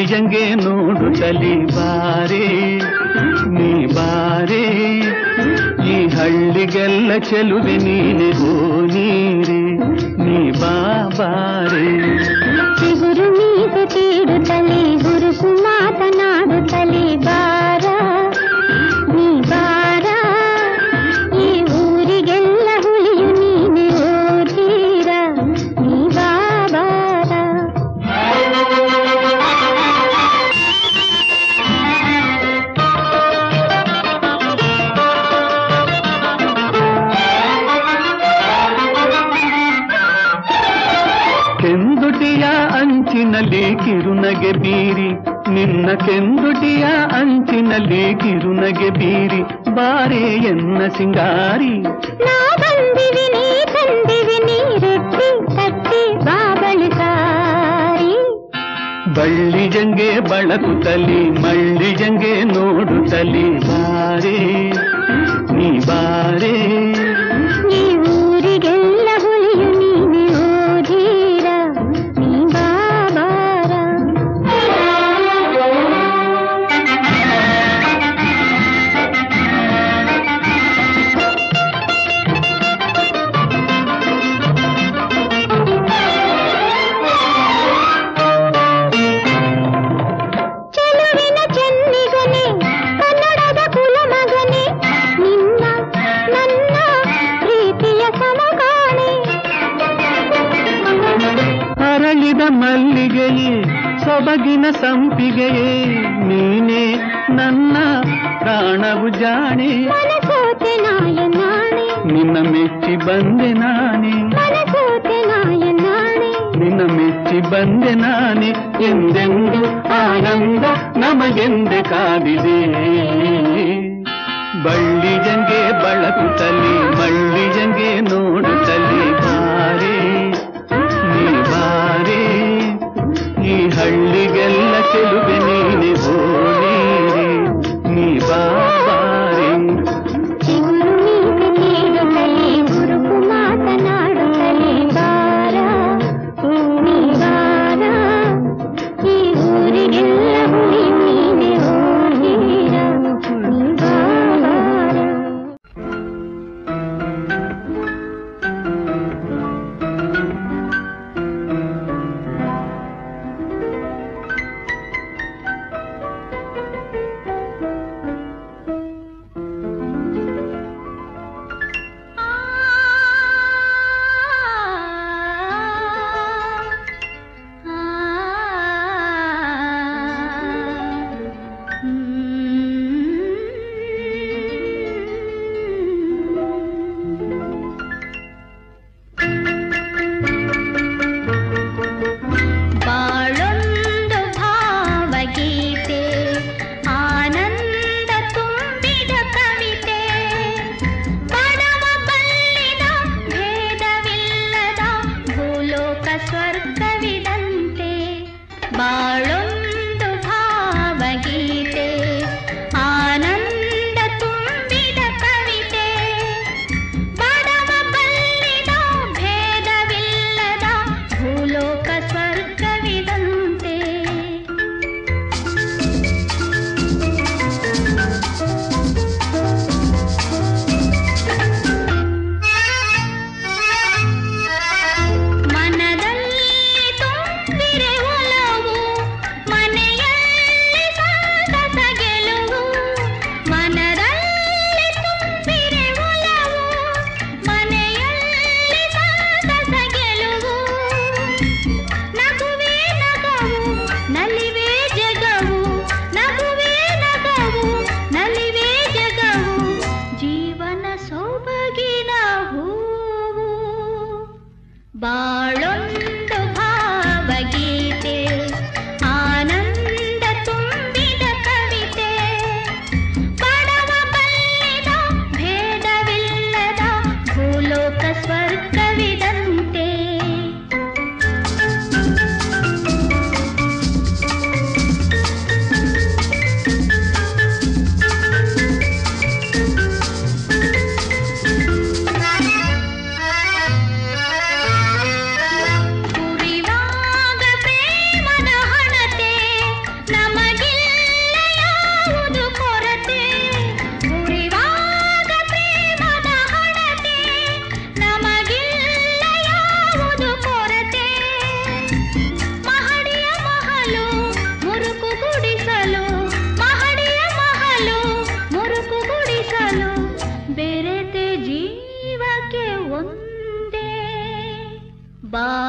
बजरंग ಸಂಪಿಗೆಯೇ ನೀನೇ ನನ್ನ ಪ್ರಾಣವು ಜಾಣೆ Bye.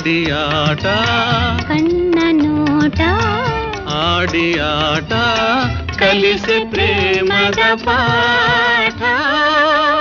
ಆಡಿಯಾಟ ಕಣ್ಣ ನೋಟ ಆಡಿಯಾಟ ಕಲಿಸೆ ಪ್ರೇಮದ ಪಾಠ ಆಕಾಶದ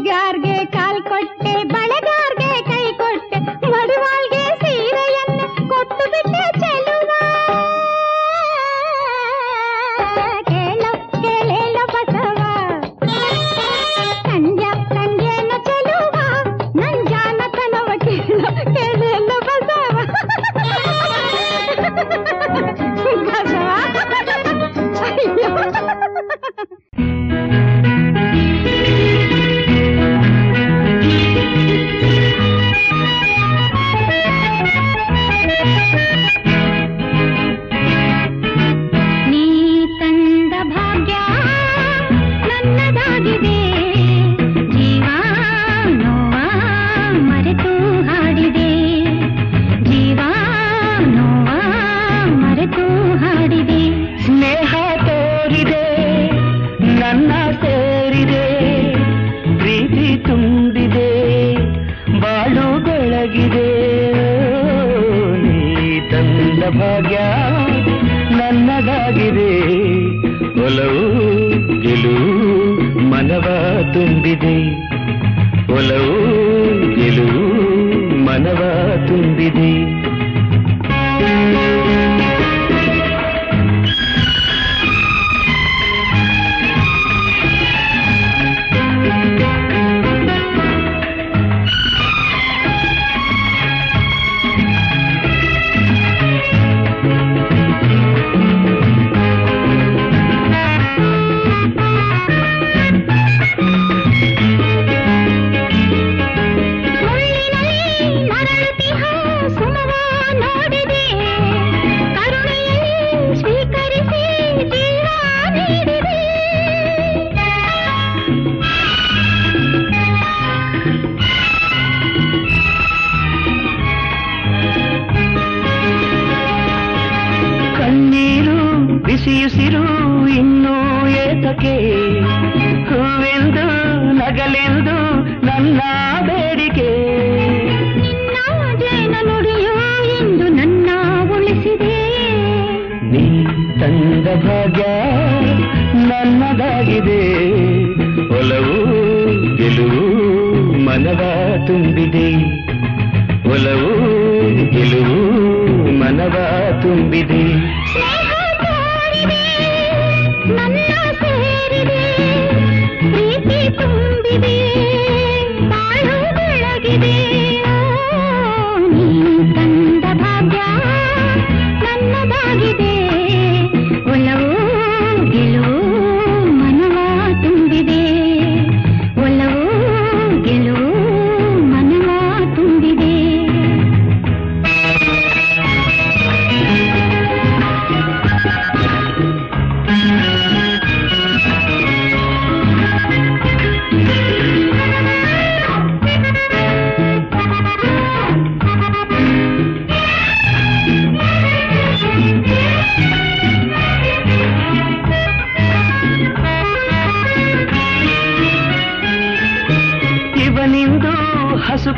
گر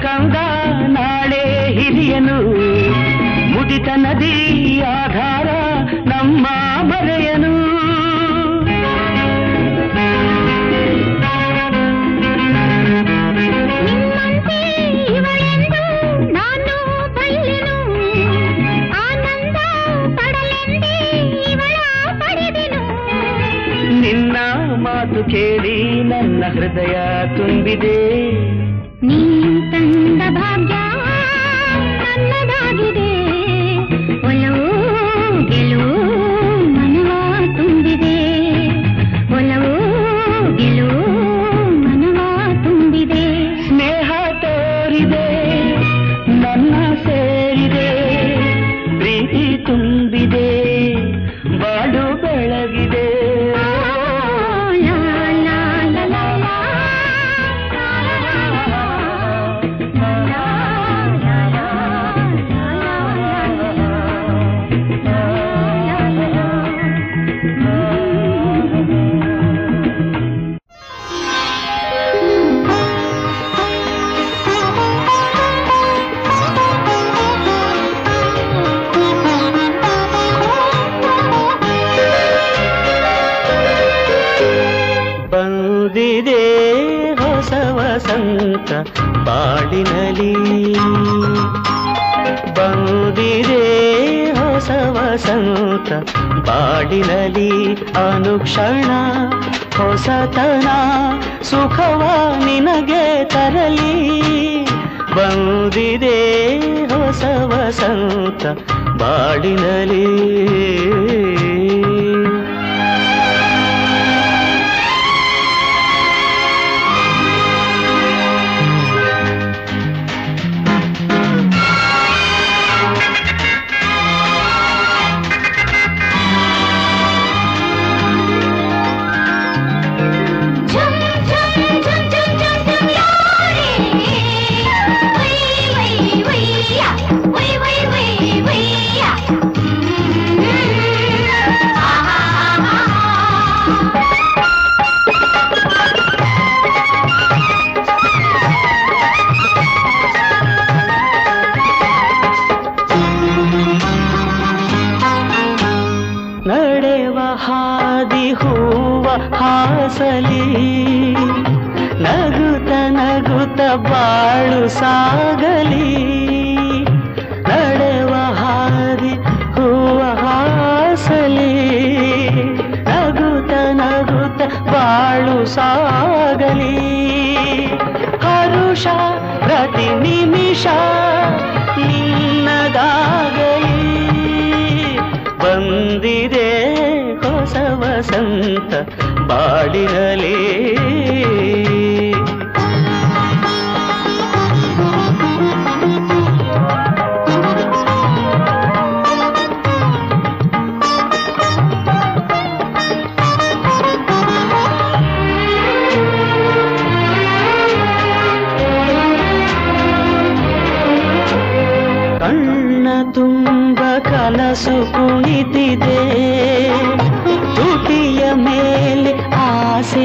ಕಂದ ನಾಳೆ ಹಿರಿಯನು ಮುದಿತ ನದಿ ಆಧಾರ ನಮ್ಮ ಮರೆಯನು ನಿನ್ನ ಮಾತು ಕೇಳಿ ನನ್ನ ಹೃದಯ ತುಂಬಿದೆ ಆಸೆ